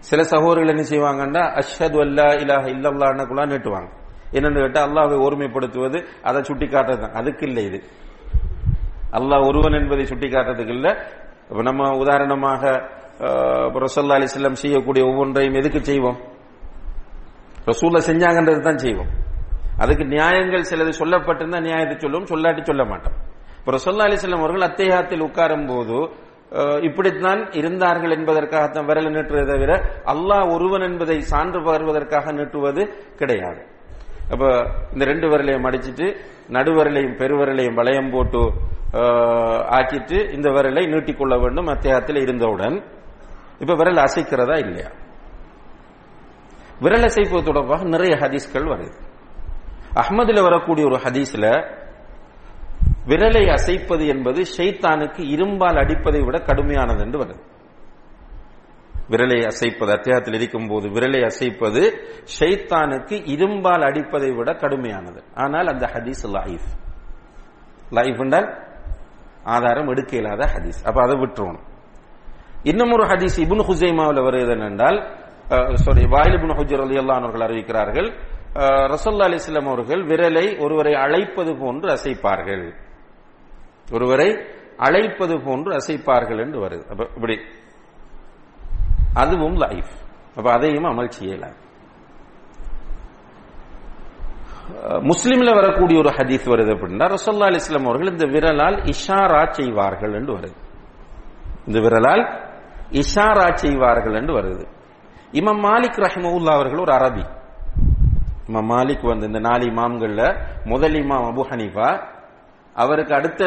சில சகோதரர்கள் என்ன செய்வாங்கன்னா அஷ்ஹது அல்லா இலாஹ இல்லல்லான்னு நீட்டுவாங்க. என்னன்னு கேட்டா அல்லாவை ஒருமைப்படுத்துவது அதை சுட்டி காட்டுறது அதுக்கு இல்லை இது. அல்லாஹ் ஒருவன் என்பதை சுட்டி காட்டுறதுக்கு இல்ல நம்ம உதாரணமாக ரசோல்லா அலிஸ்லாம் செய்யக்கூடிய ஒவ்வொன்றையும் எதுக்கு செய்வோம்? ரசூல்ல செஞ்சாங்கன்றது தான் செய்வோம். அதுக்கு நியாயங்கள் சிலது சொல்லப்பட்டிருந்தா நியாயத்தை சொல்லுவோம் சொல்லாட்டி சொல்ல மாட்டோம். இப்போ ரசோல்லா அலிஸ்லாம் அவர்கள் அத்தேகாத்தில் உட்காரும் போது இப்படித்தான் இருந்தார்கள் என்பதற்காகத்தான் விரல் நீட்டுவதை தவிர அல்லாஹ் ஒருவன் என்பதை சான்று பகர்வதற்காக நீட்டுவது கிடையாது. அப்ப இந்த ரெண்டு விரலையும் அடிச்சிட்டு நடுவரலையும் பெருவரலையும் வளையம் போட்டு ஆக்கிட்டு இந்த விரலை நீட்டிக்கொள்ள வேண்டும் அத்தியாயத்தில் இருந்தவுடன். இப்ப விரல் அசைக்கிறதா இல்லையா? விரல் அசைப்பது தொடர்பாக நிறைய ஹதீஸ்கள் வருது. அஹ்மதுல வரக்கூடிய ஒரு ஹதீஸ்ல விரலை அசைப்பது என்பது ஷைத்தானுக்கு இரும்பால் அடிப்பதை விட கடுமையானது என்று வருது. விரலை அசைப்பது அத்தியாயத்தில் இருக்கும் போது விரலை அசைப்பது ஷைத்தானுக்கு இரும்பால் அடிப்பதை விட கடுமையானது. ஆனால் அந்த ஹதீஸ் லைஃப் லைஃப் என்றால் ஆதாரம் எடுக்க இல்லாத ஹதீஸ். அப்ப அதை விட்டுருவோம் இன்னும் ஒரு ஹதீஸ் இபுன் ஹுசைமாவில் வருது என்னென்றால் சாரி வாயில் இபுன் ஹுஜர் அலி அவர்கள் அறிவிக்கிறார்கள் ரசல்லா அலிஸ்லாம் அவர்கள் விரலை ஒருவரை அழைப்பது போன்று அசைப்பார்கள். ஒருவரை அழைப்பது போன்று அசைப்பார்கள் என்று வருது. அப்ப இப்படி. அதுவும் லைஃப். அப்ப அதையும் அமல் செய்யலாம் முஸ்லிம்ல வரக்கூடிய ஒரு ஹதீஸ் வருது அப்படின்னா ரசோல்லா அலிஸ்லாம் அவர்கள் இந்த விரலால் இஷாரா செய்வார்கள் என்று வருது. இந்த விரலால் இஷாரா செய்வார்கள் என்று வருது. இமாம் மாலிக் ரஹிமவுல்லா அவர்கள் ஒரு அரபி. இமாம் மாலிக் வந்து இந்த நாலு இமாம்கள்ல முதல் இமாம் அபு ஹனீஃபா அவருக்கு அடுத்த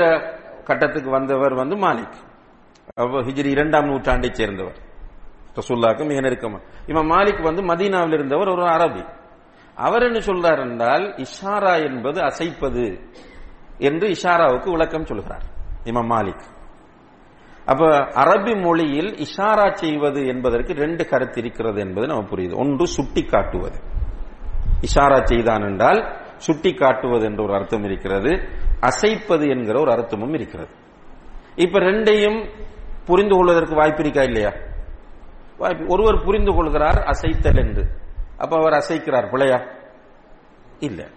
கட்டத்துக்கு வந்தவர் வந்து மாலிக். ஹிஜ்ரி இரண்டாம் நூற்றாண்டை சேர்ந்தவர். ரசூல்லாக்கு மிக நெருக்கமா. இமாம் மாலிக் வந்து மதீனாவில் இருந்தவர் ஒரு அரபி. அவர் என்ன சொல்றார் என்றால் இஷாரா என்பது அசைப்பது என்று இஷாராவுக்கு விளக்கம் சொல்கிறார் இமாம் மாலிக். அப்ப அரபி மொழியில் இஷாரா செய்வது என்பதற்கு ரெண்டு கருத்து இருக்கிறது என்பது நம்ம புரியுது. ஒன்று சுட்டி காட்டுவது இஷாரா செய்தான் என்றால் சுட்டி காட்டுவது என்ற ஒரு அர்த்தம் இருக்கிறது. அசைப்பது என்கிற ஒரு அர்த்தமும் இருக்கிறது. இப்ப ரெண்டையும் புரிந்து கொள்வதற்கு வாய்ப்பு இருக்கா இல்லையா? வாய்ப்பு. ஒருவர் புரிந்து கொள்கிறார் அசைத்தல் என்று. அப்ப அவர் அசைக்கிறார் பிழையா? இல்ல.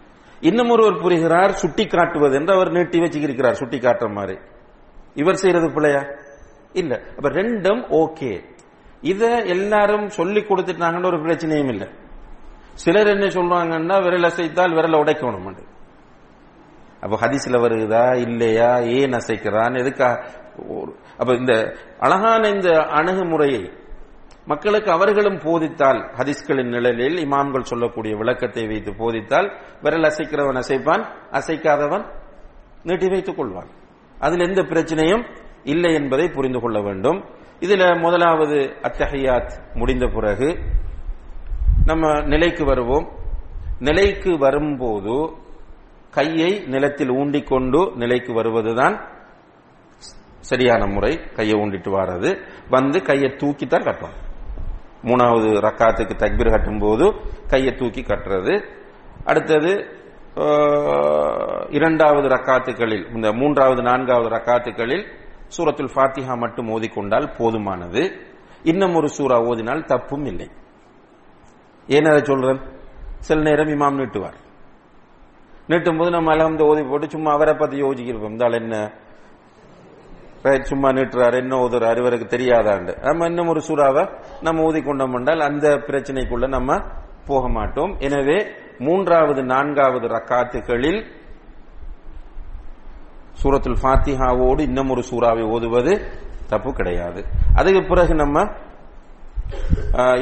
இன்னும் ஒருவர் புரிகிறார் சுட்டி காட்டுவது என்று அவர் நீட்டி வச்சுக்கிறார் சுட்டி காட்டுற மாதிரி. இவர் செய்யறது பிழையா? இல்ல. அப்ப ரெண்டும் ஓகே. இத எல்லாரும் சொல்லி கொடுத்துட்டாங்கன்னு ஒரு பிரச்சனையும் இல்லை. சிலர் என்ன சொல்றாங்கன்னா விரல் அசைத்தால் விரலை உடைக்கணும் அப்ப ஹதிசில வருகுதா இல்லையா ஏன் அசைக்கிறான் எதுக்கா? அப்ப இந்த அழகான இந்த அணுகுமுறையை மக்களுக்கு அவர்களும் போதித்தால் ஹதீஸ்களின் நிழலில் இமாம்கள் சொல்லக்கூடிய விளக்கத்தை வைத்து போதித்தால் விரல் அசைக்கிறவன் அசைப்பான் அசைக்காதவன் நீட்டி வைத்துக் கொள்வான். அதில் எந்த பிரச்சனையும் இல்லை என்பதை புரிந்து கொள்ள வேண்டும். இதுல முதலாவது அத்தஹியாத் முடிந்த பிறகு நம்ம நிலைக்கு வருவோம். நிலைக்கு வரும்போது கையை நிலத்தில் ஊண்டிக்கொண்டு நிலைக்கு வருவதுதான் சரியான முறை. கையை ஊண்டிட்டு வர்றது. வந்து கையை தூக்கித்தான் கட்டணும் மூணாவது ரக்காத்துக்கு தக்பீர் கட்டும் போது கையை தூக்கி கட்டுறது. அடுத்தது இரண்டாவது ரக்காத்துகளில் இந்த மூன்றாவது நான்காவது ரக்காத்துகளில் சூரத்துல் ஃபாத்திஹா மட்டும் ஓதிக்கொண்டால் போதுமானது. இன்னும் ஒரு சூரா ஓதினால் தப்பும் இல்லை. ஏன் அதை சொல்றேன்? சில நேரம் இமாம் நீட்டுவார். நீட்டும் போது நம்ம அலஹம்து ஓதி போட்டு சும்மா அவரை பத்தி யோசிக்கிறோம். இந்த என்ன? சும்மா நீட்டுறாரு என்ன ஓதுறாரு இவருக்கு தெரியாதாண்டு. நம்ம இன்னும் ஒரு சூறாவை நம்ம ஊதி கொண்டோம் என்றால் அந்த பிரச்சனைக்குள்ள நம்ம போக மாட்டோம். எனவே மூன்றாவது நான்காவது ரக்காத்துகளில் சூரத்துல் ஃபாத்திஹாவோடு இன்னும் ஒரு சூறாவை ஓதுவது தப்பு கிடையாது. அதுக்கு பிறகு நம்ம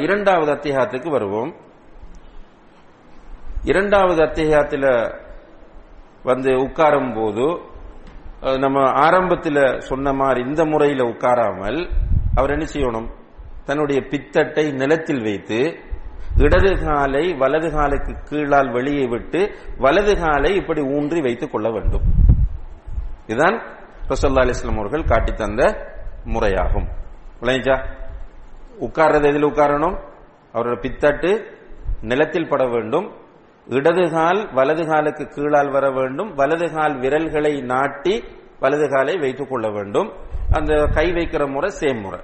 இரண்டாவது அத்தியாயத்துக்கு வருவோம். இரண்டாவது அத்தியாயத்தில் வந்து உட்காரும் போது நம்ம ஆரம்பத்தில் சொன்ன மாதிரி இந்த முறையில் உட்காராமல் அவர் என்ன செய்யணும்? தன்னுடைய பித்தட்டை நிலத்தில் வைத்து இடது காலை வலது காலுக்கு கீழால் வெளியே விட்டு வலது காலை இப்படி ஊன்றி வைத்துக் கொள்ள வேண்டும். இதுதான் ரசல்லா அலிஸ்லாம் அவர்கள் காட்டி தந்த முறையாகும். விளைஞ்சா உட்கார்றது எதில் உட்காரணும்? அவரோட பித்தட்டு நிலத்தில் பட வேண்டும். இடது கால் வலது காலுக்கு கீழால் வர வேண்டும். வலது கால் விரல்களை நாட்டி வலது காலை வைத்துக் கொள்ள வேண்டும். அந்த கை வைக்கிற முறை சேம் முறை.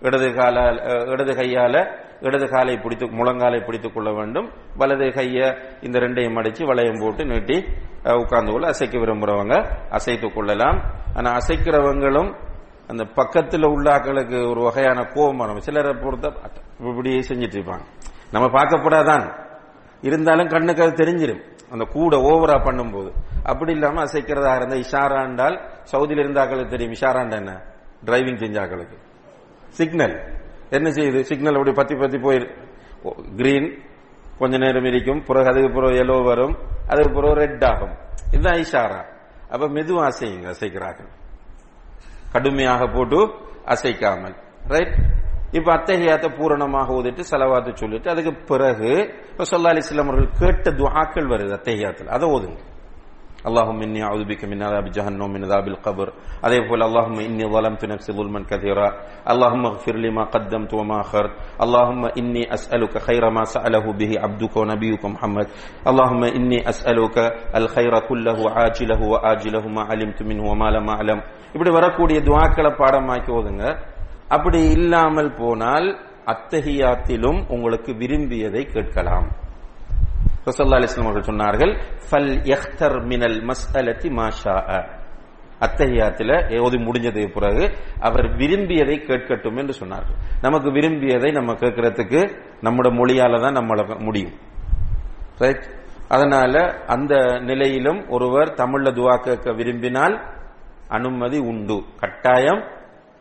இடது காலால் இடது கையால இடது காலை பிடித்து முழங்காலை பிடித்துக் கொள்ள வேண்டும். வலது கைய இந்த ரெண்டையும் அடிச்சு வளையம் போட்டு நீட்டி உட்கார்ந்து கொள்ள அசைக்க விரும்புறவங்க அசைத்துக் கொள்ளலாம். ஆனா அசைக்கிறவங்களும் அந்த பக்கத்தில் உள்ள ஆக்களுக்கு ஒரு வகையான கோபம் வரும். சிலரை பொறுத்த இப்படியே செஞ்சிட்டு இருப்பாங்க. நம்ம பார்க்கப்படாதான். இருந்தாலும் கண்ணுக்கு அது தெரிஞ்சிடும் அந்த கூட ஓவரா பண்ணும்போது. அப்படி இல்லாம அசைக்கிறதா இருந்தா இஷாராண்டால் சவுதியில் இருந்தாக்களுக்கு இருந்த தெரியும் இஷாராண்டா என்ன? டிரைவிங் செஞ்சாக்களுக்கு. சிக்னல் என்ன செய்யுது? சிக்னல் அப்படி பத்தி பத்தி போயிரு கிரீன் கொஞ்ச நேரம் இருக்கும் பிறகு அதுக்கு பிறகு எல்லோ வரும் அதுக்கு பிறகு ரெட் ஆகும். இதுதான் ஐஷாரா அப்ப மெதுவா அசையுங்க அசைக்கிறார்கள். கடுமையாக போட்டு அசைக்காமல். ரைட் இப்ப அத்தகையாத்த பூரணமாக ஓதிட்டு செலவாத்து சொல்லிட்டு அதுக்கு பிறகு சொல்லா அலிஸ்லாம் அவர்கள் கேட்ட துவாக்கள் வருது அத்தகையாத்தில். அதை ஓதுங்க. اللهم إني أعوذ بك من عذاب جهنم ومن عذاب القبر அதே போல اللهم إني ظلمت نفسي ظلما كثيرا اللهم اغفر لي ما قدمت وما أخرت اللهم إني أسألك خير ما سأله به عبدك ونبيك محمد اللهم إني أسألك الخير كله عاجله وآجله ما علمت منه وما لم أعلم இப்படி வரக்கூடிய துவாக்களை பாடமாக்கி ஓதுங்க அப்படி இல்லாமல் போனால் அத்தஹியாத்திலும் உங்களுக்கு விரும்பியதை கேட்கலாம் ரசல்லா அலிஸ்லாம் அவர்கள் சொன்னார்கள் ஃபல் எஹ்தர் மினல் மஸ்அலத்தி மாஷா அத்தஹியாத்துல ஓதி முடிஞ்சதுக்கு பிறகு அவர் விரும்பியதை கேட்கட்டும் என்று சொன்னார்கள். நமக்கு விரும்பியதை நம்ம கேட்கறதுக்கு நம்மளோட மொழியால தான் நம்மள முடியும். ரைட் அதனால அந்த நிலையிலும் ஒருவர் தமிழ்ல துவா கேட்க விரும்பினால் அனுமதி உண்டு. கட்டாயம்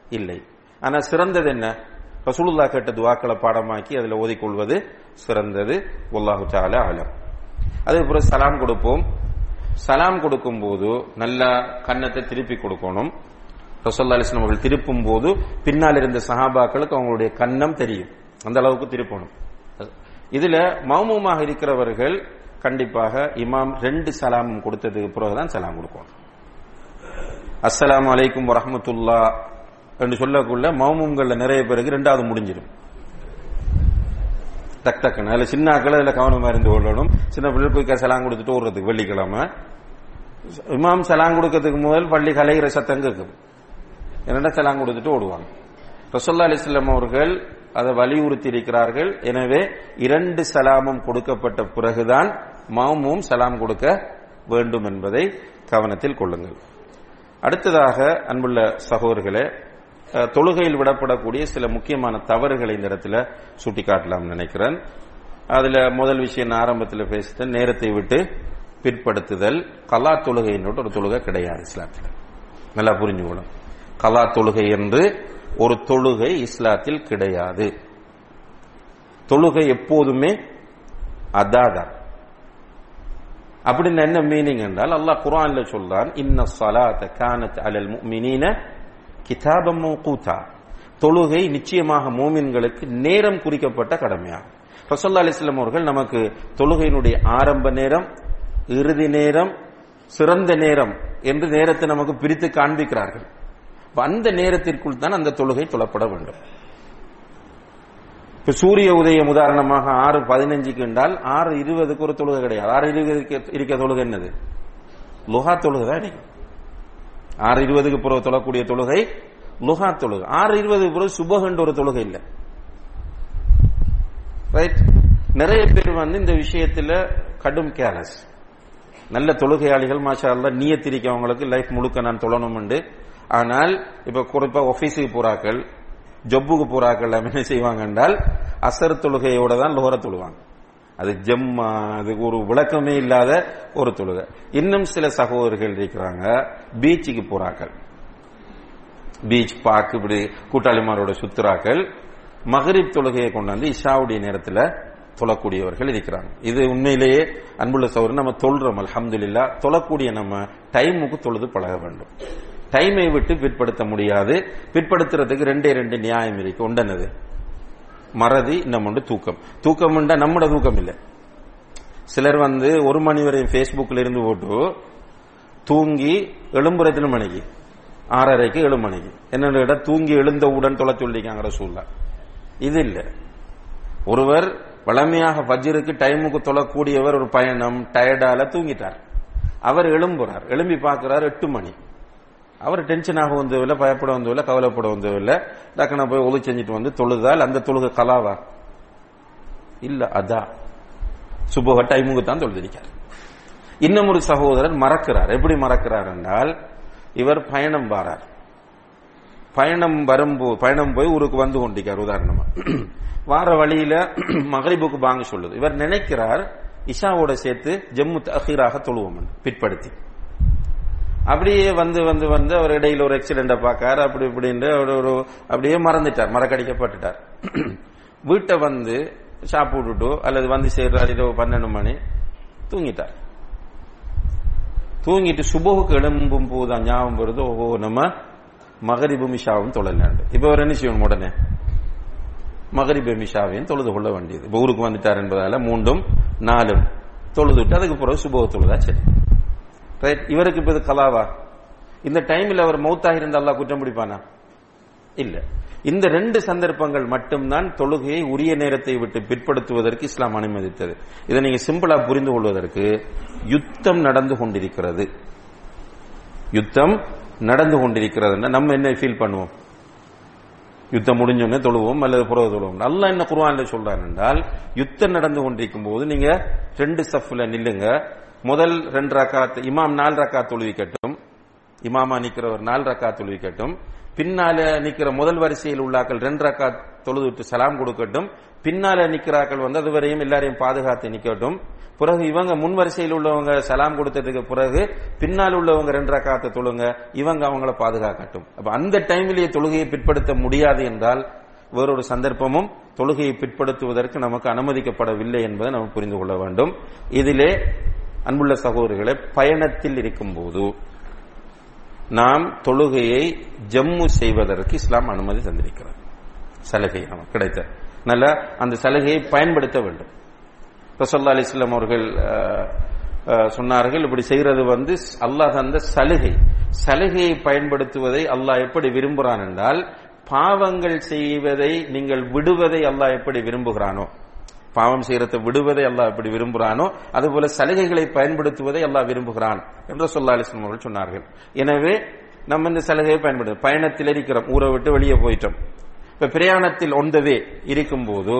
இல்லை. ஆனா சிறந்தது என்ன? ரசூலுல்லா கேட்ட துவாக்களை பாடமாக்கி அதில் ஓதிக்கொள்வது சிறந்தது. ஒல்லாஹு தால அலம். அதுக்கப்புறம் சலாம் கொடுப்போம். சலாம் கொடுக்கும் போது நல்லா கன்னத்தை திருப்பி கொடுக்கணும். ரசோல்லா அலிஸ்லாம் அவர்கள் திருப்பும் போது பின்னால் இருந்த சஹாபாக்களுக்கு அவங்களுடைய கன்னம் தெரியும். அந்த அளவுக்கு திருப்பணும். இதுல மௌமுமாக இருக்கிறவர்கள் கண்டிப்பாக இமாம் ரெண்டு சலாமும் கொடுத்ததுக்கு பிறகுதான் சலாம் கொடுக்கணும். அஸ்லாம் அலைக்கும் வரமத்துல்லா என்று சொல்லக்குள்ள மௌமுங்கள்ல நிறைய பேருக்கு ரெண்டாவது முடிஞ்சிடும். டக் டக்குன்னு. அதில் சின்ன அதில் கவனமாக இருந்து கொள்ளணும். சின்ன பிள்ளைகள் போய் சலாம் கொடுத்துட்டு ஓடுறதுக்கு வெள்ளிக்கிழமை. இமாம் சலாம் கொடுக்கறதுக்கு முதல் பள்ளி கலைகிற சத்தம் கேட்கும் என்னென்ன சலாம் கொடுத்துட்டு ஓடுவாங்க. ரசோல்லா அலிஸ்லாம் அவர்கள் அதை வலியுறுத்தி இருக்கிறார்கள். எனவே இரண்டு சலாமும் கொடுக்கப்பட்ட பிறகுதான் மாமும் சலாம் கொடுக்க வேண்டும் என்பதை கவனத்தில் கொள்ளுங்கள். அடுத்ததாக அன்புள்ள சகோதரர்களே தொழுகையில் விடப்படக்கூடிய சில முக்கியமான தவறுகளை இந்த இடத்துல சுட்டிக்காட்டலாம் நினைக்கிறேன். அதுல முதல் விஷயம் நான் ஆரம்பத்தில் பேசிட்டேன். நேரத்தை விட்டு பிற்படுத்துதல். கலா தொழுகைன்னு ஒரு தொழுகை கிடையாது இஸ்லாத்தில். நல்லா புரிஞ்சுக்கணும். கலா தொழுகை என்று ஒரு தொழுகை இஸ்லாத்தில் கிடையாது. தொழுகை எப்போதுமே அதாதான் அப்படின்னு என்ன மீனிங் என்றால் அல்லாஹ் குரான்ல சொல்றான் இன்ன சலாத்த கானத் அலல் முஃமினீன கிதாபம் கூத்தா தொழுகை நிச்சயமாக மோமின்களுக்கு நேரம் குறிக்கப்பட்ட கடமையாகும். ரசோல்லா அலிஸ்லாம் அவர்கள் நமக்கு தொழுகையினுடைய ஆரம்ப நேரம் இறுதி நேரம் சிறந்த நேரம் என்று நேரத்தை நமக்கு பிரித்து காண்பிக்கிறார்கள். அந்த நேரத்திற்குள் தான் அந்த தொழுகை தொழப்பட வேண்டும். இப்ப சூரிய உதயம் உதாரணமாக ஆறு பதினஞ்சுக்கு என்றால் ஆறு இருபதுக்கு ஒரு தொழுகை கிடையாது. ஆறு இருபதுக்கு இருக்க தொழுகை என்னது? லுஹா தொழுகை தான் ஆறு இருபதுக்கு பிறகு தொழக்கூடிய தொழுகை லுஹா தொழுகை. ஆறு இருபதுக்கு பிறகு சுபகன்ற ஒரு தொழுகை இல்லை. ரைட் நிறைய பேர் வந்து இந்த விஷயத்துல கடும் கேர்லஸ் நல்ல தொழுகையாளிகள் மாஷா அல்லா நீயத்திரிக்கவங்களுக்கு லைஃப் முழுக்க நான் தொழணும் உண்டு. ஆனால் இப்ப குறிப்பா ஆபீஸுக்கு போறாக்கள் ஜப்புக்கு போறாக்கள் என்ன செய்வாங்க என்றால் அசர் தொழுகையோட தான் லோர தொழுவாங்க. அது ஜம்மா அது ஒரு விளக்கமே இல்லாத ஒரு தொழுகை. இன்னும் சில சகோதரர்கள் இருக்கிறாங்க பீச்சுக்கு போறாக்கள் பீச் பார்க் இப்படி கூட்டாளிமாரோட சுத்துறாக்கள் மகரிப் தொழுகையை கொண்டாந்து இஷாவுடைய நேரத்தில் தொழக்கூடியவர்கள் இருக்கிறாங்க. இது உண்மையிலேயே அன்புள்ள சௌர் நம்ம தொழுறோம் அலமதுல்லா தொழக்கூடிய நம்ம டைமுக்கு தொழுது பழக வேண்டும். டைமை விட்டு பிற்படுத்த முடியாது. பிற்படுத்துறதுக்கு ரெண்டே ரெண்டு நியாயம் இருக்கு. உண்டனது மறதி நம்ம ஒன்று தூக்கம். தூக்கம் நம்மட தூக்கம் இல்லை. சிலர் வந்து ஒரு மணி வரையும் ஃபேஸ்புக்கில் இருந்து போட்டு தூங்கி எழும்புற எத்தனை மணிக்கு? ஆறரைக்கு ஏழு மணிக்கு. என்னோட இடம் தூங்கி எழுந்தவுடன் தொலை சொல்லிக்காங்கிற சூழ்நிலை. இது இல்லை. ஒருவர் வளமையாக ஃபஜ்ருக்கு டைமுக்கு தொழக்கூடியவர் ஒரு பயணம் டயர்டால தூங்கிட்டார். அவர் எழும்புறார். எழும்பி பார்க்கிறார் எட்டு மணி. அவர் டென்ஷன் ஆக வந்ததில்லை பயப்பட வந்ததில்லை கவலைப்பட வந்ததில்லை டக்குனா போய் ஒளி செஞ்சுட்டு வந்து தொழுதால் அந்த தொழுகை கலாவா? இல்ல அதா. சுபக டைமுக்கு தான் தொழுதிருக்கார் இன்னும் ஒரு சகோதரர் மறக்கிறார். எப்படி மறக்கிறார் என்றால் இவர் பயணம் வாரார். பயணம் வரும்போது பயணம் போய் ஊருக்கு வந்து கொண்டிருக்கார் உதாரணமா. வார வழியில மகரிபுக்கு பாங்க சொல்லுது. இவர் நினைக்கிறார் இஷாவோட சேர்த்து ஜம்மு தஹீராக தொழுவோம் பிற்படுத்தி. அப்படியே வந்து வந்து வந்து அவர் இடையில ஒரு ஆக்சிடென்ட பார்க்காரு. அப்படி இப்படின்னு அவர் ஒரு அப்படியே மறந்துட்டார் மறக்கடிக்கப்பட்டுட்டார். வீட்டை வந்து சாப்பிட்டுட்டோ அல்லது வந்து சேர்றாரு இரவு பன்னெண்டு மணி தூங்கிட்டார். தூங்கிட்டு சுபோவுக்கு எழும்பும் போதுதான் ஞாபகம் வருது ஓஹோ நம்ம மகரிபு மிஷாவும் தொழலாண்டு இப்ப அவர் என்ன செய்யணும் உடனே? மகரிபு மிஷாவையும் தொழுது கொள்ள வேண்டியது. ஊருக்கு வந்துட்டார் என்பதால மூன்றும் நாலும் தொழுதுட்டு அதுக்கு பிறகு சுபோக தொழுதா சரி. ரைட் இவருக்கு இப்போ இது கலாவா? இந்த டைம்ல அவர் மௌத்தாக இருந்த குற்றம் பிடிப்பானா? இல்ல. இந்த ரெண்டு சந்தர்ப்பங்கள் மட்டும்தான் தொழுகையை உரிய நேரத்தை விட்டு பிற்படுத்துவதற்கு இஸ்லாம் அனுமதித்தது. இதை நீங்க சிம்பிளா புரிந்து கொள்வதற்கு யுத்தம் நடந்து கொண்டிருக்கிறது. யுத்தம் நடந்து கொண்டிருக்கிறது நம்ம என்ன ஃபீல் பண்ணுவோம்? யுத்தம் முடிஞ்சோன்னே தொழுவோம் அல்லது புறவு தொழுவோம். நல்லா என்ன குருவான்ல சொல்றாரு என்றால் யுத்தம் நடந்து கொண்டிருக்கும் போது நீங்க ரெண்டு சஃப்ல நில்லுங்க முதல் ரெண்டு ரக்காத் இமாம் நாலு ரக்காத் தொழுவிக்கட்டும் இமாமா நிக்கிறவர் நாலு ரக்கா தொழுவிக்கட்டும் பின்னால நிக்கிற முதல் வரிசையில் உள்ளாக்கள் ரெண்டு ரக்காத் தொழுதுட்டு சலாம் கொடுக்கட்டும். பின்னால நிக்கிறாக்கள் வந்து அது வரையும் எல்லாரையும் பாதுகாத்து நிக்கட்டும் பிறகு இவங்க முன் வரிசையில் உள்ளவங்க சலாம் கொடுத்ததுக்கு பிறகு பின்னால் உள்ளவங்க ரெண்டு ரக்காத்தை தொழுங்க இவங்க அவங்கள பாதுகாக்கட்டும். அப்ப அந்த டைம்லேயே தொழுகையை பிற்படுத்த முடியாது என்றால் வேறொரு சந்தர்ப்பமும் தொழுகையை பிற்படுத்துவதற்கு நமக்கு அனுமதிக்கப்படவில்லை என்பதை நம்ம புரிந்து கொள்ள வேண்டும். இதிலே அன்புள்ள சகோதரிகளை பயணத்தில் இருக்கும்போது நாம் தொழுகையை ஜம்மு செய்வதற்கு இஸ்லாம் அனுமதி தந்திருக்கிறது. சலுகை நமக்கு கிடைத்த. நல்ல அந்த சலுகையை பயன்படுத்த வேண்டும். ரசல்லா அலிஸ்லாம் அவர்கள் சொன்னார்கள் இப்படி செய்யறது வந்து அல்லாஹ் தந்த சலுகை. சலுகையை பயன்படுத்துவதை அல்லாஹ் எப்படி விரும்புகிறான் என்றால் பாவங்கள் செய்வதை நீங்கள் விடுவதை அல்லாஹ் எப்படி விரும்புகிறானோ பாவம் செய்யறதை விடுவதை அல்லாஹ் எப்படி விரும்புகிறானோ அதுபோல சலுகைகளை பயன்படுத்துவதை அல்லாஹ் விரும்புகிறான் என்று சொல்லா அவர்கள் சொன்னார்கள். எனவே நம்ம இந்த சலுகையை பயன்படுத்த பயணத்தில் இருக்கிறோம் ஊரை விட்டு வெளியே போயிட்டோம். இப்ப பிரயாணத்தில் ஒன்றவே இருக்கும் போது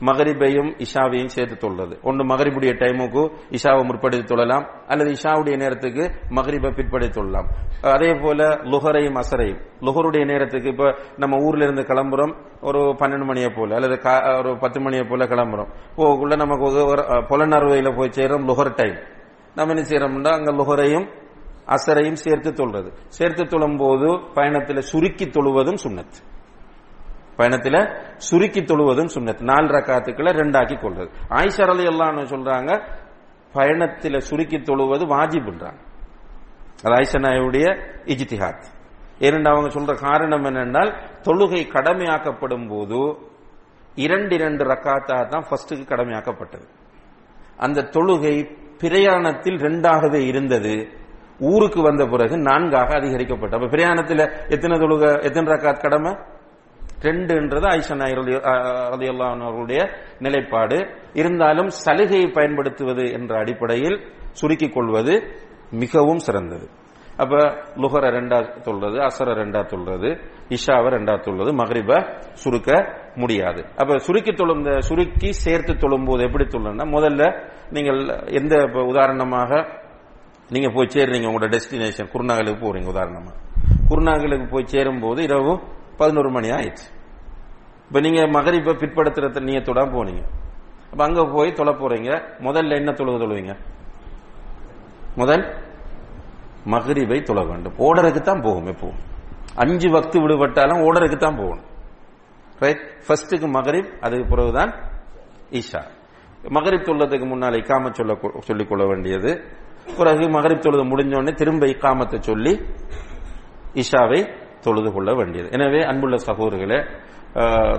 மகரிபையும் இஷாவையும் சேர்த்து தொழுறது ஒன்று மகரிபுடைய டைமுக்கு இஷாவை முற்படுத்தி தொழலாம் அல்லது இஷாவுடைய நேரத்துக்கு மகரிபை பிற்படுத்தி தொழலாம் அதே போல லுஹரையும் அசரையும். லுஹருடைய நேரத்துக்கு இப்ப நம்ம ஊர்ல இருந்து கிளம்புறோம் ஒரு பன்னெண்டு மணியை போல அல்லது கா- ஒரு பத்து மணியை போல கிளம்புறோம். போகக்குள்ள நமக்கு ஒரு- போய் சேரும் லுஹர் டைம் நம்ம என்ன செய்யறோம்னா அங்க லுஹரையும் அசரையும் சேர்த்து தொழுறது. சேர்த்து தொழும் போது பயணத்தில் சுருக்கி தொழுவதும் சுண்ணத்து பயணத்துல சுருக்கி தொழுவதும் சுண்ணத் நாலு ரக்காத்துக்களை ரெண்டாக்கி கொள்வது. ஆயிஷா அலி எல்லாம் சொல்றாங்க பயணத்துல சுருக்கி தொழுவது வாஜிப்ன்றாங்க. அது ஆயிஷனாயுடைய இஜித்திஹாத் இரண்டு ஏனென்று அவங்க சொல்ற காரணம் என்னென்றால் தொழுகை கடமையாக்கப்படும் போது இரண்டு இரண்டு ரக்காத்தா தான் ஃபர்ஸ்டுக்கு கடமையாக்கப்பட்டது. அந்த தொழுகை பிரயாணத்தில் ரெண்டாகவே இருந்தது. ஊருக்கு வந்த பிறகு நான்காக அதிகரிக்கப்பட்டது. அப்ப பிரயாணத்தில் எத்தனை தொழுகை எத்தனை ரக்காத் கடமை? ரெண்டுன்றது ஐஷா அவர்களுடைய நிலைப்பாடு. இருந்தாலும் சலுகையை பயன்படுத்துவது என்ற அடிப்படையில் சுருக்கிக் கொள்வது மிகவும் சிறந்தது. அப்ப லுஹர ரெண்டா சொல்றது அசர ரெண்டா சொல்றது இஷாவை ரெண்டா சொல்றது மகரிப சுருக்க முடியாது. அப்ப சுருக்கி தொழும் இந்த சுருக்கி சேர்த்து தொழும் போது எப்படி தொழும்னா முதல்ல நீங்கள் எந்த உதாரணமாக நீங்க போய் சேர்றீங்க உங்களோட டெஸ்டினேஷன் குருநாகலுக்கு போறீங்க உதாரணமா. குருநாகலுக்கு போய் சேரும் போது இரவு பதினோரு மணி ஆயிடுச்சு. இப்போ நீங்க மகரிப்ப பிற்படுத்துறத நீயத்தோட போனீங்க. அப்ப அங்க போய் தொலை போறீங்க. முதல்ல என்ன தொழுக தொழுவீங்க? முதல் மகரிபை தொழ வேண்டும். ஓடருக்கு தான் போகும் எப்போ அஞ்சு வக்து விடுபட்டாலும் ஓடருக்கு தான் போகணும் ரைட் ஃபர்ஸ்ட்டுக்கு மகரிப் அதுக்கு பிறகுதான் ஈஷா மகரிப் தொழுறதுக்கு முன்னால் இக்காம சொல்ல சொல்லிக் கொள்ள வேண்டியது. பிறகு மகரிப் தொழுது முடிஞ்சோடனே திரும்ப இக்காமத்தை சொல்லி இஷாவை தொழுது கொள்ள வேண்டியது. எனவே அன்புள்ள சகோதரர்களே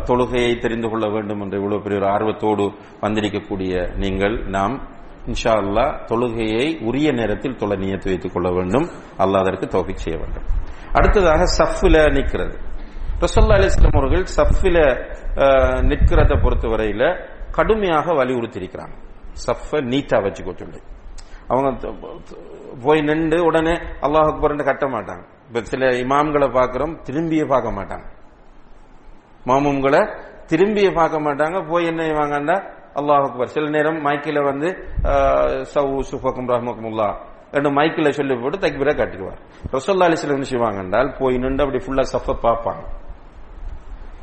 தொழுகையை தெரிந்து கொள்ள வேண்டும் என்ற இவ்வளவு பெரிய ஒரு ஆர்வத்தோடு வந்திருக்கக்கூடிய நீங்கள் நாம் இன்ஷா அல்லா தொழுகையை உரிய நேரத்தில் தொலை நியத்து வைத்துக் கொள்ள வேண்டும். அல்லா அதற்கு தௌஃபீக் செய்ய வேண்டும். அடுத்ததாக சஃப்ல நிற்கிறது. ரசல்லா அலிஸ்லாம் அவர்கள் சஃப்ல நிற்கிறத பொறுத்தவரையில கடுமையாக வலியுறுத்தி இருக்கிறாங்க சஃப நீட்டா வச்சுக்கோ சொல்லி. அவங்க போய் நின்று உடனே அல்லாஹ் அக்பர்னு கட்ட மாட்டாங்க. இப்ப சில இமாம்களை பார்க்கிறோம் திரும்பியே பார்க்க மாட்டாங்க. மாமும்களை திரும்பியே பார்க்க மாட்டாங்க. போய் என்ன செய்வாங்கன்னா அல்லாஹ் அக்பர். சில நேரம் மைக்கில வந்து ஆஹ், சவு சுஃபக்கும் ரஹமக்குமுல்லா ரெண்டு மைக்கில் சொல்லி போட்டு தக்பீரா காட்டிடுவார் ரசோல்லா அலிஸ்ல என்ன செய்வாங்க என்றால் போய் நின்று அப்படி ஃபுல்லா சஃப பார்ப்பாங்க.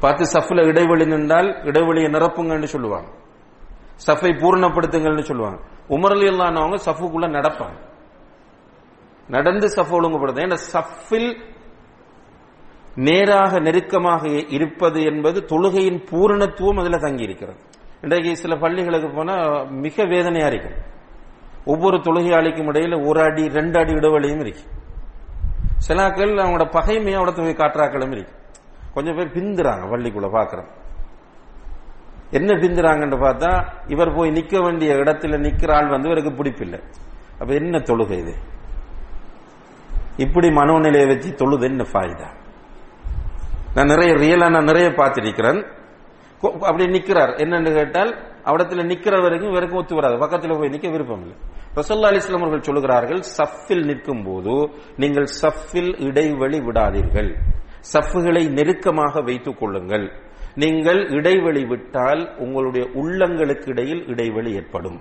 பார்த்து சஃப்ல இடைவெளி நின்றால் இடைவெளியை நிரப்புங்கன்னு சொல்லுவாங்க. சஃபை பூர்ணப்படுத்துங்கள்னு சொல்லுவாங்க. உமரலி இல்லாதவங்க சஃபுக்குள்ள நடப்பாங்க. நடந்து சஃப் ஒழுங்குபடுத்த ஏன்னா சஃபில் நேராக நெருக்கமாக இருப்பது என்பது தொழுகையின் பூரணத்துவம் அதில் தங்கி இருக்கிறது இன்றைக்கு சில பள்ளிகளுக்கு போனால் மிக வேதனையா இருக்கும். ஒவ்வொரு தொழுகையாளிக்கும் இடையில ஒரு அடி ரெண்டு அடி இடைவெளியும் இருக்கு. சிலாக்கள் அவங்களோட பகைமையை அவட போய் காற்றாக்களும் இருக்கு. கொஞ்சம் பேர் பிந்துறாங்க பள்ளிக்குள்ள பாக்குறோம் என்ன பிந்துறாங்கன்னு பார்த்தா இவர் போய் நிக்க வேண்டிய இடத்துல நிக்கிற ஆள் வந்து இவருக்கு பிடிப்பில்லை. அப்ப என்ன தொழுகை இது? இப்படி மனோநிலையை வச்சு தொழுது என்ன ஃபாயிதா. நான் நிறைய ரியலா நான் நிறைய பார்த்திருக்கிறேன். அப்படி நிக்கிறார். என்னன்னு கேட்டால் அவடத்துல நிக்கிற வரைக்கும் இவருக்கும் ஒத்து வராது. பக்கத்தில் போய் நிக்க விருப்பம் இல்லை. ரசல்லா அலிஸ்லாம் அவர்கள் சொல்லுகிறார்கள் சஃபில் நிற்கும் போது நீங்கள் சஃபில் இடைவெளி விடாதீர்கள். சஃப்புகளை நெருக்கமாக வைத்துக் கொள்ளுங்கள். நீங்கள் இடைவெளி விட்டால் உங்களுடைய உள்ளங்களுக்கு இடையில் இடைவெளி ஏற்படும்.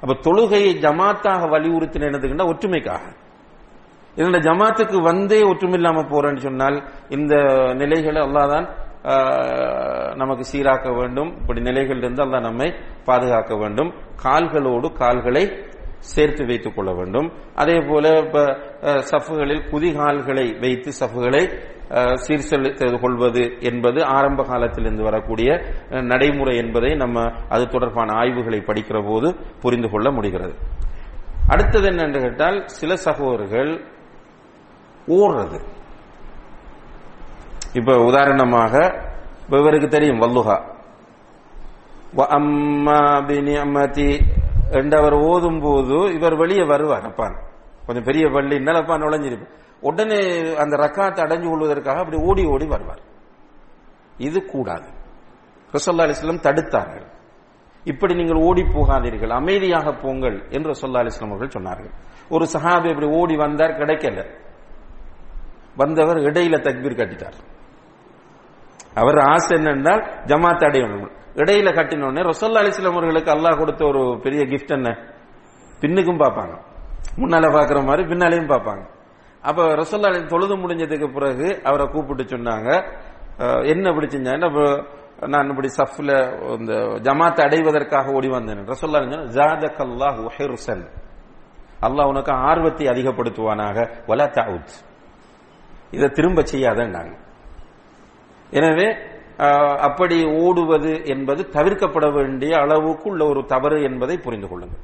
அப்ப தொழுகையை ஜமாத்தாக வலியுறுத்தினதுக்குன்னா ஒற்றுமைக்காக. இந்த ஜமாத்துக்கு வந்தே ஒற்றுமில்லாம போறேன்னு சொன்னால் இந்த நிலைகளை அல்லாதான் நமக்கு சீராக்க வேண்டும். இப்படி நிலைகள் இருந்து நம்மை பாதுகாக்க வேண்டும். கால்களோடு கால்களை சேர்த்து வைத்துக் கொள்ள வேண்டும். அதே போல இப்ப சஃபுகளில் குதிகால்களை வைத்து சஃபுகளை அஹ், கொள்வது என்பது ஆரம்ப காலத்திலிருந்து வரக்கூடிய நடைமுறை என்பதை நம்ம அது தொடர்பான ஆய்வுகளை படிக்கிற போது புரிந்து கொள்ள முடிகிறது. அடுத்தது என்னென்று கேட்டால் சில சகோதரர்கள் ஓடுறது. இப்ப உதாரணமாக இவருக்கு தெரியும் வல்லுகா. அம்மா பினியமதி என்று அவர் ஓதும் போது இவர் வெளியே வருவார் அப்பான். கொஞ்சம் பெரிய பள்ளினால் அப்பா நுழைஞ்சிருப்பார் உடனே அந்த ரக்காத்தை அடைஞ்சு கொள்வதற்காக அப்படி ஓடி ஓடி வருவார். இது கூடாது. ரசல்லா அலிஸ்லாம் தடுத்தார்கள். இப்படி நீங்கள் ஓடி போகாதீர்கள் அமைதியாக போங்கள் என்று ரசல்லா அலிஸ்லாம் அவர்கள் சொன்னார்கள். ஒரு சஹாபி இப்படி ஓடி வந்தார் கிடைக்கல. வந்தவர் இடையில தக்பீர் கட்டிட்டார். அவர் ஆசை என்னென்றால் ஜமாத் அடையணும். இடையில கட்டினோடனே ரொசல்லா அலிஸ்லாம் அவர்களுக்கு அல்லாஹ் கொடுத்த ஒரு பெரிய கிஃப்ட் என்ன? பின்னுக்கும் பார்ப்பாங்க. முன்னால பாக்குற மாதிரி பின்னாலையும் பார்ப்பாங்க. அப்ப ரசல்லா அலி தொழுது முடிஞ்சதுக்கு பிறகு அவரை கூப்பிட்டு சொன்னாங்க என்ன இப்படி செஞ்சாங்க? நான் இப்படி சஃப்ல இந்த ஜமாத்தை அடைவதற்காக ஓடி வந்தேன். ரசல்லா ஜாதகல்லாஹு ஹிர்சன். அல்லாஹ் உனக்கு ஆர்வத்தை அதிகப்படுத்துவானாக. வலா தாவுத் இதை திரும்ப செய்யாதன்னாங்க. எனவே அப்படி ஓடுவது என்பது தவிர்க்கப்பட வேண்டிய அளவுக்கு உள்ள ஒரு தவறு என்பதை புரிந்து கொள்ளுங்கள்.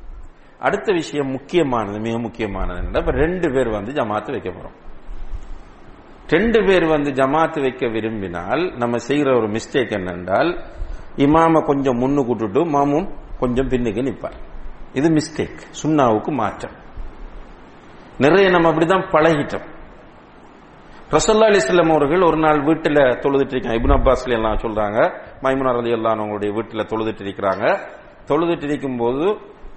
அடுத்த விஷயம் முக்கியமானது மிக முக்கியமானது இப்ப ரெண்டு பேர் வந்து ஜமாத்து வைக்க போறோம். ரெண்டு பேர் வந்து ஜமாத்து வைக்க விரும்பினால் நம்ம செய்கிற ஒரு மிஸ்டேக் என்னென்றால் இமாம கொஞ்சம் முன்னு கூட்டுட்டு மாமும் கொஞ்சம் பின்னுக்கு நிற்பார். இது மிஸ்டேக் சுண்ணாவுக்கு மாற்றம். நிறைய நம்ம அப்படிதான் பழகிட்டோம். ரசல்லா அலிஸ்லாம் அவர்கள் ஒரு நாள் வீட்டில் தொழுதுட்டு இருக்காங்க இபின் அப்பாஸ்ல எல்லாம் சொல்றாங்க. மைமுனார் அலி எல்லாம் அவங்களுடைய வீட்டில் தொழுதுட்டு இருக்கிறாங்க தொழுதுட்டு இருக்கும் போது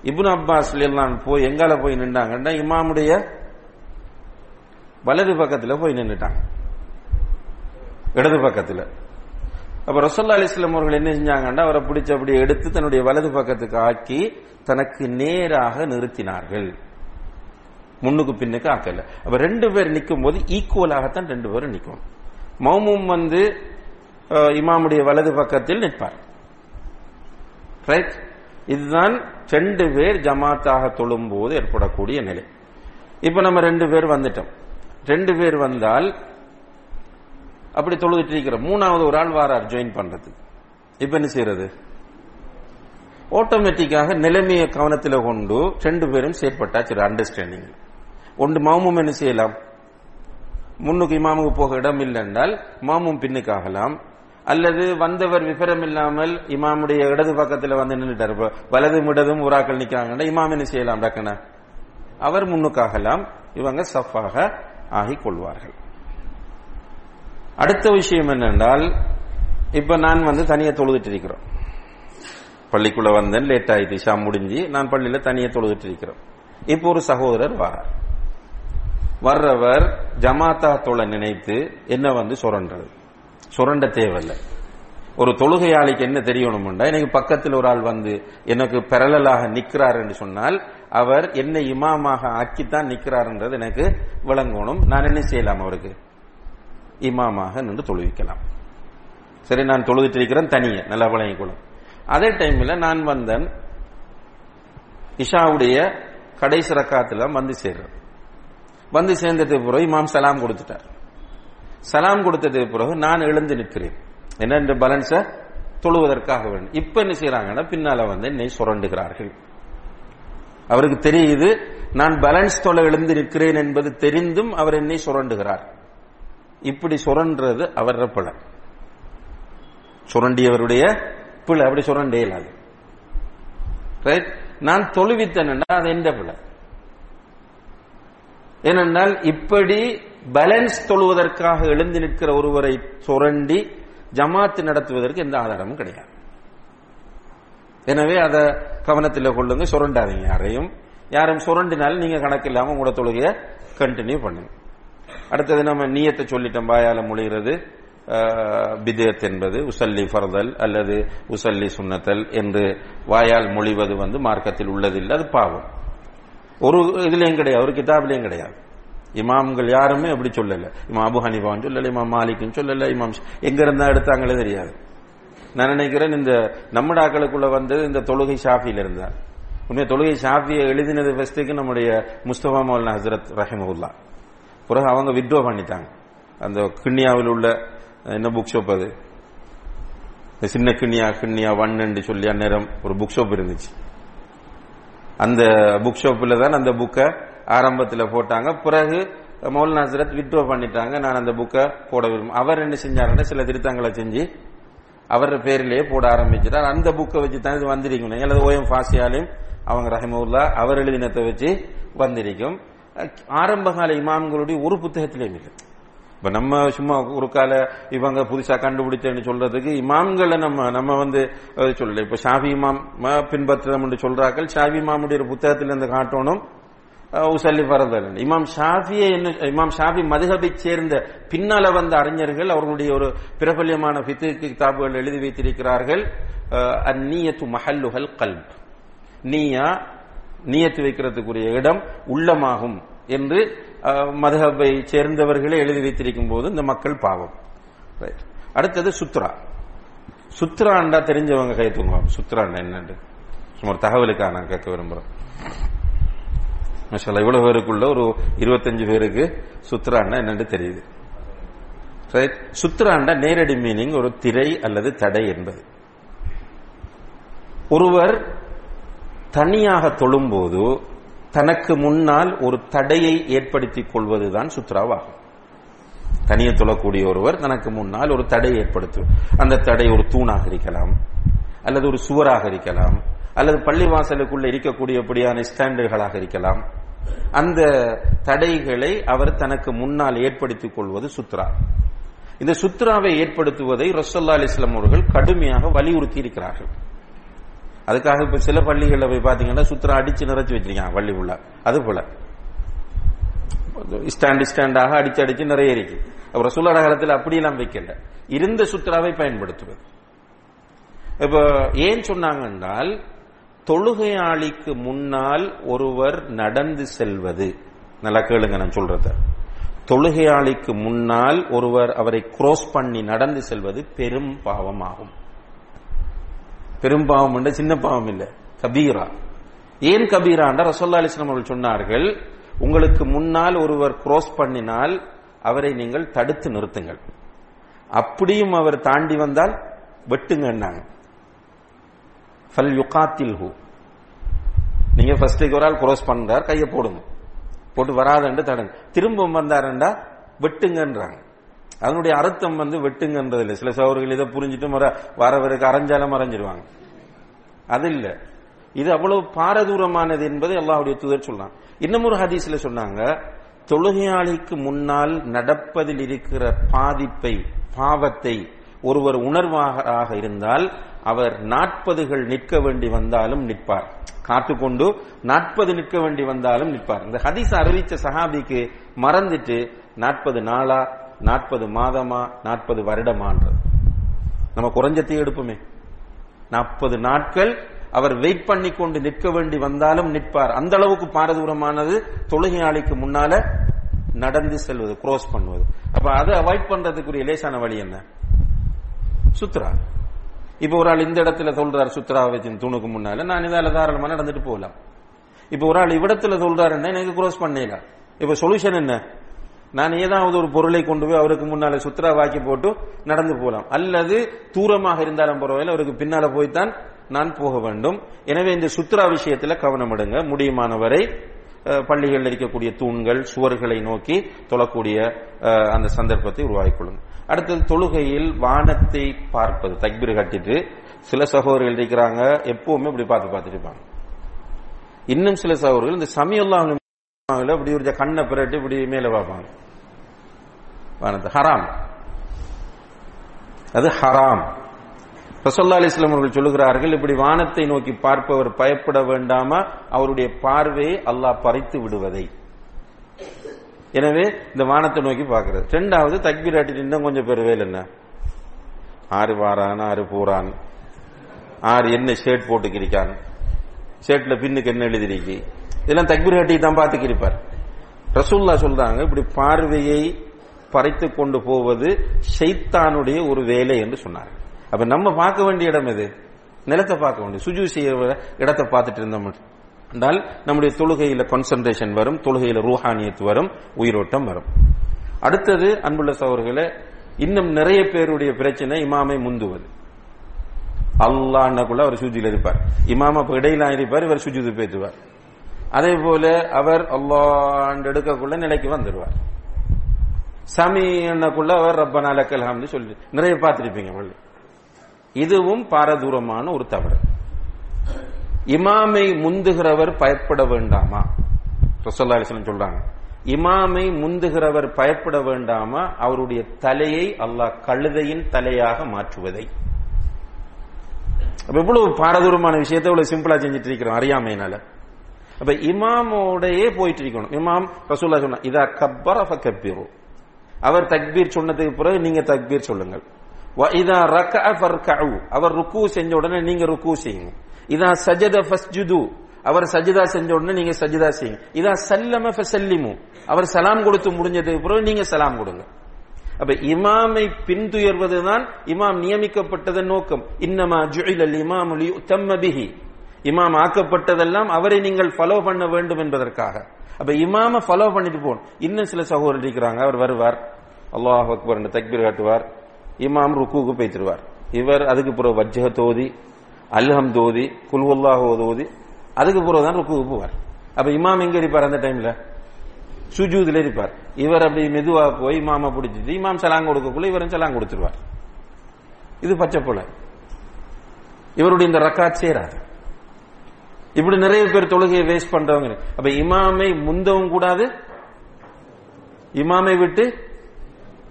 இபின் அப்பாஸ்ல எல்லாம் போய் எங்கால போய் நின்றாங்கன்னா இமாமுடைய வலது பக்கத்தில் போய் நின்றுட்டாங்க இடது பக்கத்தில். அப்ப ரசல்லா அலிஸ்லாம் அவர்கள் என்ன செஞ்சாங்கன்னா அவரை பிடிச்ச அப்படியே எடுத்து தன்னுடைய வலது பக்கத்துக்கு ஆக்கி தனக்கு நேராக நிறுத்தினார்கள். முன்னுக்கு பின்னுக்கு ஆக்கல. அப்ப ரெண்டு பேர் நிற்கும் போது ஈக்குவலாகத்தான் ரெண்டு பேரும் நிற்கும் மௌமும் வந்து இமாமுடைய வலது பக்கத்தில் நிற்பார். ரைட் இதுதான் ரெண்டு பேர் ஜமாத்தாக தொழும் போது ஏற்படக்கூடிய நிலை. இப்ப நம்ம ரெண்டு பேர் வந்துட்டோம். ரெண்டு பேர் வந்தால் அப்படி தொழுதுட்டு இருக்கிறோம். மூணாவது ஒரு ஆள் வாரார் ஜாயின் பண்றது. இப்ப என்ன செய்யறது? ஆட்டோமேட்டிக்காக நிலைமையை கவனத்தில் கொண்டு ரெண்டு பேரும் செயற்பட்டாச்சு அண்டர்ஸ்டாண்டிங் ஒன்று மாமும் என்ன செய்யலாம்? முன்னுக்கு இமாமுக்கு போக இடம் இல்லை என்றால் மாமும் பின்னுக்கு ஆகலாம் அல்லது வந்தவர் விபரம் இல்லாமல் இமாமுடைய இடது பக்கத்தில் வந்து நின்றுட்டார். வலது வலதும் இடதும் உராக்கள் நிக்கிறாங்கன்னா இமாம் என்ன செய்யலாம் டக்குன அவர் முன்னுக்காகலாம். இவங்க சஃபாக ஆகிக் கொள்வார்கள். அடுத்த விஷயம் என்னென்றால் இப்ப நான் வந்து தனியா தொழுதுட்டு இருக்கிறோம். பள்ளிக்குள்ள வந்தேன் லேட் ஆயிடுச்சு ஷா முடிஞ்சு நான் பள்ளியில தனியா தொழுதுட்டு இருக்கிறோம். இப்போ ஒரு சகோதரர் வரார். வர்றவர் ஜமாத்தா தொலை நினைத்து என்ன வந்து சுரண்டது? சுரண்ட தேவையில்லை. ஒரு தொழுகையாளிக்கு என்ன தெரியணும்டா எனக்கு பக்கத்தில் ஒரு ஆள் வந்து எனக்கு பெரலலாக நிற்கிறார் என்று சொன்னால் அவர் என்னை இமாமாக ஆக்கித்தான் நிற்கிறார்ன்றது எனக்கு விளங்கணும். நான் என்ன செய்யலாம் அவருக்கு? இமாமாக நின்று தொழுவிக்கலாம். சரி நான் தொழுதுட்டு இருக்கிறேன் தனியே நல்லா விளங்கிக்கொள்ளும். அதே டைம்ல நான் வந்தேன் இஷாவுடைய கடைசி ரக்காத்துல வந்து சேர்றேன். வந்து சேர்ந்ததுக்கு பிறகு இமாம் சலாம் கொடுத்துட்டார். சலாம் கொடுத்ததுக்கு பிறகு நான் எழுந்து நிற்கிறேன். என்ன இந்த பேலன்ஸ தொழுவதற்காக வேண்டும். இப்ப என்ன செய்யறாங்கன்னா பின்னால வந்து என்னை சுரண்டுகிறார்கள். அவருக்கு தெரியுது நான் பேலன்ஸ் தொலை எழுந்து நிற்கிறேன் என்பது தெரிந்தும் அவர் என்னை சுரண்டுகிறார். இப்படி சுரண்டுறது அவர பிழை சுரண்டியவருடைய பிழை அப்படி சுரண்டே இல்லாது. ரைட் நான் தொழுவித்தேன்னா அது எந்த பிழை? ஏனென்றால் இப்படி பேலன்ஸ் தொழுவதற்காக எழுந்து நிற்கிற ஒருவரை சுரண்டி ஜமாத்து நடத்துவதற்கு எந்த ஆதாரமும் கிடையாது. எனவே அதை கவனத்தில் கொள்ளுங்க சுரண்டாதீங்க யாரையும். யாரும் சுரண்டினாலும் நீங்க கணக்கு இல்லாம உங்களோட தொழுகையை கண்டினியூ பண்ணுங்க. அடுத்தது நம்ம நீயத்தை சொல்லிட்டோம் வாயால மொழிகிறது பிதேத் என்பது உசல்லி ஃபர்தல் அல்லது உசல்லி சுன்னத்தல் என்று வாயால் மொழிவது வந்து மார்க்கத்தில் உள்ளதில்லை அது பாவம். ஒரு இதுலயும் கிடையாது ஒரு கிதாப்லேயும் கிடையாது. இமாம்கள் யாருமே அப்படி சொல்லல. இமாம் அபு ஹனிபான் சொல்லல இமாம் மாலிக்கும் சொல்லல இமாம் எங்க இருந்தா எடுத்தாங்களே தெரியாது. நான் நினைக்கிறேன் இந்த நம்மடாக்களுக்குள்ள வந்தது இந்த தொழுகை ஷாஃபியில இருந்தார் உண்மை தொழுகை ஷாஃபியை எழுதினது ஃபர்ஸ்ட்டுக்கு நம்முடைய முஸ்தபா மௌலா ஹசரத் ரஹிமுல்லா பிறகு அவங்க வித்ரோ பண்ணிட்டாங்க. அந்த கிண்ணியாவில் உள்ள என்ன புக் ஷாப் அது? சின்ன கிண்ணியா கிண்ணியா ஒன்னு சொல்லி அந்நேரம் ஒரு புக் ஷாப் இருந்துச்சு. அந்த புக் ஷாப்பில் தான் அந்த புக்கை ஆரம்பத்தில் போட்டாங்க. பிறகு மௌல் நாசரத் வித்ட்ரா பண்ணிட்டாங்க. நான் அந்த புக்கை போட விரும்பும். அவர் என்ன செஞ்சாருன்னா சில திருத்தங்களை செஞ்சு அவர் பேரிலேயே போட ஆரம்பிச்சிட்டார். அந்த புக்கை வச்சு தான் இது வந்திருக்கணும். அல்லது ஓஎம் ஃபாசியாலையும் அவங்க ரஹிமவுல்லா அவர் எழுதினத்தை வச்சு வந்திருக்கும். ஆரம்பகால இமாம்களுடைய ஒரு புத்தகத்திலையும் இல்லை. இப்ப நம்ம சும்மா ஒரு கால இவங்க புதுசா கண்டுபிடிச்சேன்னு சொல்றதுக்கு இமாம்களை நம்ம நம்ம வந்து சொல்லல. இப்ப ஷாஃபி இமாம் பின்பற்றுறோம்னு சொல்றாக்கள் ஷாஃபி இமாமுடைய புத்தகத்துல இருந்து காட்டணும். உசல்லி பரதல் இமாம் ஷாஃபியை என்ன இமாம் ஷாஃபி மதுகபை சேர்ந்த பின்னால வந்த அறிஞர்கள் அவர்களுடைய ஒரு பிரபல்யமான ஃபித்து கிதாபுகள் எழுதி வைத்திருக்கிறார்கள். அந்நீயத்து அந்நியத்து மஹல்லுஹல் கல்ப். நீயா நீயத்து வைக்கிறதுக்குரிய இடம் உள்ளமாகும் என்று மதுஹபை சேர்ந்தவர்களே எழுதி வைத்திருக்கும் போது இந்த மக்கள் பாவம். அடுத்தது சுத்ரா. சுத்ராண்டா தெரிஞ்சவங்க கை தூங்குவாங்க. சுத்ராண்டா என்னண்டு? சும்மா ஒரு தகவலுக்காக நான் கேட்க விரும்புறேன். மஷாலா இவ்வளவு பேருக்குள்ள ஒரு இருபத்தஞ்சு பேருக்கு சுத்ராண்டா என்னன்னு தெரியுது. ரைட் சுத்ராண்டா நேரடி மீனிங் ஒரு திரை அல்லது தடை என்பது. ஒருவர் தனியாக தொழும்போது தனக்கு முன்னால் ஒரு தடையை ஏற்படுத்திக் கொள்வதுதான் சுத்ராவாகும். தனியை தொழக்கூடிய ஒருவர் தனக்கு முன்னால் ஒரு தடை ஏற்படுத்தும் அந்த தடை ஒரு தூணாக இருக்கலாம் அல்லது ஒரு சுவராக இருக்கலாம் அல்லது பள்ளிவாசலுக்குள்ள இருக்கக்கூடியபடியான ஸ்டாண்டுகளாக இருக்கலாம். அந்த தடைகளை அவர் தனக்கு முன்னால் ஏற்படுத்திக் கொள்வது சுத்ரா. இந்த சுத்ராவை ஏற்படுத்துவதை ரசல்லா அலிஸ்லாம் அவர்கள் கடுமையாக வலியுறுத்தி இருக்கிறார்கள். அதுக்காக இப்ப சில பள்ளிகளில் போய் பாத்தீங்கன்னா சுத்திரம் அடிச்சு நிறைச்சு வச்சிருக்காங்க பள்ளி உள்ள அது போல. ஸ்டாண்ட் ஸ்டாண்டாக அடிச்சு அடிச்சு நிறைய இருக்கு. அப்புறம் சுல்லட காலத்தில் அப்படியெல்லாம் வைக்கல. இருந்த சுத்ராவை பயன்படுத்துவது. இப்போ ஏன் சொன்னாங்க என்றால் தொழுகையாளிக்கு முன்னால் ஒருவர் நடந்து செல்வது. நல்லா கேளுங்க நான் சொல்றத. தொழுகையாளிக்கு முன்னால் ஒருவர் அவரை cross பண்ணி நடந்து செல்வது பெரும் பாவமாகும். பெரும் பாவம் இல்லை சின்ன பாவம் இல்லை கபீரா ஏன் கபீராண்டா ரசோல்லா அலிஸ்லாம் அவர்கள் சொன்னார்கள் உங்களுக்கு முன்னால் ஒருவர் cross பண்ணினால் அவரை நீங்கள் தடுத்து நிறுத்துங்கள். அப்படியும் அவர் தாண்டி வந்தால் வெட்டுங்கன்னாங்க. ஃபல் யுகாத்தில்ஹு. நீங்க ஃபர்ஸ்ட் ஒரு ஆள் cross பண்றார் கையை போடுங்க. போட்டு வராதண்டு தடுங்க. திரும்ப வந்தாருண்டா வெட்டுங்கன்றாங்க. அதனுடைய அர்த்தம் வந்து வெட்டுங்கன்றது இல்லை சில சகோதரர்கள் இதை புரிஞ்சுட்டு வர வரவருக்கு அரைஞ்சாலும் மறைஞ்சிருவாங்க. அது இல்ல. இது அவ்வளவு பாரதூரமானது என்பதை அல்லாஹ்வுடைய தூதர் சொல்லலாம் இன்னும் ஒரு ஹதீஸ்ல சொன்னாங்க தொழுகையாளிக்கு முன்னால் நடப்பதில் இருக்கிற பாதிப்பை பாவத்தை ஒருவர் உணர்வாக இருந்தால் அவர் நாற்பதுகள் நிற்க வேண்டி வந்தாலும் நிற்பார். காத்துக்கொண்டு நாற்பது நிற்க வேண்டி வந்தாலும் நிற்பார். இந்த ஹதீஸ் அறிவிச்ச சஹாபிக்கு மறந்துட்டு நாற்பது நாளா நாற்பது மாதமா நாற்பது வருடமான்றது. நம்ம குறைஞ்சத்தையும் எடுப்போமே. நாற்பது நாட்கள் அவர் வெயிட் பண்ணி கொண்டு நிற்க வேண்டி வந்தாலும் நிற்பார். அந்த அளவுக்கு பாரதூரமானது தொழுகையாளிக்கு முன்னால நடந்து செல்வது க்ரோஸ் பண்ணுவது. அப்ப அதை அவாய்ட் பண்றதுக்குரிய லேசான வழி என்ன? சுத்ரா. இப்ப ஒரு ஆள் இந்த இடத்துல சொல்றாரு சுத்ரா வச்சின் தூணுக்கு முன்னால. நான் இதால தாராளமா நடந்துட்டு போகலாம் இப்ப ஒரு ஆள் இவ்விடத்துல சொல்றாருன்னா எனக்கு க்ரோஸ் பண்ணல. இப்ப சொல்யூஷன் என்ன? நான் ஏதாவது ஒரு பொருளை கொண்டு போய் அவருக்கு முன்னால சுத்ரா வாக்கி போட்டு நடந்து போகலாம் அல்லது தூரமாக இருந்தாலும் பரவாயில்ல அவருக்கு பின்னால போய்த்தான் நான் போக வேண்டும். எனவே இந்த சுத்ரா விஷயத்துல கவனம் எடுங்க. முடியுமானவரை பள்ளிகளில் இருக்கக்கூடிய தூண்கள் சுவர்களை நோக்கி தொழக்கூடிய அந்த சந்தர்ப்பத்தை உருவாக்கிக் அடுத்தது தொழுகையில் வானத்தை பார்ப்பது. தக்பீர் கட்டிட்டு சில சகோதரர்கள் இருக்கிறாங்க எப்பவுமே இப்படி பார்த்து பார்த்துட்டு இன்னும் சில சகோதரர்கள் இந்த சமயம்லாம் இப்படி ஒரு கண்ணை பிறட்டு இப்படி மேல பார்ப்பாங்க. வானது. ஹராம். அது ஹராம். ரசோல்லா அலிஸ்லாம் அவர்கள் சொல்லுகிறார்கள் இப்படி வானத்தை நோக்கி பார்ப்பவர் பயப்பட வேண்டாமா? அவருடைய பார்வையை அல்லாஹ் பறித்து விடுவதை. எனவே இந்த வானத்தை நோக்கி பார்க்கிறது. ரெண்டாவது தக்பீர் ஆட்டிட்டு இன்னும் கொஞ்சம் பேர் வேலை என்ன? ஆறு வாரான் ஆறு போறான் ஆறு என்ன ஷர்ட் போட்டுக்கிருக்கான். ஷர்ட்ல பின்னுக்கு என்ன எழுதிருக்கு இதெல்லாம் தக்பீர் கட்டி தான் பார்த்துக்கிருப்பார். ரசூல்லா சொல்றாங்க இப்படி பார்வையை பறைத்து கொண்டு போவது ஷைத்தானுடைய ஒரு வேலை என்று சொன்னார். அப்ப நம்ம பார்க்க வேண்டிய இடம் எது? நிலத்தை பார்க்க வேண்டிய சுஜு செய்ய இடத்தை பார்த்துட்டு இருந்தோம். என்றால் நம்முடைய தொழுகையில கான்சன்ட்ரேஷன் வரும் தொழுகையில ரூஹானியத் வரும் உயிரோட்டம் வரும். அடுத்தது அன்புள்ள சவர்களை இன்னும் நிறைய பேருடைய பிரச்சனை இமாமை முந்துவது. அல்லான்னக்குள்ள அவர் சுஜியில் இருப்பார். இமாம இடையில இருப்பார் இவர் சுஜுது பேத்துவார். அதே போல அவர் அல்லாண்டு எடுக்கக்குள்ள நிலைக்கு வந்துடுவார். சமி அவர் ரப்பனா லக்கல் ஹம்து சொல்லி நிறைய பார்த்துருப்பீங்க பள்ளி இதுவும் பாரதூரமான ஒரு தவறு. இமாமை முந்துகிறவர் பயப்பட வேண்டாமா? ரசோல்லா அலிஸ்லம் சொல்றாங்க. இமாமை முந்துகிறவர் பயப்பட வேண்டாமா? அவருடைய தலையை அல்லாஹ் கழுதையின் தலையாக மாற்றுவதை. அப்ப இவ்வளவு பாரதூரமான விஷயத்தை இவ்வளவு சிம்பிளா செஞ்சுட்டு இருக்கிறோம் அறியாமையினால அப்ப இமாமோடையே போயிட்டு இருக்கணும். இமாம் ரசூல்லா சொன்னா இதா கப்பர கப்பீரு. அவர் தக்பீர் சொன்னதுக்கு பிறகு நீங்க தக்பீர் சொல்லுங்கள். வ இதா ரக்கஅ கவு அவர் ருக்கு செஞ்ச உடனே நீங்க ருக்கு செய்யுங்க. இதா சஜத ஃபஸ்ஜுது. அவர் சஜிதா செஞ்ச உடனே நீங்க சஜிதா செய்யுங்க. இதா சல்லம ஃபசல்லிமு. அவர் சலாம் கொடுத்து முடிஞ்சதுக்கு பிறகு நீங்க சலாம் கொடுங்க. அப்ப இமாமை பின்துயர்வதுதான் இமாம் நியமிக்கப்பட்டதன் நோக்கம். இன்னமா ஜுஇலல் இமாம் தம்மபிஹி இமாம் ஆக்கப்பட்டதெல்லாம் அவரை நீங்கள் ஃபாலோ பண்ண வேண்டும் என்பதற்காக. அப்ப இமாம ஃபாலோ பண்ணிட்டு போகணும். இன்னும் சில சகோதரர் இருக்கிறாங்க அவர் வருவார். அல்லாஹ் அக்பர் தக்பீர் காட்டுவார். இமாம் ருக்குக்கு போய்த்திருவார் இவர் அதுக்கு பிறகு வஜ்ஜக தோதி அல்ஹம் தோதி குல்ஹுல்லாஹ் தோதி அதுக்கு பிறகு தான் ருக்குக்கு போவார். அப்ப இமாம் எங்க இருப்பார் அந்த டைம்ல சுஜூதுல இருப்பார். இவர் அப்படி மெதுவா போய் இமாம பிடிச்சிட்டு இமாம் சலாங் கொடுக்கக்குள்ள இவரும் சலாங் கொடுத்துருவார். இது பச்சை போல. இவருடைய இந்த ரக்காத் சேராது. இப்படி நிறைய பேர் தொழுகையை வேஸ்ட் பண்றவங்க. அப்ப இமாமை முந்தவும் கூடாது இமாமை விட்டு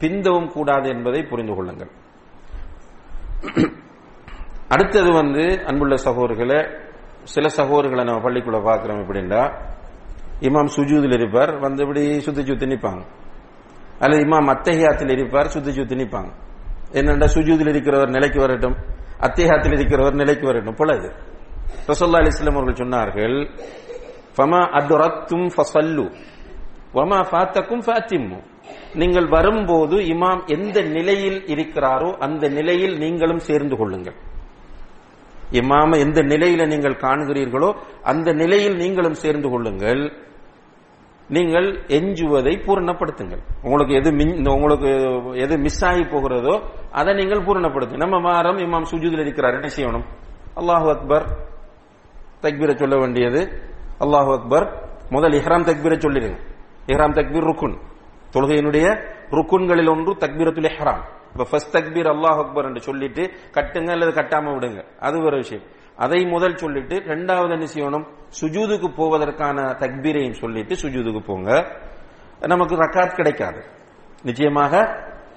பிந்தவும் கூடாது என்பதை புரிந்து கொள்ளுங்கள். அடுத்தது வந்து அன்புள்ள சகோதரர்களை சில சகோதரர்களை நம்ம பள்ளிக்குள்ள பாக்குறோம் எப்படின்னா இமாம் சுஜூதில் இருப்பார் வந்து இப்படி சுத்தி சுத்தி நிற்பாங்க அல்லது இமாம் அத்தகையாத்தில் இருப்பார் சுத்தி சுத்தி நிற்பாங்க என்னென்ன சுஜூதில் இருக்கிறவர் நிலைக்கு வரட்டும் அத்தியாத்தில் இருக்கிறவர் நிலைக்கு வரட்டும் போல இது. ரசோல்லா அலிஸ்லாம் அவர்கள் சொன்னார்கள் ஃபமா அத்ரத்தும் ஃபசல்லு வமா ஃபாத்தக்கும் ஃபாத்திம்மு. நீங்கள் வரும்போது இமாம் எந்த நிலையில் இருக்கிறாரோ அந்த நிலையில் நீங்களும் சேர்ந்து கொள்ளுங்கள். இமாம எந்த நிலையில நீங்கள் காண்கிறீர்களோ அந்த நிலையில் நீங்களும் சேர்ந்து கொள்ளுங்கள். நீங்கள் எஞ்சுவதை பூரணப்படுத்துங்கள். உங்களுக்கு எது உங்களுக்கு எது மிஸ் ஆகி போகிறதோ அதை நீங்கள் பூரணப்படுத்துங்க நம்ம வாரம் இமாம் சுஜூதில் இருக்கிறார். என்ன செய்யணும்? அல்லாஹு அக்பர். தக்பீரை சொல்ல வேண்டியது. அல்லாஹு அக்பர் முதல் இஹ்ராம் தக்பீரை சொல்லிடுங்க. இஹ்ராம் தக்பீர் ருக்குன். தொழுகையினுடைய ருக்குன்களில் ஒன்று தக்பீரத்துல் இஹ்ராம். இப்ப ஃபர்ஸ்ட் தக்பீர் அல்லாஹ் அக்பர் என்று சொல்லிட்டு கட்டுங்க அல்லது கட்டாம விடுங்க. அது ஒரு விஷயம். அதை முதல் சொல்லிட்டு ரெண்டாவது என்ன செய்யணும்? சுஜூதுக்கு போவதற்கான தக்பீரையும் சொல்லிட்டு சுஜூதுக்கு போங்க. நமக்கு ரக்காத் கிடைக்காது. நிச்சயமாக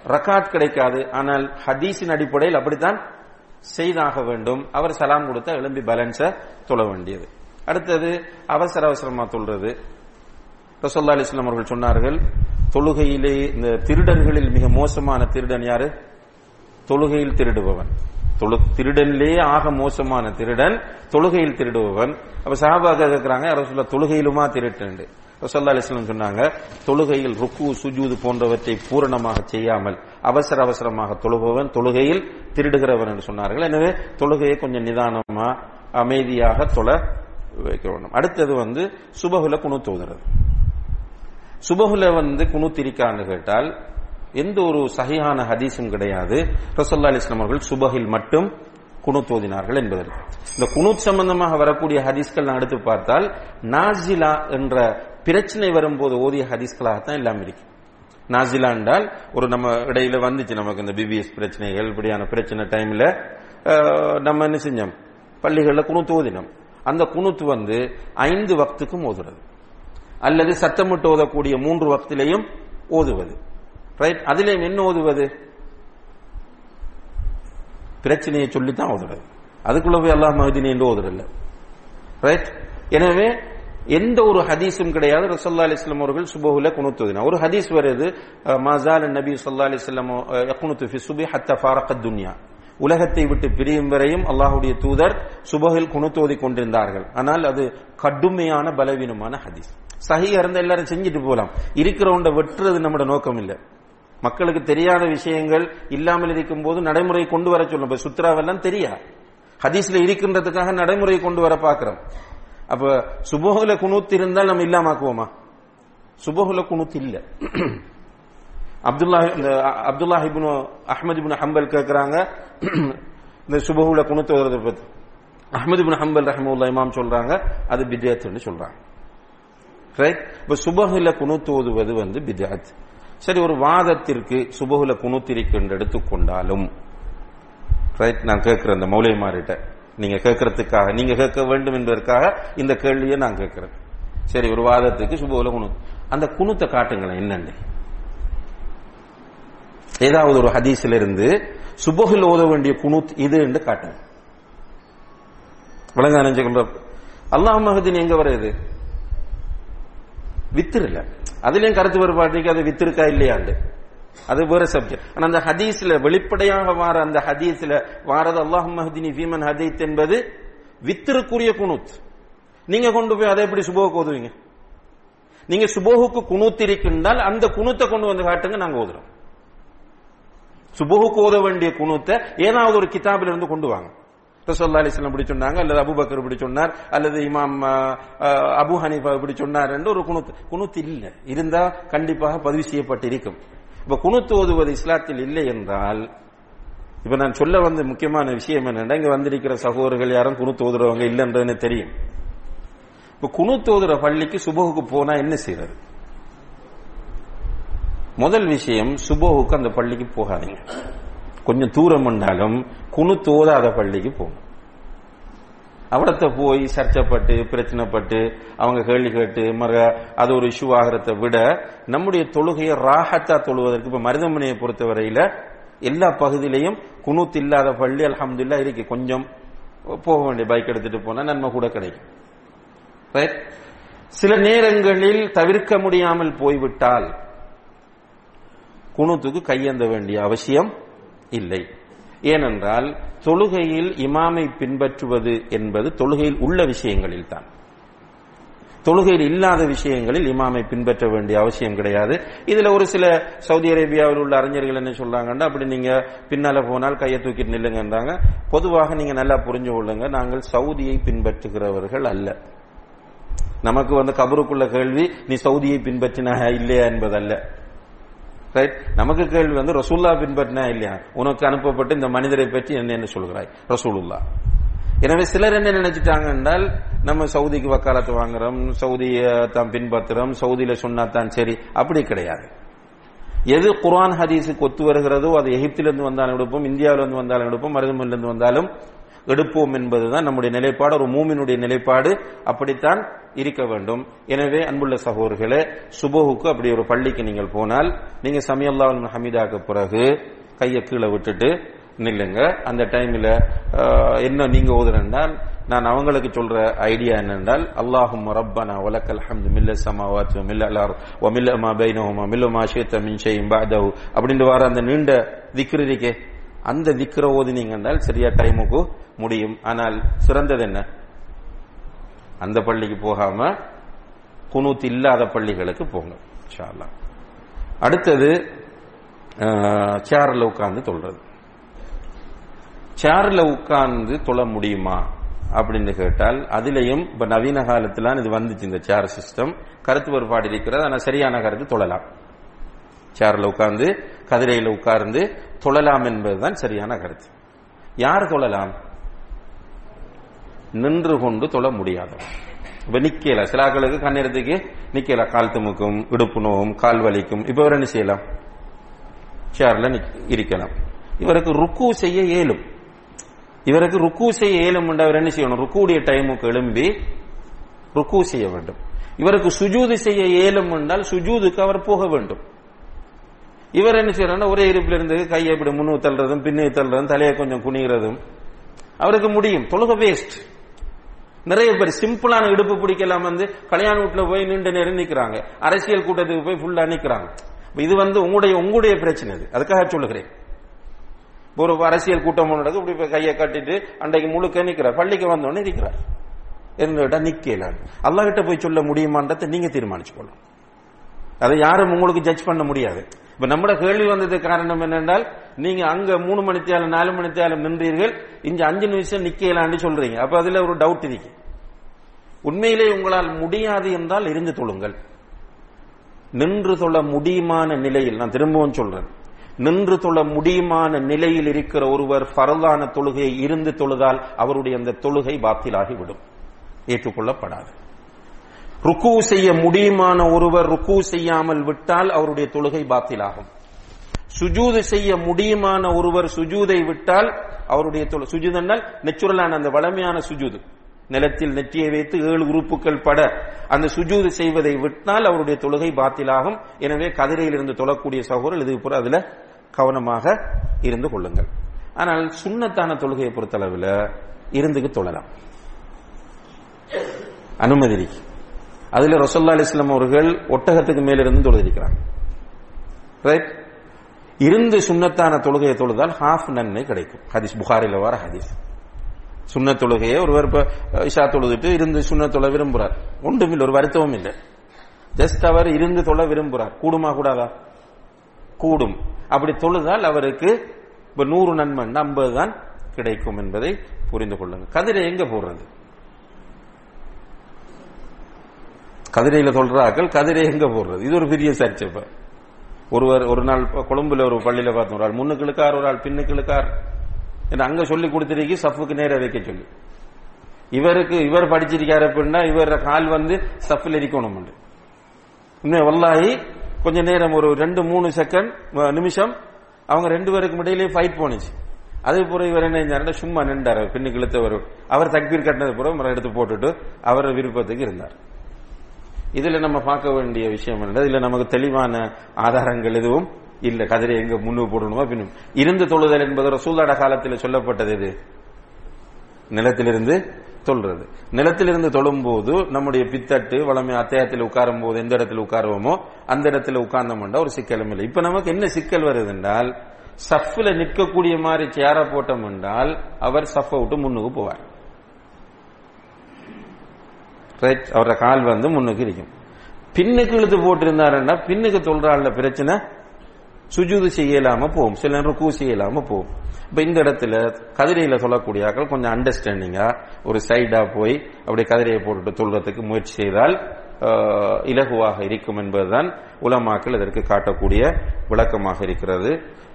ரக்காத் கிடைக்காது. ஆனால் ஹதீஸின் அடிப்படையில் அப்படித்தான் செய்தாக வேண்டும். அவர் சலாம் கொடுத்த எழும்பி பேலன்ஸ தொழ வேண்டியது. அடுத்தது அவசர அவசரமா தொழுறது. ரசோல்லா அலிஸ்லாம் அவர்கள் சொன்னார்கள் தொழுகையிலே இந்த திருடர்களில் மிக மோசமான திருடன் யாரு? தொழுகையில் திருடுபவன். தொழு திருடன்லே ஆக மோசமான திருடன் தொழுகையில் திருடுபவன். அப்ப சஹாபாக யாரும் சொல்ல தொழுகையிலுமா திருட்டு ரசோல்லா சொன்னாங்க தொழுகையில் ருக்கு சுஜூது போன்றவற்றை பூரணமாக செய்யாமல் அவசர அவசரமாக தொழுபவன் தொழுகையில் திருடுகிறவன் என்று சொன்னார்கள். எனவே தொழுகையை கொஞ்சம் நிதானமா அமைதியாக தொழ வைக்க வேண்டும். அடுத்தது வந்து சுபகுல குணு தோதுறது சுபகுல வந்து குணு திரிக்கான்னு கேட்டால் எந்த ஒரு சகியான ஹதீஸும் கிடையாது. ரசல்லா அலிஸ்லாம் அவர்கள் சுபகில் மட்டும் குணு தோதினார்கள் என்பதற்கு. இந்த குணு சம்பந்தமாக வரக்கூடிய ஹதீஸ்கள் நான் எடுத்து பார்த்தால் நாசிலா என்ற பிரச்சனை வரும்போது ஓதிய ஹதீஸ்களாகத்தான் எல்லாம் இருக்கு. நாசிலா என்றால் ஒரு நம்ம இடையில வந்துச்சு நமக்கு இந்த பிபிஎஸ் பிரச்சனைகள் இப்படியான பிரச்சனை டைம்ல நம்ம என்ன செஞ்சோம்? பள்ளிகளில் குணுத்து ஓதினோம். அந்த குணுத்து வந்து ஐந்து வக்துக்கும் ஓதுறது. அல்லது சத்தமிட்டு ஓதக்கூடிய மூன்று வக்திலையும் ஓதுவது. ரைட் அதிலையும் என்ன ஓதுவது? பிரச்சனையை சொல்லித்தான் ஓதுறது. அதுக்குள்ள போய் அல்லாஹ் மஹதினி என்று ஓதுறதில்ல. ரைட் எனவே எந்த ஒரு ஹதீஸும் கிடையாது. ரசல்லா அலிஸ்லாம் அவர்கள் சுபஹுல குணுத்துவதினா ஒரு ஹதீஸ் வருது மசால் நபி சொல்லா அலிஸ்லாம் யக்குனுத்து சுபி ஹத்த ஃபாரகத் துன்யா. உலகத்தை விட்டு பிரியும் வரையும் அல்லாஹுடைய தூதர் சுபகில் குணுத்தோதி கொண்டிருந்தார்கள். ஆனால் அது கடுமையான பலவீனமான ஹதீஸ். சஹி இருந்த எல்லாரும் செஞ்சுட்டு போகலாம் இருக்கிறவண்ட வெட்டுறது நம்மட நோக்கம் இல்லை மக்களுக்கு தெரியாத விஷயங்கள் இல்லாமல் இருக்கும் போது நடைமுறை கொண்டு வர சொல்லும். சுத்ராவெல்லாம் தெரியா? ஹதீஸ்ல இருக்கின்றதுக்காக நடைமுறை கொண்டு வர பாக்குறோம். அப்ப சுபோகுல குணூத் இருந்தால் நம்ம இல்லாமாக்குவோமா? சுபோகுல குணூத் இல்ல. அப்துல்லா இந்த அப்துல்லா இப்னு அஹமது இப்னு ஹம்பல் கேட்கிறாங்க இந்த சுபகுல குணத்து வருது பத்தி. அஹமது இப்னு ஹம்பல் ரஹமுல்லா இமாம் சொல்றாங்க. அது பித்யாத்துன்னு சொல்றாங்க. ரைட் இப்ப சுபகுல குணத்து ஓதுவது வந்து பித்யாத். சரி ஒரு வாதத்திற்கு சுபகுல குணத்திற்கு எடுத்துக்கொண்டாலும் ரைட் நான் கேட்கிறேன் அந்த மௌலியமாரிட்ட நீங்க கேட்கறதுக்காக நீங்க கேட்க வேண்டும் என்பதற்காக இந்த கேள்வியை நான் கேட்கிறேன். சரி ஒரு வாதத்துக்கு சுபோல குணு. அந்த குணத்தை காட்டுங்களேன் என்னன்னு. ஏதாவது ஒரு ஹதீஸ்ல இருந்து சுபோகில் ஓத வேண்டிய குணுத் இது என்று காட்டுங்க. விளங்க நினைச்சுக்கின்ற அல்லாஹ் மகதின் எங்க வருது வித்துருல அதுலயும் கருத்து வேறுபாட்டுக்கு அது வித்திருக்கா இல்லையாண்டு. அது வேற சப்ஜெக்ட் ஆனா அந்த ஹதீஸ்ல வெளிப்படையாக வார அந்த ஹதீஸ்ல வாரது அல்லாஹ் மஹதினி ஃபீமன் ஹதீத் என்பது வித்திருக்குரிய குணூத். நீங்க கொண்டு போய் அதை எப்படி சுபோக்கு ஓதுவீங்க? நீங்க சுபோகுக்கு குணூத் இருக்கின்றால் அந்த குணத்தை கொண்டு வந்து காட்டுங்க நாங்க ஓதுறோம். சுபோகுக்கு ஓத வேண்டிய குணத்தை ஏதாவது ஒரு கிதாபில இருந்து கொண்டு வாங்க. ரசோல்லா அலிஸ்லாம் இப்படி சொன்னாங்க அல்லது அபுபக்கர் இப்படி சொன்னார் அல்லது இமாம் அபு ஹனீஃபா இப்படி சொன்னார் என்று ஒரு குணத்து குணத்து இல்லை. இருந்தா கண்டிப்பாக பதிவு செய்யப்பட்டிருக்கும். இப்ப குணுத்து ஓதுவது இஸ்லாத்தில் இல்லை என்றால் இப்ப நான் சொல்ல வந்த முக்கியமான விஷயம் என்னன்னா இங்க வந்திருக்கிற சகோதரர்கள் யாரும் குணுத்து ஓதுறவங்க இல்லைன்றதுன்னு தெரியும். இப்ப குணுத்து ஓதுற பள்ளிக்கு சுபகுக்கு போனா என்ன செய்யறது முதல் விஷயம் சுபோவுக்கு அந்த பள்ளிக்கு போகாதீங்க. கொஞ்சம் தூரம் பண்ணாலும் குணு தோதாத பள்ளிக்கு போகணும். அவடத்தை போய் சர்ச்சைப்பட்டு பிரச்சனைப்பட்டு அவங்க கேள்வி கேட்டு மற அது ஒரு இஷ்யூ ஆகிறத விட நம்முடைய தொழுகையை ராகத்தா தொழுவதற்கு இப்ப மருதமனையை பொறுத்தவரையில எல்லா பகுதியிலையும் குணூத் இல்லாத பள்ளி அலமதுல்லா இருக்கு. கொஞ்சம் போக வேண்டிய பைக் எடுத்துட்டு போனா நன்மை கூட கிடைக்கும். சில நேரங்களில் தவிர்க்க முடியாமல் போய்விட்டால் குணத்துக்கு கையேந்த வேண்டிய அவசியம் இல்லை. ஏனென்றால் தொழுகையில் இமாமை பின்பற்றுவது என்பது தொழுகையில் உள்ள விஷயங்களில் தான் தொழுகையில் இல்லாத விஷயங்களில் இமாமை பின்பற்ற வேண்டிய அவசியம் கிடையாது. இதுல ஒரு சில சவுதி அரேபியாவில் உள்ள அறிஞர்கள் என்ன சொல்றாங்கன்னா அப்படி நீங்க பின்னால போனால் கையை தூக்கிட்டு நில்லுங்கன்றாங்க. பொதுவாக நீங்க நல்லா புரிஞ்சு கொள்ளுங்க. நாங்கள் சவுதியை பின்பற்றுகிறவர்கள் அல்ல. நமக்கு வந்து கபருக்குள்ள கேள்வி நீ சவுதியை பின்பற்றினா இல்லையா? என்பதல்ல. ரைட் நமக்கு கேள்வி வந்து ரசூல்லா பின்பற்றினா இல்லையா? உனக்கு அனுப்பப்பட்டு இந்த மனிதரை பற்றி என்ன என்ன சொல்கிறாய்? ரசூலுல்லா எனவே சிலர் என்ன நினைச்சிட்டாங்க என்றால் நம்ம சவுதிக்கு வக்காலத்து வாங்குறோம் சவுதியை தான் பின்பற்றுறோம் சவுதியில சொன்னா தான் சரி. அப்படி கிடையாது. எது குரான் ஹதீஸுக்கு ஒத்து வருகிறதோ அது எகிப்திலிருந்து வந்தாலும் எடுப்போம் இந்தியாவிலிருந்து வந்தாலும் எடுப்போம் மருதமிலிருந்து வந்தாலும் எடுப்போம் என்பதுதான் நம்முடைய நிலைப்பாடு ஒரு மூமினுடைய நிலைப்பாடு அப்படித்தான் இருக்க வேண்டும். எனவே அன்புள்ள சகோதரர்களே சுபோகுக்கு அப்படி ஒரு பள்ளிக்கு நீங்கள் போனால் நீங்க சமியல்லா ஹமீதாக்கு பிறகு கையை கீழே விட்டுட்டு நில்லுங்க. அந்த டைம்ல என்ன நீங்க ஓதுறேன்டால் நான் அவங்களுக்கு சொல்ற ஐடியா என்னென்றால் அல்லாஹும் ரப்பனா வலக்கல் ஹம்து மில்ல சமாவாத் மில்ல அலார் வ மில்ல மா பைனஹுமா மில்ல மா ஷேத்த மின் ஷைஇன் பஅதஹு அப்படின்ற வர அந்த நீண்ட திக்ர் அந்த திக்ர ஓதினீங்க என்றால் சரியா டைமுக்கு முடியும். ஆனால் சிறந்தது என்ன? அந்த பள்ளிக்கு போகாம குனூத் இல்லாத பள்ளிகளுக்கு போங்க இன்ஷால்லா அடுத்தது சேர்ல உட்கார்ந்து தொல்றது சேர்ல உட்கார்ந்து தொழ முடியுமா அப்படின்னு கேட்டால் அதுலயும் இப்ப நவீன காலத்துல இது வந்துச்சு இந்த சேர் சிஸ்டம். கருத்து வேறுபாடு இருக்கிறது ஆனால் சரியான கருத்து தொழலாம். சேர்ல உட்கார்ந்து கதிரையில உட்கார்ந்து தொழலாம் என்பதுதான் சரியான கருத்து. யார் தொழலாம்? நின்று கொண்டு தொழ முடியாது இப்ப நிக்கல. சிலாக்களுக்கு கண்ணீரத்துக்கு நிக்கல. கால் துமுக்கும் இடுப்பு நோவும் கால் வலிக்கும். இப்ப இவர் என்ன செய்யலாம்? சேர்ல இருக்கலாம். இவருக்கு ருக்கு செய்ய இயலும் இவருக்கு ருக்கு செய்ய இயலும் அவர் என்ன செய்யணும்? ருக்குடைய டைமுக்கு எழும்பி ருக்கு செய்ய வேண்டும். இவருக்கு சுஜூது செய்ய இயலும் என்றால் சுஜூதுக்கு அவர் போக வேண்டும். இவர் என்ன செய்யறாருன்னா ஒரே இருப்பில் இருந்து கையை இப்படி முன்னு தள்ளுறதும் பின்னு தள்ளுறதும் தலையை கொஞ்சம் குனிகிறதும் அவருக்கு முடியும். தொழுக வேஸ்ட் நிறைய பேர் சிம்பிளான இடுப்பு பிடிக்கலாம் வந்து கல்யாண வீட்டுல போய் நீண்ட நேரம் நிற்கிறாங்க அரசியல் கூட்டத்துக்கு போய் ஃபுல்லா நிற்கிறாங்க இது வந்து உங்களுடைய உங்களுடைய பிரச்சனை இது அதுக்காக சொல்லுகிறேன். ஒரு அரசியல் கூட்டம் நடக்கு இப்படி போய் கையை கட்டிட்டு அன்றைக்கு முழுக்க நிற்கிறார் பள்ளிக்கு வந்தோடனே நிற்கிறார் என்ன நிக்கல அல்லா கிட்ட போய் சொல்ல முடியுமான்றதை நீங்க தீர்மானிச்சு அதை யாரும் உங்களுக்கு ஜட்ஜ் பண்ண முடியாது. இப்ப நம்மட கேள்வி வந்தது காரணம் என்னென்றால் நீங்க அங்க மூணு மணித்தாலும் நாலு மணித்தியாலம் நின்றீர்கள் இங்க அஞ்சு நிமிஷம் நிக்கலான்னு சொல்றீங்க. அப்ப அதுல ஒரு டவுட் இருக்கு. உண்மையிலே உங்களால் முடியாது என்றால் இருந்து தொழுங்கள். நின்று தொழ முடியுமான நிலையில் நான் திரும்பவும் சொல்றேன். நின்று தொழ முடியுமான நிலையில் இருக்கிற ஒருவர் பரதான தொழுகையை இருந்து தொழுதால் அவருடைய அந்த தொழுகை பாத்திலாகிவிடும். ஏற்றுக்கொள்ளப்படாது. ருக்கு செய்ய முடியுமான ஒருவர் ருக்கு செய்யாமல் விட்டால் அவருடைய தொழுகை பாத்திலாகும். சுஜூது செய்ய முடியுமான ஒருவர் சுஜூதை விட்டால் அவருடைய தொழு சுஜூதனால் நெச்சுரலான அந்த வளமையான சுஜூது. நிலத்தில் நெற்றியை வைத்து ஏழு உறுப்புகள் பட அந்த சுஜூது செய்வதை விட்டால் அவருடைய தொழுகை பாத்திலாகும். எனவே கதிரையில் இருந்து தொழக்கூடிய சகோதரர் இது புற அதுல கவனமாக இருந்து கொள்ளுங்கள். ஆனால் சுண்ணத்தான தொழுகையை பொறுத்தளவில் இருந்துக்கு தொழலாம். அனுமதி அதுல ரசோல்லா அலிஸ்லாம் அவர்கள் ஒட்டகத்துக்கு மேலிருந்து தொழுதிருக்கிறாங்க. ரைட் இருந்து சுண்ணத்தான தொழுகையை தொழுதால் ஹாஃப் நன்மை கிடைக்கும். ஹதீஸ் புகாரில் வர ஹதீஸ். சுண்ண தொழுகையை ஒருவர் இப்ப இஷா தொழுதுட்டு இருந்து சுண்ண தொழ விரும்புறார். ஒன்றும் இல்லை ஒரு வருத்தமும் இல்லை. ஜஸ்ட் அவர் இருந்து தொழ விரும்புறார். கூடுமா கூடாதா? கூடும். அப்படி தொழுதால் அவருக்கு இப்ப நூறு நன்மை ஐம்பது தான் கிடைக்கும் என்பதை புரிந்து கொள்ளுங்க கதிரை எங்க போடுறது? கதிரையில் சொல்றாக்கள் கதிரை எங்க போடுறது? இது ஒரு பெரிய சர்ச்சை இப்ப. ஒருவர் ஒரு நாள் கொழும்புல ஒரு பள்ளியில பார்த்தோம் ஒரு ஆள் முன்னுக்கு இழுக்கார் ஒரு ஆள் பின்னுக்கு இழுக்கார் என்று அங்க சொல்லி கொடுத்துருக்கி சஃபுக்கு நேர வைக்க சொல்லி. இவருக்கு இவர் படிச்சிருக்காரு அப்படின்னா இவர் கால் வந்து சஃபில் இருக்கணும் இன்னும் வல்லாகி கொஞ்ச நேரம் ஒரு ரெண்டு மூணு செகண்ட் நிமிஷம் அவங்க ரெண்டு பேருக்கு இடையிலேயே ஃபைட் போனுச்சு அதே போல இவர் என்ன செஞ்சாருன்னா சும்மா நின்றார் பின்னுக்கு இழுத்தவர். அவர் தக்பீர் கட்டினது பிறகு எடுத்து போட்டுட்டு அவர் விருப்பத்துக்கு இருந்தார். இதுல நம்ம பார்க்க வேண்டிய விஷயம் என்ன இதுல நமக்கு தெளிவான ஆதாரங்கள் எதுவும் இல்ல. கதிரை எங்க முன்னு போடணுமா பின்னும் இருந்து தொழுதல் என்பது சூதாட காலத்தில் சொல்லப்பட்டது இது நிலத்திலிருந்து தொழுறது. நிலத்திலிருந்து தொழும்போது நம்முடைய பித்தட்டு வளமை அத்தியாயத்தில் உட்காரும் போது எந்த இடத்துல உட்காருவோமோ அந்த இடத்துல உட்கார்ந்தோம்டா ஒரு சிக்கலும் இல்லை. இப்ப நமக்கு என்ன சிக்கல் வருது என்றால் சஃப்ல நிற்கக்கூடிய மாதிரி சேர போட்டோம் என்றால் அவர் சஃபை விட்டு முன்னுக்கு போவார். ரைட் அவரோட கால் வந்து முன்னுக்கு இருக்கும் பின்னுக்கு இழுத்து போட்டிருந்தாருன்னா பின்னுக்கு தொல்றாள்ல பிரச்சனை சுஜூது செய்யலாம போகும். சில நேரம் ருக்கு செய்யலாம போகும். இப்ப இந்த இடத்துல கதிரையில சொல்லக்கூடிய ஆக்கள் கொஞ்சம் அண்டர்ஸ்டாண்டிங்கா ஒரு சைடா போய் அப்படியே கதிரையை போட்டுட்டு தொல்றதுக்கு முயற்சி செய்தால் இலகுவாக இருக்கும் என்பதுதான் உலமாக்கள் இதற்கு காட்டக்கூடிய விளக்கமாக இருக்கிறது.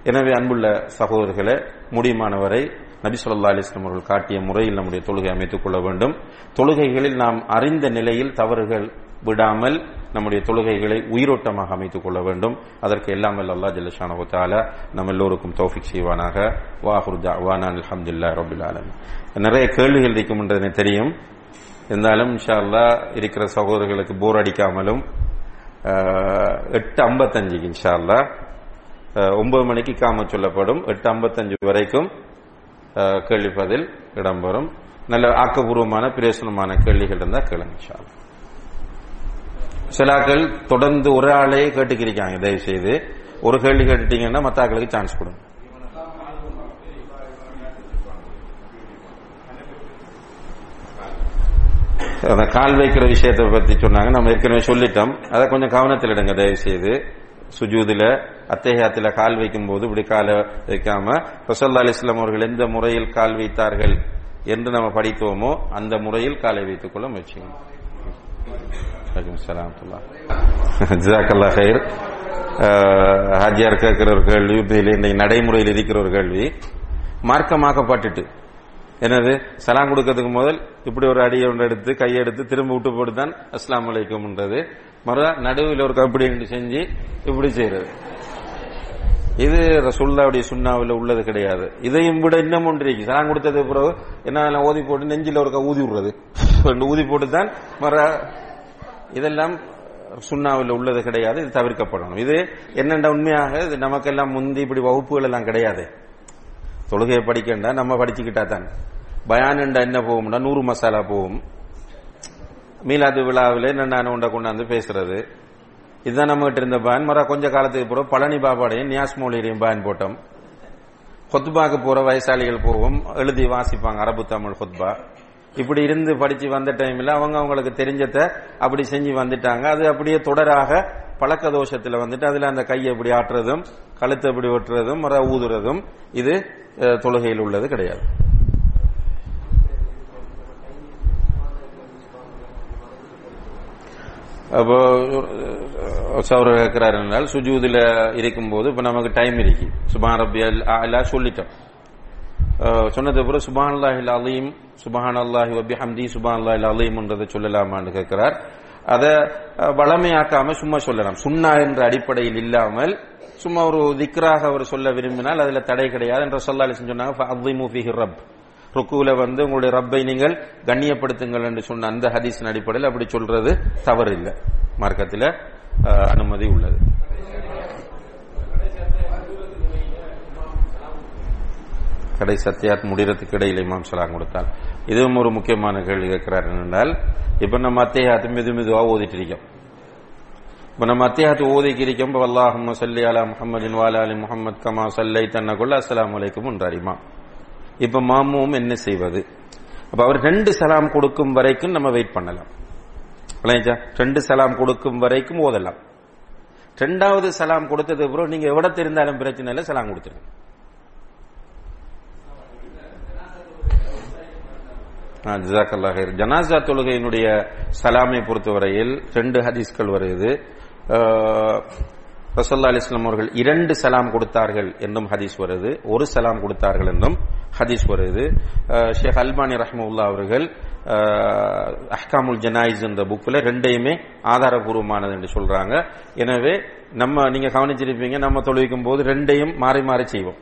எனவே அன்புள்ள சகோதரர்களை முடியுமானவரை நபி சொல்லா அலிஸ்லாம் அவர்கள் காட்டிய முறையில் நம்முடைய தொழுகை அமைத்துக் கொள்ள வேண்டும். தொழுகைகளில் நாம் அறிந்த நிலையில் தவறுகள் விடாமல் நம்முடைய தொழுகைகளை உயிரோட்டமாக அமைத்துக் கொள்ள வேண்டும். அதற்கு எல்லாம் அல்லா ஜல்லஷானஹால நம்ம எல்லோருக்கும் தௌஃபிக் செய்வானாக. வாஹுர் வானான் அலமதுல்லா ரபுல் ஆலம் நிறைய கேள்விகள் இருக்கும் என்று தெரியும். இருந்தாலும் இன்ஷா அல்லா இருக்கிற சகோதரர்களுக்கு போர் அடிக்காமலும் எட்டு ஐம்பத்தஞ்சுக்கு இன்ஷா அல்லா ஒன்பது மணிக்கு காம சொல்லப்படும். எட்டு ஐம்பத்தஞ்சு வரைக்கும் கேள்விப்பதில் இடம்பெறும். நல்ல ஆக்கப்பூர்வமான பிரயோசனமான கேள்விகள் இருந்தால் கேளுங்க சிலாக்கள் தொடர்ந்து ஒரு ஆளே கேட்டுக்கிருக்காங்க தயவு செய்து ஒரு கேள்வி கேட்டுட்டீங்கன்னா மற்ற ஆக்களுக்கு சான்ஸ் கொடுங்க. அந்த கால் வைக்கிற விஷயத்தை பத்தி சொன்னாங்க நம்ம ஏற்கனவே சொல்லிட்டோம். அதை கொஞ்சம் கவனத்தில் எடுங்க தயவு செய்து சுஜூதுல அத்தேகத்துல கால் வைக்கும் போது இப்படி காலை வைக்காம ரசல்லா அலிஸ்லாம் அவர்கள் எந்த முறையில் கால் வைத்தார்கள் என்று நம்ம படித்தோமோ அந்த முறையில் காலை வைத்துக் கொள்ள முயற்சிக்கணும் ஹைர் ஹாஜியார் கேட்கிற ஒரு கேள்வி இன்னைக்கு நடைமுறையில் இருக்கிற ஒரு கேள்வி. மார்க்கமாக்கப்பட்டுட்டு. என்னது? சலாம் கொடுக்கறதுக்கு முதல் இப்படி ஒரு அடியை ஒன்று எடுத்து கையெடுத்து திரும்ப விட்டு போட்டு தான் அஸ்லாம் வலைக்கும்ன்றது மறு நடுவில் ஒரு கபடி செஞ்சு இப்படி செய்யறது இது ரசுல்லாவுடைய சுண்ணாவில் உள்ளது கிடையாது. இதையும் விட இன்னும் ஒன்று இருக்கு. சலாம் கொடுத்தது பிறகு என்ன ஊதி போட்டு நெஞ்சில் ஒரு ஊதி விடுறது. ஊதி போட்டு தான் மற இதெல்லாம் சுண்ணாவில் உள்ளது கிடையாது. இது தவிர்க்கப்படணும். இது என்னென்ன உண்மையாக இது நமக்கெல்லாம் முந்தி இப்படி வகுப்புகள் எல்லாம் கிடையாது. தொழுகையை படிக்கண்டா நம்ம படிச்சுக்கிட்டா தான். பயானண்டா என்ன போகும்னா நூறு மசாலா போகும். மீலாது விழாவில் என்னென்ன உண்டை கொண்டாந்து பேசுறது. இதுதான் நம்ம கிட்ட இருந்த பேன் மற கொஞ்ச காலத்துக்கு பிறகு பழனி பாபாடையும் நியாஸ் மௌலியரையும் பேன் போட்டோம். ஹொத்பாக்கு போற வயசாளிகள் போவோம் எழுதி வாசிப்பாங்க அரபு தமிழ் ஹொத்பா. இப்படி இருந்து படிச்சு வந்த டைம்ல அவங்க அவங்களுக்கு தெரிஞ்சத அப்படி செஞ்சு வந்துட்டாங்க. அது அப்படியே தொடராக பழக்க தோஷத்துல வந்துட்டு அதுல அந்த கையை இப்படி ஆட்டுறதும் கழுத்தை இப்படி ஒட்டுறதும் மற ஊதுறதும் இது தொழுகையில் உள்ளது கிடையாது. அப்போ சௌர கேட்கிறார் என்றால் சுஜூதில் இருக்கும்போது இப்போ நமக்கு டைம் இருக்கு. சுபான் ரபி அல்லா சொல்லிட்டோம். சொன்னது பிறகு சுபான் அல்லாஹில் அலீம் சுபான் அல்லாஹி வபி ஹம்தி சுபான் அல்லாஹில் அலீம்ன்றதை சொல்லலாமான்னு கேட்கிறார் அதை வளமையாக்காம சும்மா சொல்லலாம். சுன்னா என்ற அடிப்படையில் இல்லாமல் சும்மா ஒரு திக்ராக அவர் சொல்ல விரும்பினால் அதுல தடை கிடையாது என்ற சொல்லாலி சொன்னாங்க ரப். ருக்குல வந்து உங்களுடைய ரப்பை நீங்கள் கண்ணியப்படுத்துங்கள் என்று சொன்ன அந்த ஹதீஸின் அடிப்படையில் அப்படி சொல்றது தவறு இல்லை மார்க்கத்தில் அனுமதி உள்ளது. கடை சத்தியாத் முடிகிறதுக்கு இடையில் இமாம் சலாம் கொடுத்தால் இதுவும் ஒரு முக்கியமான கேள்வி கேட்கிறார் என்றால் இப்ப நம்ம அத்தியாத்து மெது மெதுவாக ஓதிட்டு இருக்கோம். இப்ப நம்ம அத்தியாத்து ஓதிக்கு இருக்கோம். இப்ப அல்லாஹும்ம சல்லி அலா முகமதின் வாலா அலி கமா சல்லை தன்னகுள்ள அஸ்லாம் வலைக்கும் என்றார் இமாம். இப்ப மாமும் என்ன செய்வது? அப்ப அவர் ரெண்டு சலாம் கொடுக்கும் வரைக்கும் நம்ம வெயிட் பண்ணலாம். விளங்கிச்சா? ரெண்டு சலாம் கொடுக்கும் வரைக்கும் ஓதலாம். ரெண்டாவது சலாம் கொடுத்தது அப்புறம் நீங்க எவ்வளவு தெரிந்தாலும் பிரச்சனை இல்லை சலாம் கொடுத்துருங்க. ஆ, ஜனாசா தொழுகையினுடைய சலாமை பொறுத்தவரையில் ரெண்டு ஹதீஸ்கள் வருது ரசல்லா அலிஸ்லாம் அவர்கள் இரண்டு சலாம் கொடுத்தார்கள் என்றும் ஹதீஸ் வருது. ஒரு சலாம் கொடுத்தார்கள் என்றும் ஹதீஸ் வருது. ஷேக் அல்பானி ரஹ்மவுல்லா அவர்கள் அஹ்காமுல் ஜனாயிஸ் என்ற புக்கில் ரெண்டையுமே ஆதாரபூர்வமானது என்று சொல்றாங்க. எனவே நம்ம நீங்க கவனிச்சிருப்பீங்க நம்ம தொழுவிக்கும் போது ரெண்டையும் மாறி மாறி செய்வோம்.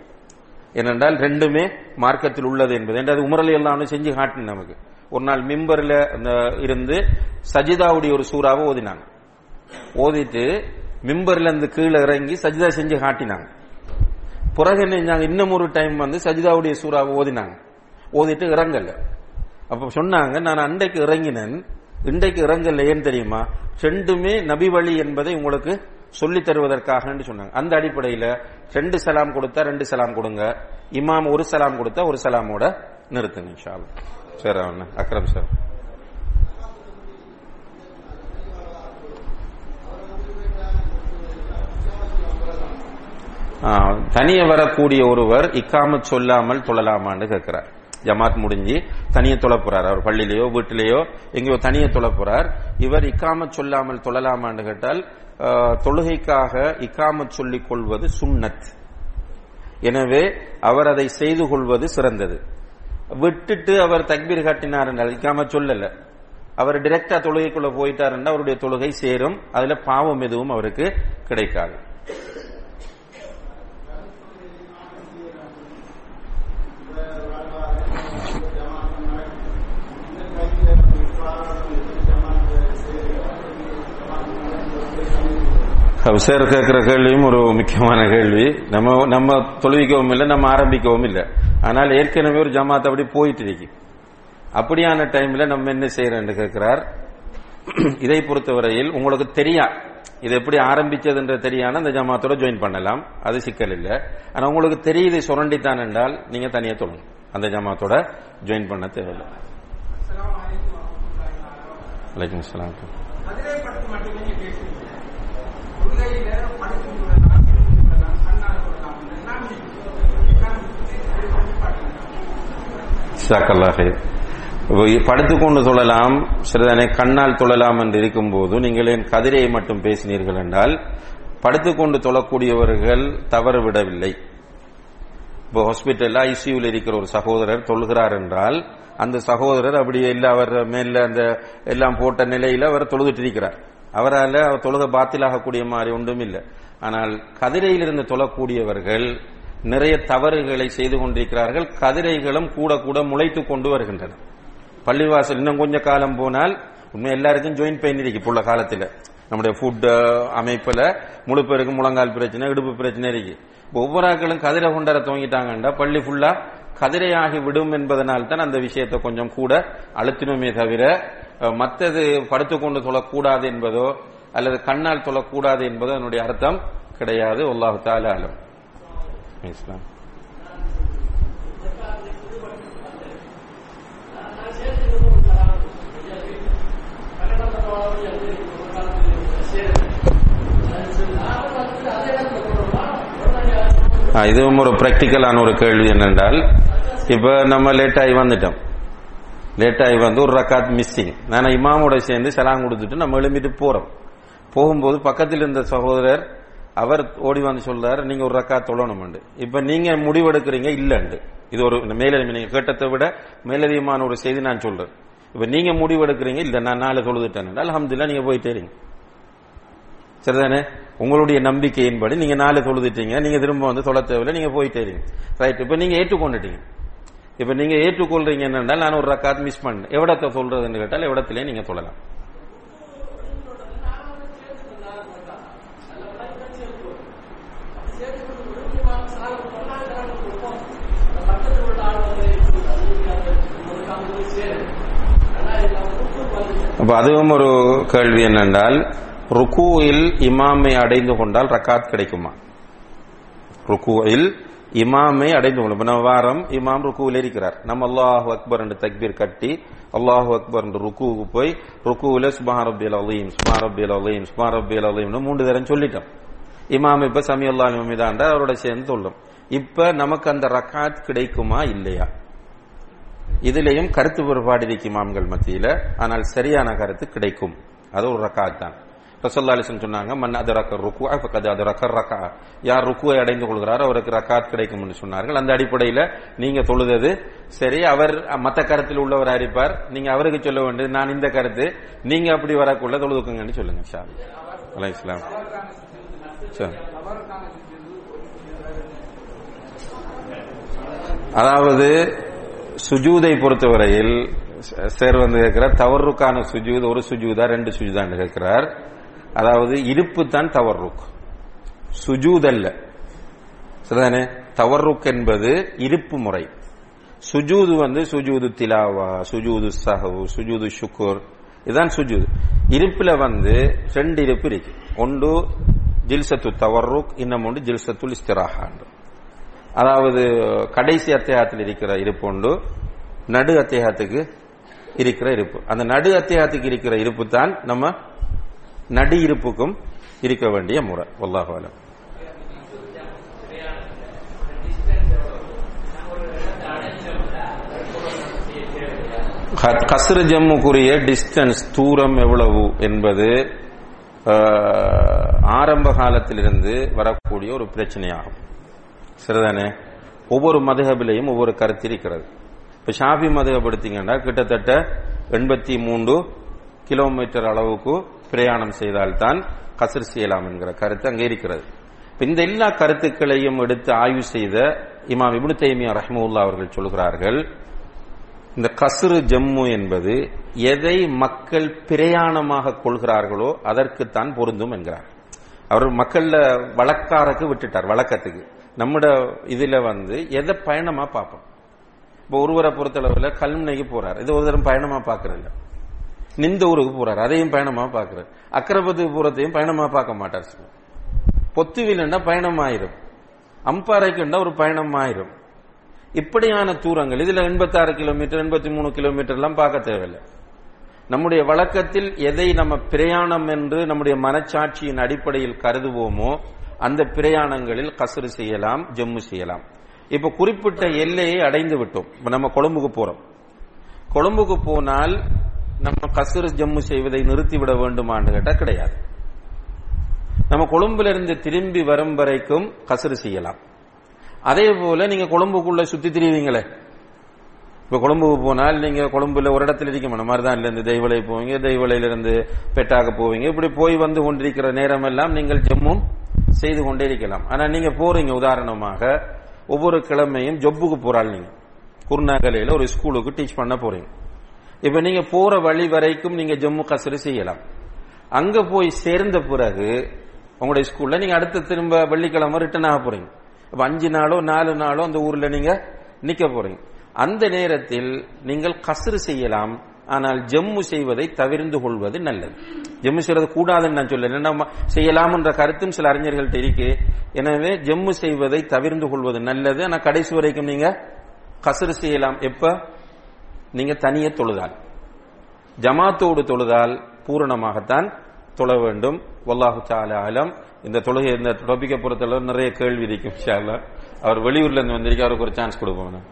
ஏனென்றால் ரெண்டுமே மார்க்கத்தில் உள்ளது என்பது. என்று அது உமரலி எல்லாம் செஞ்சு காட்டின நமக்கு. ஒரு நாள் மிம்பரில் அந்த இருந்து சஜிதாவுடைய ஒரு சூறாவை ஓதினாங்க. ஓதிட்டு மிம்பர்ல இருந்து கீழே இறங்கி சஜிதா செஞ்சு காட்டினாங்க. பிறகு என்ன செஞ்சாங்க? இன்னும் ஒரு டைம் வந்து சஜிதாவுடைய சூறாவை ஓதினாங்க. ஓதிட்டு இறங்கல. அப்ப சொன்னாங்க நான் அண்டைக்கு இறங்கினேன். இன்றைக்கு இறங்கல ஏன் தெரியுமா? ரெண்டுமே நபி வழி என்பதை உங்களுக்கு சொல்லி தருவதற்காக சொன்னாங்க. அந்த அடிப்படையில ரெண்டு சலாம் கொடுத்தா ரெண்டு சலாம் கொடுங்க. இமாம் ஒரு சலாம் கொடுத்தா ஒரு சலாமோட நிறுத்துங்க இன்ஷா சரி அவன அக்ரம் சார். தனியே வரக்கூடிய ஒருவர் இக்காம சொல்லாமல் தொழலாமான்னு கேட்கிறார் ஜமாத் முடிஞ்சு தனியே தொழப்போறார் அவர் பள்ளியிலேயோ வீட்டிலேயோ எங்கேயோ தனியே தொழப்புறார் இவர் இக்காம சொல்லாமல் தொழலாமான்னு கேட்டால் தொழுகைக்காக இக்காம சொல்லிக் கொள்வது சுண்ணத் எனவே அவர் அதை செய்து கொள்வது சிறந்தது. விட்டுட்டு அவர் தக்பீர் காட்டினார் என்றால் இக்காம சொல்லல. அவர் டிரெக்டா தொழுகைக்குள்ள போயிட்டார் என்றால் அவருடைய தொழுகை சேரும். அதுல பாவம் எதுவும் அவருக்கு கிடைக்காது. சார் கேட்கிற கேள்வியும் ஒரு முக்கியமான கேள்வி. நம்ம நம்ம தொழுவிக்கவும் இல்லை நம்ம ஆரம்பிக்கவும் இல்லை. ஆனால் ஏற்கனவே ஒரு ஜமாத் அப்படி போயிட்டு இருக்கு. அப்படியான டைம்ல நம்ம என்ன செய்யறோம்னு கேட்கிறார் இதை பொறுத்தவரையில் உங்களுக்கு தெரியா? இது எப்படி ஆரம்பிச்சதுன்ற தெரியான அந்த ஜமாத்தோட ஜாயின் பண்ணலாம். அது சிக்கல் இல்லை. ஆனா உங்களுக்கு தெரியுது சுரண்டித்தான் என்றால் நீங்க தனியா தொழுங்க. அந்த ஜமாத்தோட ஜாயின் பண்ண தேவையில்லை. வலைக்கம் படுத்துக்கொண்டு தொழலாம் சிறிதனை கண்ணால் தொழலாம் என்று இருக்கும்போது நீங்கள் என் கதிரையை மட்டும் பேசினீர்கள் என்றால் படுத்துக்கொண்டு தொழக்கூடியவர்கள் தவறு விடவில்லை. இப்போ ஹாஸ்பிட்டல்ல ஐசியூவில் இருக்கிற ஒரு சகோதரர் தொழுகிறார் என்றால் அந்த சகோதரர் அப்படியே இல்ல அவர் மேல அந்த எல்லாம் போட்ட நிலையில் அவர் தொழுதுட்டு இருக்கிறார். அவரால் அவர் தொழுக பாத்திலாகக்கூடிய மாதிரி ஒன்றும் இல்லை ஆனால் கதிரையிலிருந்து தொழக்கூடியவர்கள் நிறைய தவறுகளை செய்து கொண்டிருக்கிறார்கள். கதிரைகளும் கூட கூட முளைத்து கொண்டு வருகின்றன. பள்ளிவாசல் இன்னும் கொஞ்ச காலம் போனால் உண்மை எல்லாருக்கும் ஜாயின் பெயின் இருக்கு இப்போ உள்ள காலத்தில். நம்முடைய ஃபுட் அமைப்புல முழு பேருக்கு முழங்கால் பிரச்சனை இடுப்பு பிரச்சனை இருக்கு. ஒவ்வொரு ஆக்களும் கதிரை கொண்டாட துவங்கிட்டாங்கண்டா பள்ளி ஃபுல்லா கதிரையாகி விடும் என்பதனால் தான் அந்த விஷயத்தை கொஞ்சம் கூட அழுத்தினோமே தவிர மத்தது படுத்துக்கொண்டு தொழக்கூடாது என்பதோ அல்லது கண்ணால் தொழக்கூடாது என்பதோ அதனுடைய அர்த்தம் கிடையாது. அல்லாஹு தாலா அலம். இஸ்லாம். இதுவும் ஒரு பிராக்டிக்கலான ஒரு கேள்வி என்னென்றால் இப்ப நம்ம லேட் ஆகி வந்துட்டோம். லேட்டாகி வந்து ஒரு ரக்காத் மிஸ்ஸிங் நான் இமாமோட சேர்ந்து செலாம் கொடுத்துட்டு நம்ம எழும்பிட்டு போகிறோம் போகும்போது பக்கத்தில் இருந்த சகோதரர் அவர் ஓடி வந்து சொல்றாரு நீங்க ஒரு ரக்காத் தொழணும்ண்டு. இப்போ நீங்க முடிவெடுக்கிறீங்க இல்லைண்டு. இது ஒரு மேலதிக நீங்க கேட்டத்தை விட மேலதிகமான ஒரு செய்தி நான் சொல்றேன். இப்போ நீங்க முடிவெடுக்கிறீங்க இல்லை இல்ல நான் நாளை தொழுதுட்டேன் அலமதுல்லா நீங்க போயிட்டே சரிதானே? உங்களுடைய நம்பிக்கையின்படி நீங்க நாளை தொழுதுட்டீங்க நீங்க திரும்ப வந்து தொலை தேவையில்லை நீங்க போயிட்டே ரைட் இப்போ நீங்க ஏற்றுக்கொண்டுட்டீங்க. இப்ப நீங்க ஏற்றுக்கொள்றீங்க என்னென்றால் நான் ஒரு ரக்காத் மிஸ் பண்ணேன் எவ்வளத்தை சொல்றதுன்னு கேட்டால் எவ்வளத்திலே நீங்க சொல்லலாம். அப்ப அதுவும் ஒரு கேள்வி என்னென்றால் ருக்குவில் இமாமை அடைந்து கொண்டால் ரக்காத் கிடைக்குமா? ருக்குவில் இமாமை அடைந்து கொள்ளும் நம்ம வாரம் இமாம் ருக்குவில் இருக்கிறார். நம்ம அல்லாஹு அக்பர் என்று தக்பீர் கட்டி அல்லாஹு அக்பர் என்று ருக்குவுக்கு போய் ருக்குவில் சுபான் ரபியல் அலீம் சுபான் ரபியல் அலீம் சுபான் ரபியல் அலீம்னு மூன்று தரம் சொல்லிட்டோம். இமாம் இப்ப சமி அல்லா மீதாண்ட அவரோட சேர்ந்து சொல்லும். இப்ப நமக்கு அந்த ரக்காத் கிடைக்குமா இல்லையா? இதுலயும் கருத்து வேறுபாடு இருக்கு இமாம்கள் மத்தியில. ஆனால் சரியான கருத்து கிடைக்கும். அது ஒரு ரக்காத் தான். ரசல்லா அலிசன் சொன்னாங்க மன் அது ரக்க ருக்கு ஃபக்கது அது ரக்க ரக்கா யார் ருக்குவை அடைந்து கொள்கிறாரோ அவருக்கு ரக்காத் கிடைக்கும்னு சொன்னார்கள். அந்த அடிப்படையில் நீங்க தொழுதது சரி அவர் மத்த கருத்தில் உள்ளவர் அறிப்பார் நீங்க அவருக்கு சொல்ல வேண்டியது நான் இந்த கருத்து நீங்க அப்படி வரக்குள்ள தொழுதுக்குங்கன்னு சொல்லுங்க ஷா அலை இஸ்லாம் சரி அதாவது சுஜூதை பொறுத்தவரையில் சேர் வந்து கேட்கிறார் தவறுக்கான சுஜூத் ஒரு சுஜூதா ரெண்டு சுஜூதான்னு கேட்கிறார். அதாவது இருப்பு தான் தவறுக் சுஜூத் அல்ல சரிதானே? தவறுக் என்பது இருப்பு முறை. சுஜூது வந்து சுஜூது திலாவா சுஜூது சஹவு சுஜூது ஷுக்குர். இதுதான் சுஜூது. இருப்புல வந்து ரெண்டு இருப்பு இருக்கு. ஒன்று ஜில்சத்து தவறுக் இன்னும் ஒன்று ஜில்சத்துல் இஸ்திராஹாண்டு அதாவது கடைசி அத்தியாயத்தில் இருக்கிற இருப்பு உண்டு நடு அத்தியாயத்துக்கு இருக்கிற இருப்பு அந்த நடு அத்தியாயத்துக்கு இருக்கிற இருப்பு தான் நம்ம நடு இருப்புக்கும் இருக்க வேண்டிய முறை. ஒல்லாஹாலம் கசரு ஜம்முக்குரிய டிஸ்டன்ஸ் தூரம் எவ்வளவு என்பது ஆரம்ப காலத்திலிருந்து வரக்கூடிய ஒரு பிரச்சனையாகும். சரிதானே? ஒவ்வொரு மதுகபிலையும் ஒவ்வொரு கருத்து இருக்கிறது. இப்ப ஷாபி மதுகப் எடுத்தீங்கன்னா கிட்டத்தட்ட எண்பத்தி மூன்று கிலோமீட்டர் அளவுக்கு பிரயாணம் செய்தால்தான் கசர் செய்யலாம் என்கிற கருத்து அங்கே இருக்கிறது. இந்த எல்லா கருத்துக்களையும் எடுத்து ஆய்வு செய்த இமாம் இபுனு தைமியா ரஹ்முல்லா அவர்கள் சொல்கிறார்கள் இந்த கசுரு ஜம்மு என்பது எதை மக்கள் பிரயாணமாக கொள்கிறார்களோ அதற்குத்தான் பொருந்தும் என்கிறார். அவர் மக்கள்ல வழக்காரக்கு விட்டுட்டார் வழக்கத்துக்கு. நம்மட இதுல வந்து எதை பயணமா பார்ப்போம். இப்போ ஒருவரை பொறுத்தளவில் கல்முனைக்கு போறார் இது ஒரு தரம் பயணமா பாக்குறதில்ல நிந்த ஊருக்கு போறாரு. அதையும் பயணமா பாக்குறாரு அக்கரபதி பூரத்தையும் பயணமா பார்க்க மாட்டார் பொத்துவில்னா பயணம் ஆயிரும் அம்பாறைக்குண்டா ஒரு பயணம் ஆயிரும் இப்படியான தூரங்கள் இதுல எண்பத்தி ஆறு கிலோமீட்டர் எண்பத்தி மூணு கிலோமீட்டர் எல்லாம் பார்க்க தேவையில்லை. நம்முடைய வழக்கத்தில் எதை நம்ம பிரயாணம் என்று நம்முடைய மனச்சாட்சியின் அடிப்படையில் கருதுவோமோ அந்த பிரயாணங்களில் கசரு செய்யலாம் ஜம்மு செய்யலாம். இப்ப குறிப்பிட்ட எல்லையை அடைந்து விட்டோம். இப்ப நம்ம கொழும்புக்கு போறோம். கொழும்புக்கு போனால் நம்ம கசுறு ஜம்மு செய்வதை நிறுத்திவிட வேண்டுமான்னு கேட்டா கிடையாது. நம்ம கொழும்பிலிருந்து திரும்பி வரும் வரைக்கும் கசுறு செய்யலாம். அதே போல நீங்க கொழும்புக்குள்ள சுத்தி திரிவீங்களே. இப்ப கொழும்புக்கு போனால் நீங்க கொழும்புல ஒரு இடத்துல இருக்க மாட்டோம் மாதிரிதான் இல்ல இருந்து தெய்வலை போவீங்க தெய்வலையிலிருந்து பெட்டாக போவீங்க. இப்படி போய் வந்து கொண்டிருக்கிற நேரம் எல்லாம் நீங்கள் ஜம்மும் செய்து கொண்டே இருக்கலாம். ஆனா நீங்க போறீங்க உதாரணமாக ஒவ்வொரு கிழமையும் ஜொப்புக்கு போறாள் நீங்க. குருநாகலையில ஒரு ஸ்கூலுக்கு டீச் பண்ண போறீங்க. இப்ப நீங்க போற வழி வரைக்கும் நீங்க ஜம்மு கசரு செய்யலாம். அங்க போய் சேர்ந்த பிறகு உங்களுடைய ஸ்கூல்ல நீங்க அடுத்த திரும்ப வெள்ளிக்கிழமை ரிட்டர்ன் ஆக போறீங்க. இப்ப அஞ்சு நாளோ நாலு நாளோ அந்த ஊர்ல நீங்க நிக்க போறீங்க. அந்த நேரத்தில் நீங்கள் கசரு செய்யலாம் ஆனால் ஜம்மு செய்வதை தவிர்ந்து கொள்வது நல்லது. ஜம்மு செய்வது கூடாதுன்னு நான் சொல்ல நம்ம செய்யலாம் என்ற கருத்தும் சில அறிஞர்கள்ட்ட இருக்கு. எனவே ஜம்மு செய்வதை தவிர்ந்து கொள்வது நல்லது. ஆனால் கடைசி வரைக்கும் நீங்க கசரு செய்யலாம். எப்ப? நீங்க தனியே தொழுதால். ஜமாத்தோடு தொழுதால் பூரணமாகத்தான் தொழ வேண்டும். வல்லாஹு தால ஆலம் இந்த தொழுகை இந்த டொபிக்கை பொறுத்தளவு நிறைய கேள்வி இருக்கும் இன்ஷா அவர் வெளியூர்ல இருந்து வந்திருக்க அவருக்கு ஒரு சான்ஸ் கொடுப்போம்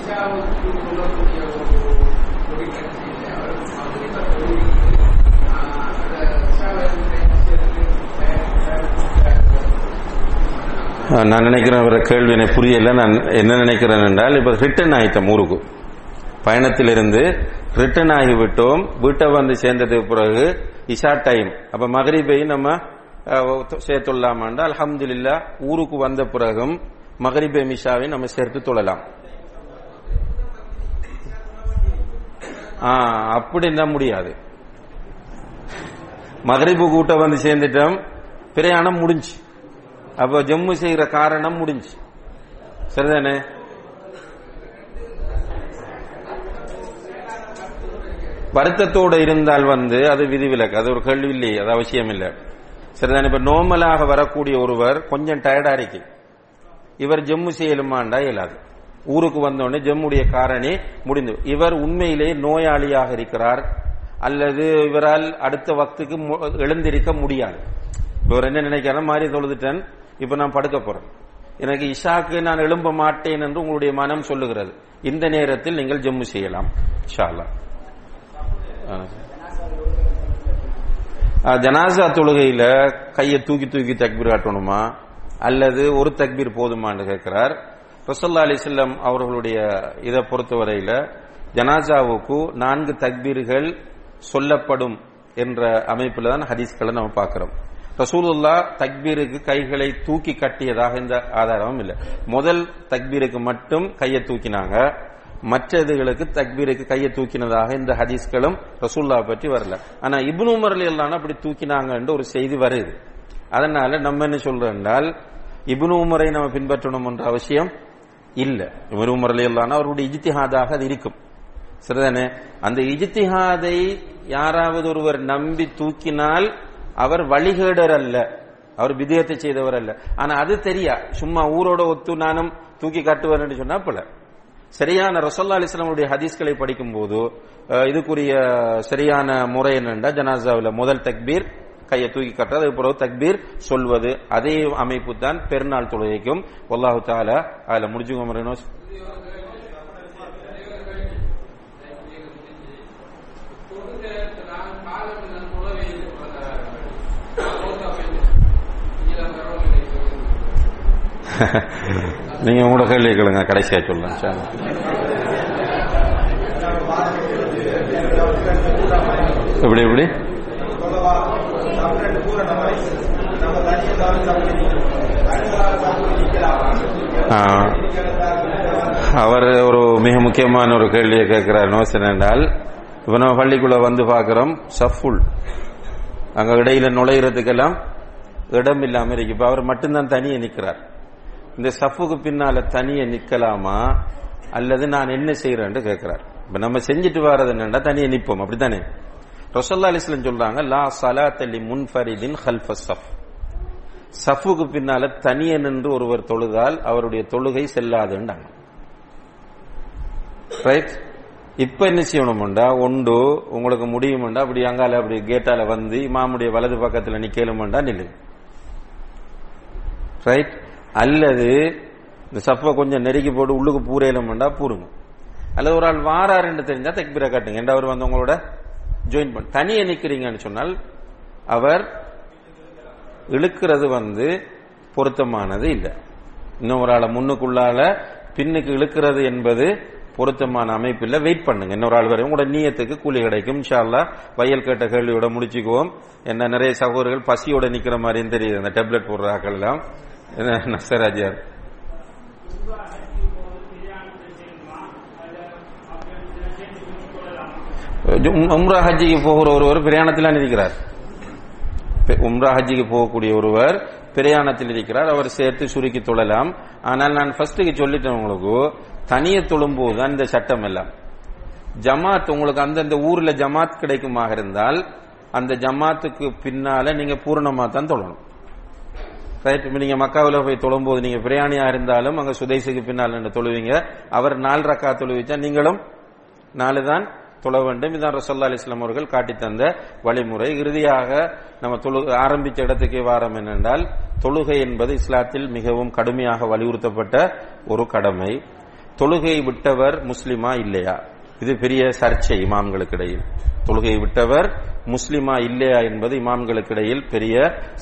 Yeah.
நான் நினைக்கிறேன் இவர கேள்வி எனக்கு புரியல. நான் என்ன நினைக்கிறேன் என்றால் இப்ப ரிட்டர்ன் ஆயிட்டோம் ஊருக்கு. பயணத்திலிருந்து ரிட்டர்ன் ஆகிவிட்டோம். வீட்டை வந்து சேர்ந்ததுக்கு பிறகு இஷா டைம் அப்ப மகரிபை நம்ம அஹ், சேர்த்துள்ளாமாண்டா அல்ஹம்துலில்லா ஊருக்கு வந்த பிறகும் மகரிபை மிஷாவை நம்ம சேர்த்து தொழலாம். ஆ, அப்படின்னா முடியாது. மகரிபு கூட்ட வந்து சேர்ந்துட்டோம். பிரயாணம் முடிஞ்சு. அப்ப ஜம்மு செய்யற காரணம் முடிஞ்சு. சரிதானே? வருத்தத்தோடு இருந்தால் வந்து அது விதிவிலக்கு. அது ஒரு கேள்வி இல்லையே அது அவசியம் இல்லை. சரிதானே? இப்ப நோமலாக வரக்கூடிய ஒருவர் கொஞ்சம் டயர்டா இருக்கு இவர் ஜம்மு செய்யலுமாண்டா இயலாது. ஊருக்கு வந்தோடனே ஜம்முடைய காரணி முடிந்து. இவர் உண்மையிலே நோயாளியாக இருக்கிறார். அல்லது இவரால் அடுத்த வக்துக்கு எழுந்திருக்க முடியாது. இவர் என்ன நினைக்கிறார்? மாதிரி தொழுதுட்டேன். இப்ப நான் படுக்க போறேன். எனக்கு இஷாக்கு நான் எழும்ப மாட்டேன் என்று உங்களுடைய மனம் சொல்லுகிறது. இந்த நேரத்தில் நீங்கள் ஜம்மு செய்யலாம். ஷாலா ஜனாசா தொழுகையில கையை தூக்கி தூக்கி தக்பீர் காட்டணுமா? அல்லது ஒரு தக்பீர் போதுமான்னு கேட்கிறார். ரசல்லா அலிசல்லம் அவர்களுடைய இதை பொறுத்தவரையில ஜனாசாவுக்கு நான்கு தக்பீர்கள் சொல்லப்படும் என்ற அமைப்பில் தான் ஹதீஸ்களை நம்ம பார்க்கிறோம். ரசூலுல்லா தக்பீருக்கு கைகளை தூக்கி கட்டியதாக இந்த ஆதாரமும் இல்லை. முதல் தக்பீருக்கு மட்டும் கையை தூக்கினாங்க. மற்ற இதுகளுக்கு தக்பீருக்கு கையை தூக்கினதாக இந்த ஹதீஸ்களும் ரசூல்லா பற்றி வரல. ஆனா இப்னு உமர் எல்லாம் அப்படி தூக்கினாங்கன்ற ஒரு செய்தி வருது. அதனால நம்ம என்ன சொல்றோம் என்றால் இப்னு உமரை நம்ம பின்பற்றணும் என்ற அவசியம் இல்ல. இப்னு உமர் எல்லாம் அவருடைய இஜித்திஹாதாக அது இருக்கும். சரிதானே? அந்த இஜித்திஹாதை யாராவது ஒருவர் நம்பி தூக்கினால் அவர் வழிகேடர் அல்ல அவர் விதயத்தை செய்தவர் அல்ல ஆனா அது தெரியா சும்மா ஊரோட ஒத்து நானும் தூக்கி காட்டுவேன் சொன்னா போல சரியான ரசோல்லா அலிஸ்லாமுடைய ஹதீஸ்களை படிக்கும் போது இதுக்குரிய சரியான முறை என்னண்டா ஜனாசாவில் முதல் தக்பீர் கையை தூக்கி கட்டுறது பிறகு தக்பீர் சொல்வது அதே அமைப்பு தான் பெருநாள் தொழுகைக்கும் ஒல்லாஹு தால அதுல முடிஞ்சுங்க நீங்க உங்களோட கேள்வி கேளுங்க கடைசியா சொல்லுங்க எப்படி எப்படி? அவர் ஒரு மிக முக்கியமான ஒரு கேள்வியை கேட்கிறார் நோசன் என்றால் இப்ப நம்ம பள்ளிக்குள்ள வந்து பார்க்குறோம் சஃபுல். அங்க இடையில நுழையிறதுக்கெல்லாம் இடம் இல்லாம இருக்கு. இப்ப அவர் மட்டும்தான் தனியே நிக்கிறார். இந்த சஃபுக்கு பின்னால தனியே நிக்கலாமா? அல்லது நான் என்ன செய்யறேன்னு கேட்கிறார் இப்ப நம்ம செஞ்சுட்டு வர்றது என்னன்னா தனியே நிப்போம். அப்படித்தானே? ரொசல்லா அலிஸ்லம் சொல்றாங்க லா சலாத்தலி முன்ஃபரிதின் ஹல்ஃப சஃப். சஃபுக்கு பின்னால தனியே நின்று ஒருவர் தொழுதால் அவருடைய தொழுகை செல்லாதுன்றாங்க. ரைட் இப்ப என்ன செய்யணும்டா? ஒன்று உங்களுக்கு முடியும்டா? அப்படி அங்கால அப்படி கேட்டால வந்து இமாமுடைய வலது பக்கத்துல நிக்கலும்டா? நில்லு. ரைட் அல்லது இந்த சப்பை கொஞ்சம் நெருக்கி போட்டு உள்ளுக்கு பூரையிலும்டா பூருங்க. அல்லது ஒரு ஆள் வாராருன்னு தெரிஞ்சா தக்பீரை காட்டுங்க. என்ற அவர் வந்து உங்களோட ஜாயின் பண்ண தனியே நிக்கிறீங்கன்னு சொன்னால் அவர் இழுக்கிறது வந்து பொருத்தமானது இல்லை. இன்னும் ஒரு ஆளை முன்னுக்குள்ளால பின்னுக்கு இழுக்கிறது என்பது பொருத்தமான அமைப்பில் வெயிட் பண்ணுங்க. இன்னொரு ஆள் வரை உங்களோட நீயத்துக்கு கூலி கிடைக்கும் இன்ஷால்லா வயல் கேட்ட கேள்வியோட முடிச்சுக்குவோம். என்ன நிறைய சகோதரர்கள் பசியோட நிக்கிற மாதிரியும் தெரியுது. அந்த டேப்லெட் போடுற ஆக்கள் எல்லாம் என்ன நசராஜியார் உம்ரா ஹஜ்ஜிக்கு போகிற ஒருவர் பிரயாணத்தில் இருக்கிறார் உம்ரா ஹஜ்ஜிக்கு போகக்கூடிய ஒருவர் பிரயாணத்தில் இருக்கிறார். அவர் சேர்த்து சுருக்கி தொழலாம். ஆனால் நான் ஃபர்ஸ்ட்டுக்கு சொல்லிட்டேன் உங்களுக்கு. தனியே தொழும்போது தான் இந்த சட்டம் எல்லாம் ஜமாத் உங்களுக்கு அந்தந்த ஊர்ல ஜமாத் கிடைக்குமாக இருந்தால் அந்த ஜமாத்துக்கு பின்னால நீங்க பூரணமா தான் தொழணும் ரைட் நீங்க மக்காவில் போய் தொழும்போது நீங்க பிரயாணியா இருந்தாலும் அங்க சுதேசுக்கு பின்னால் நின்று தொழுவீங்க. அவர் நாலு ரக்கா தொழுவிச்சா நீங்களும் நாலு தான் தொழ வேண்டும். இதான் ரசல்லா அலிஸ்லாம் அவர்கள் காட்டி தந்த வழிமுறை. இறுதியாக நம்ம தொழு ஆரம்பித்த இடத்துக்கே வாரம் என்னென்றால் தொழுகை என்பது இஸ்லாத்தில் மிகவும் கடுமையாக வலியுறுத்தப்பட்ட ஒரு கடமை. தொழுகையை விட்டவர் முஸ்லிமா இல்லையா? இது பெரிய சர்ச்சை இமாம்களுக்கு இடையில் தொழுகையை விட்டவர் முஸ்லிமா இல்லையா என்பது இமாம்களுக்கு இடையில் பெரிய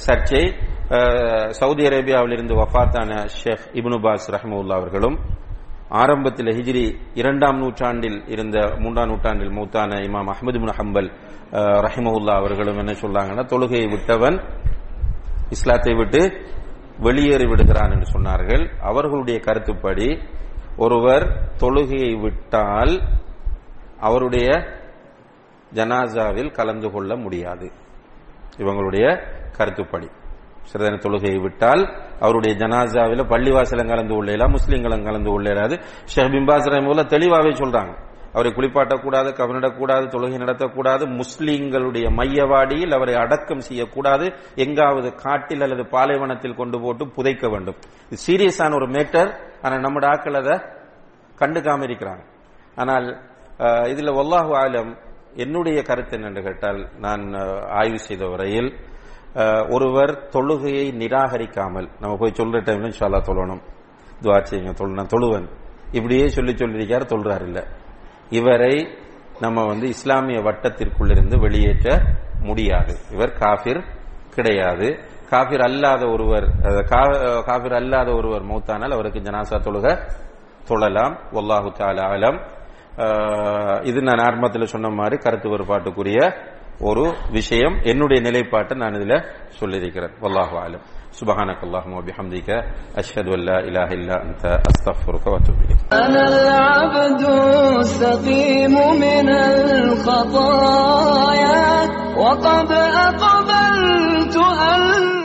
சர்ச்சை. சவுதி சவுதி அரேபியாவிலிருந்து வஃபாத்தான ஷேக் இப்னு பாஸ் அவர்களும் ஆரம்பத்தில் ஹிஜ்ரி இரண்டாம் நூற்றாண்டில் இருந்த மூன்றாம் நூற்றாண்டில் மூத்தான இமாம் அஹமது முன் ஹம்பல் ரஹிமவுல்லா அவர்களும் என்ன சொல்றாங்கன்னா தொழுகையை விட்டவன் இஸ்லாத்தை விட்டு வெளியேறி விடுகிறான் என்று சொன்னார்கள். அவர்களுடைய கருத்துப்படி ஒருவர் தொழுகையை விட்டால் அவருடைய ஜனாசாவில் கலந்து கொள்ள முடியாது. இவங்களுடைய கருத்துப்படி. சிறிதன தொழுகையை விட்டால் அவருடைய ஜனாசாவில் பள்ளிவாசலம் கலந்து கொள்ளலாம் முஸ்லீம்களும் கலந்து கொள்ளலாது ஷேக் பிம்பாஸ் ரஹிமுல்லா தெளிவாகவே சொல்றாங்க. அவரை குளிப்பாட்டக்கூடாது கவனிடக்கூடாது தொழுகை நடத்தக்கூடாது முஸ்லீம்களுடைய மையவாடியில் அவரை அடக்கம் செய்யக்கூடாது எங்காவது காட்டில் அல்லது பாலைவனத்தில் கொண்டு போட்டு புதைக்க வேண்டும். இது சீரியஸான ஒரு மேட்டர். ஆனால் நம்ம ஆக்கள் அதை கண்டுக்காம இருக்கிறாங்க ஆனால் இதில் இதுல வல்லாஹு ஆலம் என்னுடைய கருத்து என்னென்று கேட்டால் நான் ஆய்வு செய்த வரையில் ஒருவர் தொழுகையை நிராகரிக்காமல் நம்ம போய் சொல்ற டைம்ல இன்ஷால்லா தொழணும். துவா செய்யுங்க தொழு நான் தொழுவன். இப்படியே சொல்லி சொல்லியிருக்கார் தொழுறாரு இல்லை. இவரை நம்ம வந்து இஸ்லாமிய வட்டத்திற்குள்ளிருந்து வெளியேற்ற முடியாது. இவர் காஃபிர் கிடையாது. காஃபிர் அல்லாத ஒருவர் காபிர் கா- காஃபிர் அல்லாத ஒருவர் மூத்தானால் அவருக்கு ஜனாசா தொழுக தொழலாம். ஒல்லாஹு தாலா இது நான் ஆரம்பத்தில் சொன்ன மாதிரி கருத்து வேறுபாட்டுக்குரிய ஒரு விஷயம். என்னுடைய நிலைப்பாட்டை நான் இதுல சொல்லியிருக்கிறேன். ஒல்லாஹு ஆலம் سبحانك اللهم وبحمدك أشهد أن لا إله إلا أنت أستغفرك وأتوب إليك.
أنا العبد السقيم من الخطايا وقد أقبلت أن